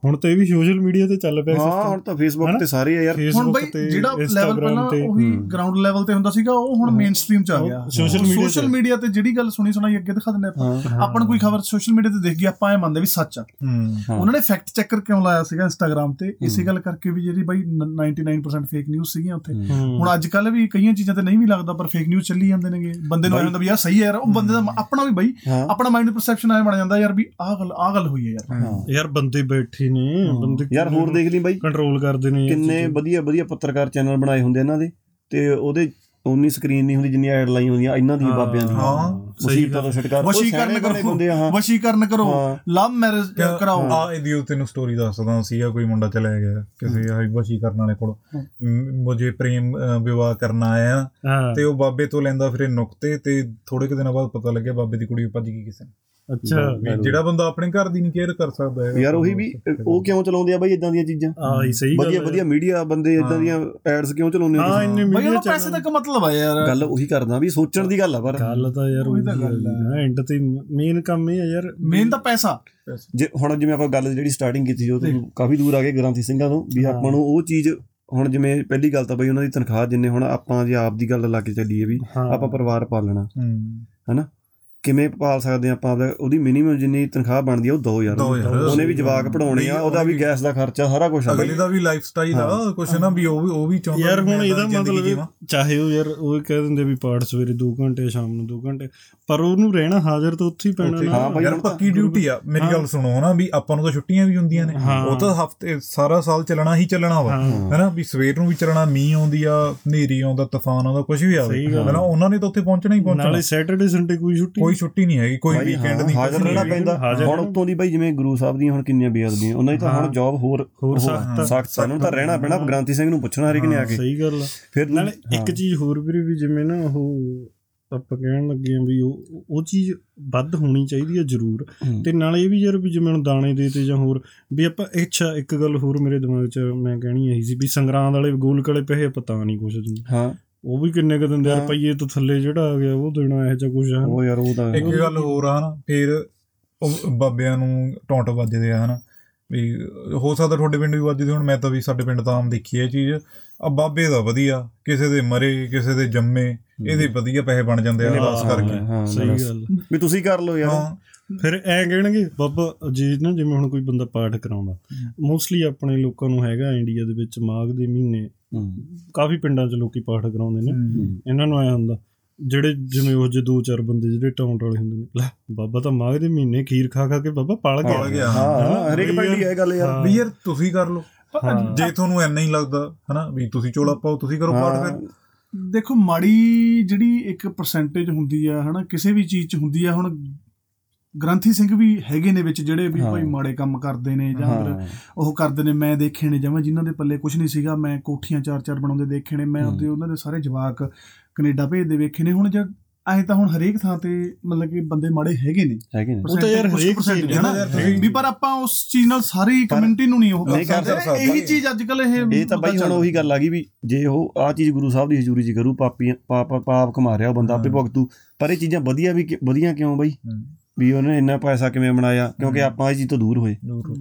ਹੁਣ ਤਾਂ ਇਹ ਵੀ ਸੋਸ਼ਲ ਮੀਡੀਆ ਤੇ ਚੱਲ ਪਿਆ ਹਾਂ system। ਹੁਣ ਤਾਂ ਫੇਸਬੁੱਕ ਤੇ ਸਾਰੇ ਆ ਯਾਰ। ਹੁਣ Facebook ਬਈ ਜਿਹੜਾ ਲੈਵਲ ਪਹਿਲਾਂ ਉਹੀ ਗਰਾਊਂਡ ਲੈਵਲ ਤੇ ਹੁੰਦਾ ਸੀਗਾ ਉਹ ਹੁਣ ਮੇਨ ਸਟ੍ਰੀਮ ਚ ਆ ਗਿਆ। social media social. ਮੀਡੀਆ ਤੇ ਜਿਹੜੀ ਗੱਲ ਸੁਣੀ ਸੁਣਾਈ ਅੱਗੇ ਦਿਖਾ ਦਿੰਦੇ ਆਪਾਂ। ਹਾਂ। ਆਪਾਂ ਨੂੰ ਕੋਈ ਖਬਰ ਸੋਸ਼ਲ ਮੀਡੀਆ ਤੇ ਦੇਖ ਗਈ ਆਪਾਂ ਐ ਮੰਨਦੇ ਵੀ ਸੱਚ ਆ। ਹੂੰ। ਹਾਂ। ਉਹਨਾਂ ਨੇ ਫੈਕਟ ਚੈੱਕਰ ਕਿਉਂ ਲਾਇਆ ਸੀਗਾ ਇੰਸਟਾਗ੍ਰam ਤੇ? ਇਸੇ ਗੱਲ ਕਰਕੇ ਵੀ ਜਿਹੜੀ ਬਾਈ ਨ- 99% ਫੇਕ ਨਿਊਜ਼ ਸੀਗੀਆਂ ਉੱਥੇ। ਹੂੰ। ਹੁਣ ਅੱਜ ਕੱਲ ਵੀ ਕਈਆਂ ਚੀਜ਼ਾਂ ਤੇ ਨਹੀਂ ਵੀ ਲੱਗਦਾ ਪਰ ਫੇਕ ਨਿਊਜ਼ ਚੱਲੀ ਜਾਂਦੇ ਨੇਗੇ। ਬੰਦੇ ਨੂੰ ਹੁੰਦਾ ਵੀ ਯਾਰ ਸਹੀ ਹੈ ਯਾਰ ਉਹ ਬੰਦੇ ਦਾ ਆਪਣਾ ਵੀ ਬਾਈ ਹਾਂ। ਆਪਣਾ ਮਾਈਂਡ ਪਰਸੈਪਸ਼ਨ ਐ ਬਣ ਜਾਂਦਾ ਯਾਰ ਵੀ ਆਹ ਗੱਲ ਆਹ ਗੱਲ ਹੋਈ ਹੈ ਯਾਰ। ਹਾਂ। ਯਾਰ ਬੰਦੇ ਬੈਠੇ ਨੇ ਬੰਦੇ ਯਾਰ ਹੋਰ ਦੇਖ ਲਈ ਬਾਈ। ਕੰਟਰੋਲ ਕਰਦੇ ਨੇ ਕਿੰਨੇ। ਵਧੀਆ ਵਧੀਆ ਪੱਤਰਕਾਰ ਚੈਨਲ ਬਣਾਏ ਹੁੰਦੇ ਇਹਨਾਂ ਦੇ। ਤੇ ਉਹਦੇ ਉਨੀ ਸਕਰੀਨ ਨਹੀਂ ਹੁੰਦੀ ਜਿੰਨੀ ਐਡ ਲਾਈ ਹੁੰਦੀਆਂ ਇਹਨਾਂ ਦੀਆਂ ਹਾਂ, ਬਾਬਿਆਂ ਦੀਆਂ। ਹਾਂ, ਮੁਸੀਬਤਾਂ ਤੋਂ ਛੁਟਕਾਰਾ ਵਸ਼ੀਕਰਨ ਕਰੋ ਵਸ਼ੀਕਰਨ ਕਰੋ। ਲਵ ਮੈਰਿਜ ਕਰਾਓ। ਆ ਇਹਦੀ ਉਹ ਤੈਨੂੰ ਸਟੋਰੀ ਦੱਸਦਾ ਸੀਗਾ ਕੋਈ ਮੁੰਡਾ ਚਲਾ ਗਿਆ ਕਿਸੇ ਵਸ਼ੀ ਕਰਨ ਵਾਲੇ ਕੋਲ। ਮੁਝੇ ਪ੍ਰੇਮ ਵਿਵਾਹ ਕਰਨਾ ਆਇਆ ਤੇ ਉਹ ਬਾਬੇ ਤੋਂ ਲੈਂਦਾ ਫਿਰ ਇਹ ਨੁਕਤੇ ਤੇ ਥੋੜੇ ਕੁ ਦਿਨਾਂ ਬਾਅਦ ਪਤਾ ਲੱਗਿਆ ਬਾਬੇ ਦੀ ਕੁੜੀ ਭੱਜ ਗਈ ਕਿਸੇ ਨੇ। ਅੱਛਾ ਵੀ ਜਿਹੜਾ ਬੰਦਾ ਆਪਣੇ ਘਰ ਦੀ ਨਹੀਂ ਕੇਅਰ ਕਰ ਸਕਦਾ ਹੈ ਯਾਰ ਉਹੀ ਵੀ ਉਹ ਕਿਉਂ ਚਲਾਉਂਦੇ ਆ ਬਾਈ ਇਦਾਂ ਦੀਆਂ ਚੀਜ਼ਾਂ? ਆ ਹੀ ਸਹੀ ਗੱਲ ਵਧੀਆ। ਵਧੀਆ ਮੀਡੀਆ ਬੰਦੇ ਇਦਾਂ ਦੀਆਂ ਐਡਸ ਕਿਉਂ ਚਲਾਉਂਦੇ ਆ ਹਾਂ? ਇੰਨੇ ਬਈ ਮੀਡੀਆ ਉਹ ਪੈਸੇ ਤੱਕ ਮਤਲਬ ਆ ਯਾਰ। ਗੱਲ ਉਹੀ ਕਰਦਾ ਵੀ ਸੋਚਣ ਦੀ ਗੱਲ ਆ ਪਰ ਗੱਲ ਤਾਂ ਯਾਰ ਉਹੀ ਤਾਂ ਗੱਲ ਹੈ ਐਂਡ ਤੇ ਮੇਨ ਕੰਮ ਇਹ ਆ ਯਾਰ ਮੇਨ ਤਾਂ ਪੈਸਾ। ਜੇ ਹੁਣ ਜਿਵੇਂ ਆਪਾਂ ਗੱਲ ਜਿਹੜੀ ਸਟਾਰਟਿੰਗ ਕੀਤੀ ਸੀ ਉਹ ਤੋਂ ਕਾਫੀ ਦੂਰ ਆ ਗਏ ਗ੍ਰਾਂਥੀ ਸਿੰਘਾਂ ਤੋਂ ਵੀ ਆਪਾਂ ਨੂੰ ਉਹ ਚੀਜ਼ ਹੁਣ ਜਿਵੇਂ ਪਹਿਲੀ ਗੱਲ ਤਾਂ ਬਈ ਉਹਨਾਂ ਦੀ ਤਨਖਾਹ ਜਿੰਨੇ ਹੁਣ ਆਪਾਂ ਜੇ ਆਪ ਦੀ ਗੱਲ ਲਾ ਕੇ ਚੱਲੀਏ ਵੀ। ਆਪਾਂ ਪਰਿਵਾਰ ਪਾਲਣਾ ਹੂੰ। ਹਨਾ? ਕਿਵੇਂ ਪਾਲ ਸਕਦੇ ਆ ਆਪਾਂ ਆਪਦਾ ਉਹਦੀ ਮਿਨੀਮਮ ਜਿੰਨੀ ਤਨਖਾਹ ਬਣਦੀ ਆ ਉਹ ਦੋ ਯਾਰ ਦੋ ਯਾਰ। ਉਹਨੇ ਵੀ ਜਵਾਕ ਪੜਾਉਣੇ ਆ ਉਹਦਾ ਵੀ ਗੈਸ ਦਾ ਖਰਚਾ ਸਾਰਾ ਕੁਝ ਆ ਅਗਲੇ ਦਾ ਵੀ ਲਾਈਫ ਸਟਾਈਲ ਆ ਕੁਛ ਨਾ ਵੀ ਉਹ ਵੀ ਉਹ ਵੀ ਚਾਹੁੰਦਾ ਯਾਰ ਹੁਣ ਇਹਦਾ ਮਤਲਬ। ਚਾਹੇ ਉਹ ਯਾਰ ਉਹ ਕਹਿ ਦਿੰਦੇ ਵੀ ਪਾਠ ਸਵੇਰੇ 2 ਘੰਟੇ ਸ਼ਾਮ ਨੂੰ 2 ਘੰਟੇ ਪਰ ਉਹਨੂੰ ਰਹਿਣਾ ਹਾਜ਼ਰ ਤਾਂ ਉੱਥੇ ਹੀ ਪੈਣਾ ਨਾ। ਹਾਂ ਬਾਈ ਯਾਰ ਪੱਕੀ ਡਿਊਟੀ ਆ। ਮੇਰੀ ਗੱਲ ਸੁਣੋ ਹਨਾ ਵੀ ਆਪਾਂ ਨੂੰ ਤਾਂ ਛੁੱਟੀਆਂ ਵੀ ਹੁੰਦੀਆਂ ਨੇ। ਉਹ ਤਾਂ ਹਫ਼ਤੇ ਸਾਰਾ ਸਾਲ ਚੱਲਣਾ ਹੀ ਚੱਲਣਾ ਵਾ। ਹਾਂ। ਹੈਨਾ ਵੀ ਸਵੇਰ ਨੂੰ ਵੀ ਚੱਲਣਾ ਮੀਂਹ ਆਉਂਦੀ ਆ ਹਨੇਰੀ ਆਉਂਦਾ ਤੂਫਾਨ ਆਉਂਦਾ ਕੁਝ ਵੀ ਆਵੇ। ਹੈਨਾ ਉਹਨਾਂ ਨੇ ਤਾਂ ਉੱਥੇ ਪਹੁੰਚਣਾ ਹੀ ਪਹੁੰਚਣਾ। ਨਾਲੇ ਸੈਟਰਡੇ ਸੰਡੇ ਕੋਈ ਛੁੱਟੀ ਛੁੱਟੀ ਨਹੀਂ ਹੈਗੀ ਕੋਈ ਵੀਕਐਂਡ ਨਹੀਂ ਹਾਜ਼ਰ ਰਹਿਣਾ ਨਹੀਂ। ਪੈਂਦਾ। ਹੁਣ। ਉੱਤੋਂ ਦੀ ਬਾਈ ਜਿਵੇਂ ਗੁਰੂ ਸਾਹਿਬ ਦੀਆਂ ਹੁਣ ਕਿੰਨੀਆਂ ਬੇਅਦਬੀਆਂ ਉਹਨਾਂ ਦੀ ਤਾਂ ਹੁਣ ਜੌਬ ਹੋਰ ਹੋਰ ਸਖਤ। ਸਾਨੂੰ ਤਾਂ ਰਹਿਣਾ ਪੈਣਾ ਗ੍ਰਾਂਤੀ ਸਿੰਘ ਨੂੰ ਪੁੱਛਣਾ ਹਰ ਇੱਕ ਨੇ ਆ ਕੇ। ਸਹੀ ਗੱਲ ਆ। ਫਿਰ ਨਾਲੇ ਇੱਕ ਚੀਜ਼ ਹੋਰ ਵੀ ਜਿਵੇਂ ਨਾ ਉਹ ਆਪਾਂ ਕਹਿਣ ਲੱਗੇ ਆ ਵੀ ਉਹ ਉਹ ਚੀਜ਼ ਵੱਧ ਹੋਣੀ ਚਾਹੀਦੀ ਹੈ ਜ਼ਰੂਰ। ਤੇ ਨਾਲੇ ਇਹ ਵੀ ਯਾਰ ਵੀ ਜਿਵੇਂ ਹੁਣ ਦਾਣੇ ਦੇ ਤੇ ਜਾਂ ਹੋਰ ਵੀ ਆਪਾਂ ਅੱਛਾ ਇੱਕ ਗੱਲ ਹੋਰ ਮੇਰੇ ਦਿਮਾਗ 'ਚ ਮੈਂ ਕਹਿਣੀ ਆਈ ਸੀ ਵੀ ਸੰਗਰਾਂਦ ਵਾਲੇ ਗੋਲ ਕਲੇ ਪੈਸੇ ਪਤਾ ਨਹੀਂ ਕੁਛ। ਹਾਂ। ਉਹ ਵੀ ਕਿੰਨੇ ਕ ਦਿੰਦੇ ਆ। ਰੁਪਈਏ ਤੋਂ ਥੱਲੇ ਜਿਹੜਾ ਆ ਗਿਆ ਉਹ ਦੇਣਾ ਇਹ ਜਾਂ ਕੁਛ ਹੈ ਉਹ ਯਾਰ ਉਹ ਤਾਂ ਇੱਕ ਗੱਲ ਹੋਰ ਆ ਹਨਾ? ਫਿਰ ਉਹ ਬਾਬਿਆਂ ਨੂੰ ਟੌਂਟ ਵੱਜਦੇ ਆ ਹਨਾ? ਵੀ ਹੋ ਸਕਦਾ ਤੁਹਾਡੇ ਪਿੰਡ ਵੀ ਵੱਜਦੇ ਹੁਣ ਮੈਂ ਤਾਂ ਵੀ ਸਾਡੇ ਪਿੰਡ ਤਾਂ ਆਮ ਦੇਖੀ ਹੈ ਇਹ ਚੀਜ਼। ਆ ਬਾਬੇ ਦਾ ਵਧੀਆ ਕਿਸੇ ਦੇ ਮਰੇ ਕਿਸੇ ਦੇ ਜੰਮੇ ਇਹਦੇ ਵਧੀਆ ਪੈਸੇ ਬਣ ਜਾਂਦੇ ਆ ਖਾਸ ਕਰਕੇ। ਸਹੀ। ਗੱਲ। ਵੀ ਤੁਸੀਂ ਕਰ ਲਓ ਯਾਰ। ਹਾਂ। ਫਿਰ ਐ ਕਹਿਣਗੇ ਬਾਬਾ ਜੀ ਨਾ ਜਿਵੇਂ ਹੁਣ ਕੋਈ ਬੰਦਾ ਪਾਠ ਕਰਾਉਂਦਾ ਮੋਸਟਲੀ ਆਪਣੇ ਲੋਕਾਂ ਨੂੰ ਹੈਗਾ ਇੰਡੀਆ ਦੇ ਵਿੱਚ ਮਾਘ ਦੇ ਮਹੀਨੇ ਹੂੰ, ਕਾਫੀ ਪਿੰਡਾਂ 'ਚ ਲੋਕੀ ਪਾਠ ਕਰਾਉਂਦੇ ਨੇ ਹੂੰ। ਇਹਨਾਂ ਨੂੰ ਆਇਆ ਹੁੰਦਾ ਜਿਹੜੇ ਜਿਵੇਂ ਉਹ ਜੇ ਦੋ ਚਾਰ ਬੰਦੇ ਜਿਹੜੇ ਟਾਉਂਟ ਵਾਲੇ ਹੁੰਦੇ ਨੇ ਲੈ ਬਾਬਾ ਤਾਂ ਮਾਘ ਦੇ ਮਹੀਨੇ ਖੀਰ ਖਾ ਖਾ ਕੇ ਬਾਬਾ ਪਲ ਗਿਆ ਪਲ ਗਿਆ। ਹਾਂ ਹਰੇਕ ਪਿੰਡ ਦੀ ਇਹ ਗੱਲ ਯਾਰ ਹਾਂ। ਵੀ ਯਾਰ ਤੁਸੀਂ ਕਰ ਲਓ ਹਾਂ। ਜੇ ਤੁਹਾਨੂੰ ਐਨਾ ਹੀ ਲੱਗਦਾ ਹਨਾ ਵੀ ਤੁਸੀਂ ਚੋਲਾ ਪਾਓ ਤੁਸੀਂ ਕਰੋ ਪਾਠ ਫਿਰ ਦੇਖੋ ਮਾੜੀ ਜਿਹੜੀ ਇੱਕ ਪਰਸੈਂਟੇਜ ਹੁੰਦੀ ਆ ਹਨਾ ਕਿਸੇ ਵੀ ਚੀਜ਼ 'ਚ ਹੁੰਦੀ ਆ ਹੁਣ ਗ੍ਰੰਥੀ ਸਿੰਘ ਵੀ ਹੈਗੇ ਨੇ ਵਿੱਚ ਜਿਹੜੇ ਵੀ। ਭਾਈ ਮਾੜੇ ਕੰਮ ਕਰਦੇ ਨੇ ਜਾਂ ਉਹ ਕਰਦੇ ਨੇ ਮੈਂ ਦੇਖੇ ਨੇ ਜਮਾਂ ਜਿਨ੍ਹਾਂ ਦੇ ਪੱਲੇ ਕੁਝ ਨਹੀਂ ਸੀਗਾ ਮੈਂ ਕੋਠੀਆਂ ਚਾਰ ਚਾਰ ਬਣਾਉਂਦੇ ਦੇਖੇ ਨੇ ਮੈਂ। ਉਹਦੇ ਉਹਨਾਂ ਦੇ ਸਾਰੇ ਜਵਾਕ ਕੈਨੇਡਾ ਭੇਜਦੇ ਵੇਖੇ ਨੇ ਹੁਣ ਜਦ ਐਂ ਤਾਂ ਹੁਣ ਹਰੇਕ ਥਾਂ ਤੇ ਮਤਲਬ ਕਿ ਬੰਦੇ ਮਾੜੇ ਹੈਗੇ ਨੇ ਹੈਗੇ ਨੇ ਉਹ ਤਾਂ ਯਾਰ ਹਰੇਕ ਚੀਜ਼ ਹੈ ਨਾ। ਵੀ ਪਰ ਆਪਾਂ ਉਸ ਚੀਜ਼ ਨਾਲ ਸਾਰੀ ਕਮਿਊਨਿਟੀ ਨੂੰ ਨਹੀਂ ਉਹ ਕਰ ਸਕਦੇ ਇਹੀ ਚੀਜ਼ ਅੱਜ ਕੱਲ ਇਹ ਇਹ ਤਾਂ ਬਾਈ ਹੁਣ ਉਹੀ ਗੱਲ ਆ ਗਈ ਵੀ ਜੇ ਉਹ ਆ ਚੀਜ਼ ਗੁਰੂ ਸਾਹਿਬ ਦੀ ਹਜ਼ੂਰੀ 'ਚ ਕਰੂ ਪਾਪੀ ਪਾਪ ਪਾਪ ਕਮਾ ਰਿਹਾ ਉਹ ਬੰਦਾ ਆਪੇ। ਭੁਗਤੂ ਪਰ ਇਹ ਚੀਜ਼ਾਂ ਵਧੀਆ ਵੀ ਵਧੀਆ ਕਿਉਂ ਬਾਈ। ਵੀ ਉਹਨੇ ਇੰਨਾ ਪੈਸਾ ਕਿਵੇਂ ਬਣਾਇਆ? ਕਿਉਂਕਿ ਆਪਾਂ ਇਹ ਚੀਜ਼ ਤੋਂ ਦੂਰ ਹੋਏ।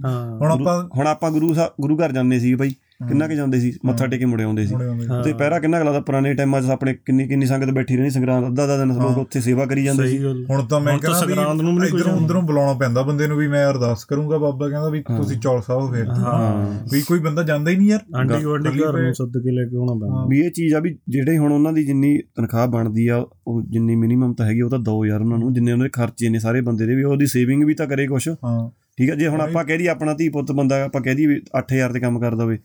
ਹਾਂ ਹੁਣ ਆਪਾਂ ਹੁਣ ਆਪਾਂ ਗੁਰੂ ਸਾਹਿਬ ਗੁਰੂ ਘਰ ਜਾਂਦੇ ਸੀ ਬਾਈ। ਕਿੰਨਾ ਕੁ ਜਾਂਦੇ ਸੀ? ਮੱਥਾ ਟੇਕੇ ਮੁੜੇ ਆਉਂਦੇ ਸੀ। ਮੁੜੇ ਆਉਂਦੇ ਸੀ। ਹਾਂ। ਤੇ ਪਹਿਰਾ ਕਿੰਨਾ ਕੁ ਲੱਗਦਾ? ਪੁਰਾਣੇ ਟਾਈਮਾਂ 'ਚ ਆਪਣੇ ਕਿੰਨੀ ਕਿੰਨੀ ਸੰਗਤ ਬੈਠੀ ਰਹਿੰਦੀ? ਸੰਗਰਾਂਦ ਅੱਧਾ ਅੱਧਾ ਦਿਨ ਲੋਕ ਹਾਂ। ਉੱਥੇ ਸੇਵਾ ਕਰੀ ਜਾਂਦੇ ਸੀ। ਹੁਣ ਤਾਂ ਮੈਂ ਕਹਿੰਦਾ ਵੀ ਸੰਗਰਾਂਦ ਨੂੰ ਵੀ ਇਧਰੋਂ। ਉਧਰੋਂ ਬੁਲਾਉਣਾ ਪੈਂਦਾ ਬੰਦੇ ਨੂੰ ਵੀ ਮੈਂ ਅਰਦਾਸ ਕਰੂੰਗਾ ਬਾਬਾ ਕਹਿੰਦਾ ਵੀ ਹਾਂ। ਤੁਸੀਂ ਚੌਲ ਸਾਹਿਬ ਫੇਰ। ਹਾਂ। ਵੀ ਕੋਈ ਬੰਦਾ ਜਾਂਦਾ ਹੀ ਨਹੀਂ ਯਾਰ। ਆਂਟੀ ਇਕੱਲੀ ਘਰ ਨੂੰ ਸੱਦ ਕੇ ਲੈ ਕੇ ਆਉਣਾ ਪੈਂਦਾ। ਵੀ ਇਹ ਚੀਜ਼ ਆ ਵੀ ਜਿਹੜੇ ਹੁਣ ਉਹਨਾਂ ਦੀ ਜਿੰਨੀ ਤਨਖਾਹ ਬਣਦੀ ਆ ਉਹ ਜਿੰਨੀ ਮਿਨੀਮਮ ਤਾਂ ਹੈਗੀ ਉਹ ਤਾਂ ਦੋ ਯਾਰ ਉਹਨਾਂ ਨੂੰ ਜਿੰਨੇ ਉਹਨਾਂ ਦੇ ਖਰਚੇ ਨੇ ਸਾਰੇ ਬੰਦੇ ਦੇ ਵੀ ਉਹਦੀ ਸੇਵਿੰਗ ਵੀ ਤਾਂ ਕਰੇ ਕੁਛ। ਹਾਂ। ਠੀਕ ਹੈ ਜੇ ਹੁਣ ਆਪਾਂ ਕਹਿ ਦਈਏ ਆਪਣਾ ਧੀ ਪੁੱਤ ਬੰਦਾ ਆਪਾਂ ਕਹਿ ਦਈਏ ਵੀ 8000 ਤੇ ਕੰਮ ਕਰਦਾ ਹੋਵੇ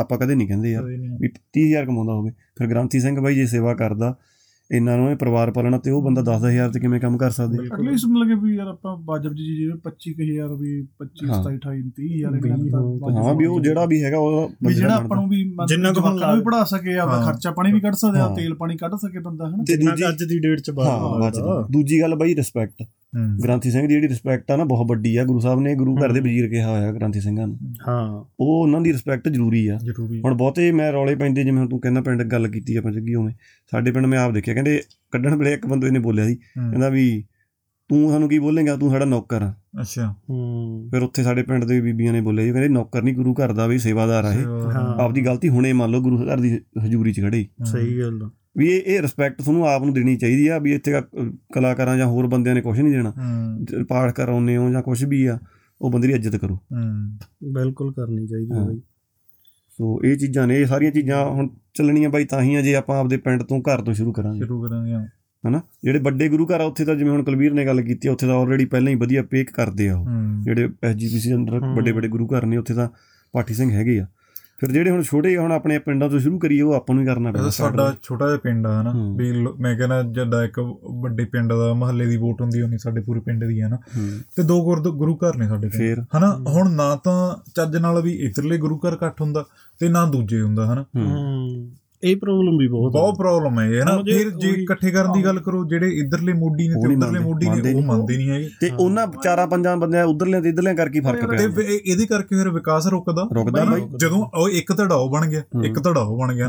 ਆਪਾਂ ਕਦੇ ਨਹੀਂ ਕਹਿੰਦੇ ਯਾਰ। ਵੀ 30000 ਕਮਾਉਂਦਾ ਹੋਵੇ ਫਿਰ ਗ੍ਰਾਂਥੀ ਸਿੰਘ ਬਾਈ ਜੇ ਸੇਵਾ ਕਰਦਾ ਇਹਨਾਂ ਨੂੰ ਇਹ ਪਰਿਵਾਰ ਪਾਲਣਾ ਤੇ ਉਹ ਬੰਦਾ 10000 ਤੇ ਕਿਵੇਂ ਕੰਮ ਕਰ ਸਕਦੇ ਬਿਲਕੁਲ। ਐਟਲੀਸਟ ਮਤਲਬ ਕਿ ਵੀ ਯਾਰ ਆਪਾਂ ਵਾਜਬ ਜੀ ਜਿਵੇਂ 25000 ਵੀ 25 ਹਾਂ। 27 28 30000 ਵੀਹ, ਇਹਨਾਂ ਹਾਂ, ਹਾਂ ਵੀ ਉਹ ਜਿਹੜਾ ਵੀ ਹੈਗਾ ਉਹ ਵੀ ਬੰਦੇ ਜਿਹੜਾ ਆਪਾਂ। ਨੂੰ ਵੀ ਜਿੰਨਾ ਕੁ ਨੂੰ ਵੀ ਪੜਾ ਸਕੇ ਆਪਦਾ। ਖਰਚਾ ਪਾਣੀ ਵੀ ਕੱਢ ਸਕਦੇ। ਤੇਲ ਪਾਣੀ ਕੱਢ ਸਕੇ ਬੰਦਾ ਹਨਾ ਤੇ ਜਿੰਨਾ ਦੂਜੀ ਕੁ ਅੱਜ ਦੀ ਡੇਟ 'ਚ ਬਚਦਾ ਦੂਜੀ ਗੱਲ ਬਾਈ ਰਿਸਪੈਕਟ ਗ੍ਰਾਂਥੀ ਸਿੰਘ ਦੀ ਜਿਹੜੀ ਰਿਸਪੈਕਟ ਆ ਨਾ ਬਹੁਤ ਵੱਡੀ ਆ। ਗੁਰੂ ਸਾਹਿਬ ਨੇ ਗੁਰੂ ਘਰ ਦੇ ਵਜ਼ੀਰ ਕਿਹਾ ਹੋਇਆ ਗ੍ਰਾਂਥੀ ਸਿੰਘਾਂ ਨੂੰ। ਹਾਂ। ਉਹ ਉਹਨਾਂ ਦੀ ਰਿਸਪੈਕਟ ਜ਼ਰੂਰੀ ਆ। ਹੁਣ ਬਹੁਤੇ ਮੈਂ ਰੌਲੇ ਪੈਂਦੇ ਜਿਵੇਂ ਹੁਣ ਤੂੰ ਕਹਿੰਦਾ ਪਿੰਡ ਗੱਲ ਕੀਤੀ ਆਪਾਂ ਜੱਗੀ ਉਵੇਂ। ਸਾਡੇ ਪਿੰਡ ਮੈਂ ਆਪ ਦੇਖਿਆ ਕਹਿੰਦੇ ਕੱਢਣ ਵੇਲੇ ਇੱਕ ਬੰਦੇ ਨੇ ਬੋਲਿਆ ਸੀ। ਕਹਿੰਦਾ ਵੀ ਤੂੰ ਸਾਨੂੰ ਕੀ ਬੋਲੇਗਾ? ਤੂੰ ਸਾਡਾ ਨੌਕਰ ਆ। ਅੱਛਾ। ਹੂੰ। ਫਿਰ ਉੱਥੇ ਸਾਡੇ ਪਿੰਡ ਦੇ ਬੀਬੀਆਂ ਨੇ ਬੋਲਿਆ ਜੀ ਕਹਿੰਦੇ ਨੌਕਰ ਨਹੀਂ ਗੁਰੂ ਘਰ ਦਾ ਵੀ ਸੇਵਾਦਾਰ ਆ ਇਹ। ਆਪਦੀ ਗਲਤੀ ਹੁਣੇ ਮੰਨ ਲਓ ਗੁਰੂ ਘਰ ਦੀ ਹਜ਼ੂਰੀ 'ਚ ਖੜੇ। ਸਹੀ ਗੱਲ ਆ। ਵੀ ਇਹ ਇਹ ਰਿਸਪੈਕਟ ਤੁਹਾਨੂੰ ਆਪ ਨੂੰ ਦੇਣੀ ਚਾਹੀਦੀ ਆ ਵੀ ਇੱਥੇ ਕਲਾਕਾਰਾਂ ਜਾਂ ਹੋਰ ਬੰਦਿਆਂ ਨੇ ਕੁਝ ਨਹੀਂ ਦੇਣਾ। ਪਾਠ ਕਰਾਉਂਦੇ ਹੋ ਜਾਂ ਕੁਝ ਵੀ ਆ ਉਹ ਬੰਦੇ ਦੀ ਇੱਜ਼ਤ ਕਰੋ। ਹੂੰ। ਬਿਲਕੁਲ ਕਰਨੀ ਚਾਹੀਦੀ ਹੈ। ਬਾਈ। ਸੋ ਇਹ ਚੀਜ਼ਾਂ ਨੇ ਇਹ ਸਾਰੀਆਂ ਚੀਜ਼ਾਂ ਹੁਣ ਚੱਲਣੀਆਂ ਬਾਈ ਤਾਂ ਹੀ ਆ ਜੇ ਆਪਾਂ ਆਪਦੇ ਪਿੰਡ ਤੋਂ ਘਰ ਤੋਂ ਸ਼ੁਰੂ ਕਰਾਂਗੇ। ਸ਼ੁਰੂ ਕਰਾਂਗੇ। ਹਨਾ? ਜਿਹੜੇ ਵੱਡੇ ਗੁਰੂ ਘਰ ਆ ਉੱਥੇ ਤਾਂ ਜਿਵੇਂ ਹੁਣ ਕੁਲਵੀਰ ਨੇ ਗੱਲ ਕੀਤੀ ਉੱਥੇ ਤਾਂ ਆਲਰੇਡੀ ਪਹਿਲਾਂ ਹੀ ਵਧੀਆ ਪੇਕ ਕਰਦੇ ਆ ਉਹ। ਜਿਹੜੇ ਐਸਜੀਪੀਸੀ ਅੰਦਰ। ਵੱਡੇ ਵੱਡੇ ਗੁਰੂ ਘਰ ਨੇ ਉੱਥੇ ਤਾਂ ਪਾਠੀ ਸਿੰਘ ਹੈਗੇ ਆ। ਫਿਰ ਜਿਹੜੇ ਹੁਣ ਛੋਟੇ ਹੁਣ ਆਪਣੇ ਪਿੰਡਾਂ ਤੋਂ ਸ਼ੁਰੂ ਕਰੀਏ ਉਹ ਆਪਾਂ ਨੂੰ ਹੀ ਕਰਨਾ start ਸਾਡਾ ਛੋਟਾ ਜਿਹਾ ਪਿੰਡ ਆ ਹਨਾ? ਹੂੰ। ਵੀ ਮੈਂ ਕਹਿੰਦਾ ਜਦਾਂ ਇੱਕ ਵੱਡੇ ਪਿੰਡ ਦਾ ਮਹੱਲੇ ਦੀ ਵੋਟ ਹੁੰਦੀ ਹੋਣੀ ਸਾਡੇ ਪੂਰੇ ਪਿੰਡ ਦੀ ਹੈ ਨਾ ਹੂੰ। ਤੇ ਦੋ ਗੁਰੂ ਘਰ ਨੇ ਸਾਡੇ ਪਿੰਡ। ਹਨਾ? ਹੁਣ ਨਾ ਤਾਂ ਚੱਜ ਨਾਲ ਵੀ ਇਧਰਲੇ ਗੁਰੂ ਘਰ ਇਕੱਠ ਹੁੰਦਾ ਤੇ ਨਾ ਦੂਜੇ ਹੁੰਦਾ ਹਨਾ? ਇਹ ਪ੍ਰੋਬਲਮ ਵੀ ਬਹੁਤ। ਬਹੁਤ ਪ੍ਰੋਬਲਮ ਹੈ ਇਹ ਨਾ ਫਿਰ ਜੇ ਇਕੱਠੇ ਕਰਨ ਦੀ ਗੱਲ ਕਰੋ ਜਿਹੜੇ ਇਧਰਲੇ ਮੋਢੀ ਨੇ ਤੇ ਉਧਰਲੇ ਮੋਢੀ ਨੇ ਉਹ। ਮੰਨਦੇ ਨਹੀਂ ਹੈਗੇ। ਤੇ ਉਹਨਾਂ ਚਾਰਾਂ ਪੰਜਾਂ ਬੰਦਿਆਂ ਉਧਰਲਿਆਂ ਤੇ ਇਧਰਲਿਆਂ ਕਰਕੇ ਫ਼ਰਕ ਤੇ ਪਿਆ ਇਹ- ਇਹਦੇ ਕਰਕੇ ਫਿਰ ਵਿਕਾਸ ਰੁਕਦਾ। ਰੁਕਦਾ ਬਈ। ਜਦੋਂ ਉਹ ਇੱਕ ਧੜਾ ਉਹ ਬਣ ਗਿਆ। ਇੱਕ ਧੜਾ ਉਹ ਬਣ ਗਿਆ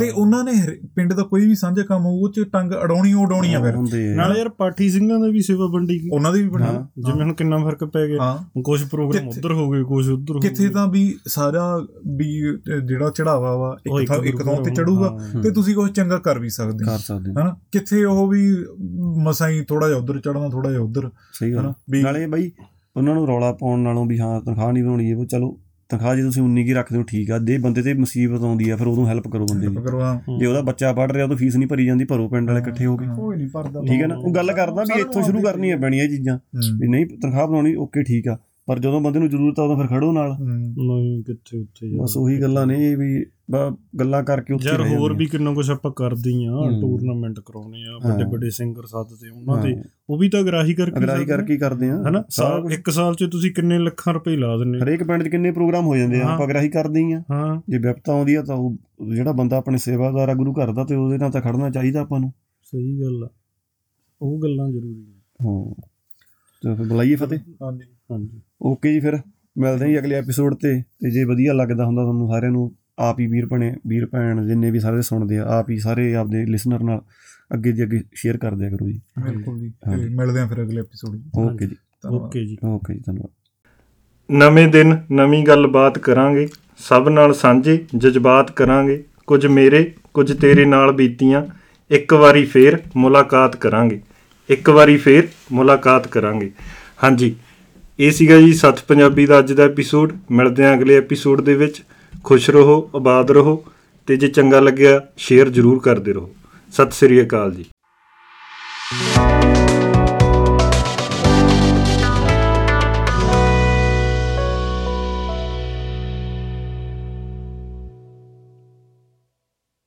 ਤੇ ਉਹਨਾਂ ਨੇ ਪਿੰਡ ਦਾ ਕੋਈ ਵੀ ਸਾਂਝਾ ਕੰਮ ਹੋਊ ਉਹ ਚ ਟੰਗ ਅਡਾਉਣੀ ਓ ਅਡਾਉਣੀ ਆ। ਫਿਰ। ਨਾਲੇ ਯਾਰ ਪਾਠੀ ਸਿੰਘਾਂ ਦਾ ਵੀ ਸੇਵਾ ਵੰਡੀ ਉਹਨਾਂ ਦੀ ਵੀ ਬਣਾ ਹਾਂ। ਜਿਵੇਂ ਹੁਣ ਕਿੰਨਾ ਫ਼ਰਕ ਪੈ ਗਿਆ। ਕੁਝ ਪ੍ਰੋਗਰਾਮ ਕਿੱਥੇ- ਉਧਰ ਹੋ ਗਏ ਕੁਝ ਉਧਰ ਹੋ ਕਿੱਥੇ ਗਏ। ਤਾਂ ਵੀ ਸਾਰਾ ਵੀ ਜਿਹੜਾ ਚੜਾਵਾ ਵਾ ਇੱਕ ਥਾਂ ਇੱਕ ਥਾਂ ਤੇ ਹਾਂ। ਤੇ ਤੁਸੀਂ ਕੁਝ ਚੰਗਾ ਕਰ ਵੀ ਸਕਦੇ ਹੋ। ਕਰ ਸਕਦੇ ਹਾਂ। ਹਨਾ? ਕਿੱਥੇ ਉਹ ਵੀ ਮਸਾਂ ਹੀ ਥੋੜਾ ਜਿਹਾ ਉਧਰ ਚੜਨਾ ਥੋੜਾ ਜਿਹਾ ਉਧਰ। ਹਨਾ? ਨਾਲੇ ਬਾਈ ਉਹਨਾਂ ਨੂੰ ਰੌਲਾ ਪਾਉਣ ਨਾਲੋਂ ਵੀ ਹਾਂ ਤਨਖਾਹ ਨਹੀਂ ਬਣਾਉਣੀ ਉਹ ਚਲੋ ਤਨਖਾਹ ਜੇ ਤੁਸੀਂ 19 ਕੀ ਰੱਖਦੇ ਹੋ ਠੀਕ ਆ। ਦੇ ਬੰਦੇ ਤੇ ਮੁਸੀਬਤ ਆਉਂਦੀ ਆ ਫਿਰ ਉਦੋਂ ਹੈਲਪ ਕਰੋ ਬੰਦੇ ਦੀ। ਹਾਂ। ਜੇ ਉਹਦਾ ਬੱਚਾ ਪੜ ਰਿਹਾ ਉਹ ਫੀਸ ਨਹੀਂ ਭਰੀ ਜਾਂਦੀ ਭਰੋ ਪਿੰਡ ਵਾਲੇ ਇਕੱਠੇ ਹੋ ਕੇ। ਕੋਈ ਨਹੀਂ ਭਰਦਾ ਠੀਕ ਹੈ ਨਾ? ਉਹ ਗੱਲ ਕਰਦਾ ਵੀ ਇੱਥੋਂ ਸ਼ੁਰੂ ਕਰਨੀਆਂ ਪੈਣੀਆਂ ਇਹ ਚੀਜ਼ਾਂ। ਹੂੰ। ਵੀ ਨਹੀਂ ਤਨਖਾਹ ਬਣਾਉਣੀ ਓਕੇ ਠੀਕ ਆ। ਪਰ ਜਦੋਂ ਬੰਦੇ ਨੂੰ ਜ਼ਰੂਰਤ ਆ ਉਦੋਂ ਫਿਰ ਖੜੋ ਨਾਲ। ਨਹੀਂ ਕਿੱਥੇ ਉੱਥੇ ਯਾਰ। ਬਸ ਉਹੀ ਗੱਲਾਂ ਨੇ ਇਹ ਵੀ ਬ- ਗੱਲਾਂ ਕਰਕੇ ਉੱਥੇ ਯਾਰ ਹੋਰ। ਵੀ ਕਿੰਨਾ ਕੁਝ ਆਪਾਂ ਕਰਦੇ ਆ। ਟੂਰਨਾਮੈਂਟ ਕਰਾਉਣੇ ਆ ਵੱਡੇ। ਵੱਡੇ ਸਿੰਗਰ ਸੱਦਦੇ ਉਹਨਾਂ ਤੇ। ਉਹ ਵੀ ਤਾਂ ਅਗਰਾਹੀ ਕਰਕੇ ਸੱਦਦੇ ਕਰਕੇ ਕਰਦੇ ਆ। ਹਨਾ। ਇੱਕ ਸਾਲ 'ਚ ਤੁਸੀਂ ਕਿੰਨੇ ਲੱਖਾਂ ਰੁਪਏ ਲਾ ਦਿੰਨੇ ਹਰੇਕ ਪਿੰਡ 'ਚ ਕਿੰਨੇ ਪ੍ਰੋਗਰਾਮ ਹੋ ਜਾਂਦੇ ਆ। ਆਪਾਂ ਅਗਰਾਹੀ ਕਰਦੇ ਆ। ਜੇ ਵਿਪਤਾ ਆਉਂਦੀ ਆ ਤਾਂ ਉਹ ਜਿਹੜਾ ਬੰਦਾ ਆਪਣੇ ਸੇਵਾਦਾਰ ਆ ਗੁਰੂ ਘਰ ਦਾ ਤੇ ਉਹਦੇ ਨਾਲ ਤਾਂ ਖੜਨਾ ਚਾਹੀਦਾ ਆਪਾਂ ਨੂੰ। ਸਹੀ ਗੱਲ ਆ। ਉਹ ਗੱਲਾਂ ਜ਼ਰੂਰੀ ਨੇ ਹਾਂ। ਤੇ ਫਿਰ ਬੁਲਾਈਏ ਫਤਿਹ। ਹਾਂਜੀ। ਹਾਂਜੀ। ਓਕੇ ਜੀ ਫਿਰ ਮਿਲਦੇ ਹਾਂ ਜੀ ਅਗਲੇ ਐਪੀਸੋਡ ਤੇ। ਤੇ ਜੇ ਵਧੀਆ ਲੱਗਦਾ ਹੁੰਦਾ ਤੁਹਾਨੂੰ ਸਾਰਿਆਂ ਨੂੰ ਆਪ ਹੀ ਵੀਰ ਭਣੇ ਵੀਰ ਭੈਣ ਜਿੰਨੇ ਵੀ ਸਾਰੇ ਸੁਣਦੇ ਆ ਆਪ ਹੀ ਸਾਰੇ ਆਪਦੇ ਲਿਸਨਰ ਨਾਲ ਅੱਗੇ ਦੀ ਅੱਗੇ ਸ਼ੇਅਰ ਕਰ ਦਿਆ ਕਰੋ ਜੀ। ਬਿਲਕੁਲ ਜੀ। ਮਿਲਦੇ ਆਂ ਫਿਰ ਅਗਲੇ ਐਪੀਸੋਡ ਵਿੱਚ। ਓਕੇ ਜੀ। ਓਕੇ ਜੀ। ਓਕੇ ਜੀ ਧੰਨਵਾਦ। ਨਵੇਂ ਦਿਨ ਨਵੀਂ ਗੱਲਬਾਤ ਕਰਾਂਗੇ। ਸਭ ਨਾਲ ਸਾਂਝੇ ਜਜ਼ਬਾਤ ਕਰਾਂਗੇ। ਕੁਝ ਮੇਰੇ ਕੁਝ ਤੇਰੇ ਨਾਲ ਬੀਤੀਆਂ। ਇੱਕ ਵਾਰੀ ਫੇਰ ਮੁਲਾਕਾਤ ਕਰਾਂਗੇ। ਇੱਕ ਵਾਰੀ ਫੇਰ ਮੁਲਾਕਾਤ ਕਰਾਂਗੇ। ਹਾਂਜੀ। ਇਹ ਸੀਗਾ ਜੀ ਸੱਤ ਪੰਜਾਬੀ ਦਾ ਅੱਜ ਦਾ ਐਪੀਸੋਡ ਮਿਲਦੇ ਹਾਂ ਅਗਲੇ ਐਪੀਸੋਡ ਦੇ ਵਿੱਚ। ਖੁਸ਼ ਰਹੋ, ਆਬਾਦ ਰਹੋ ਤੇ ਜੇ ਚੰਗਾ ਲੱਗਿਆ ਸ਼ੇਅਰ ਜ਼ਰੂਰ ਕਰਦੇ ਰਹੋ। ਸਤਿ ਸ੍ਰੀ ਅਕਾਲ ਜੀ।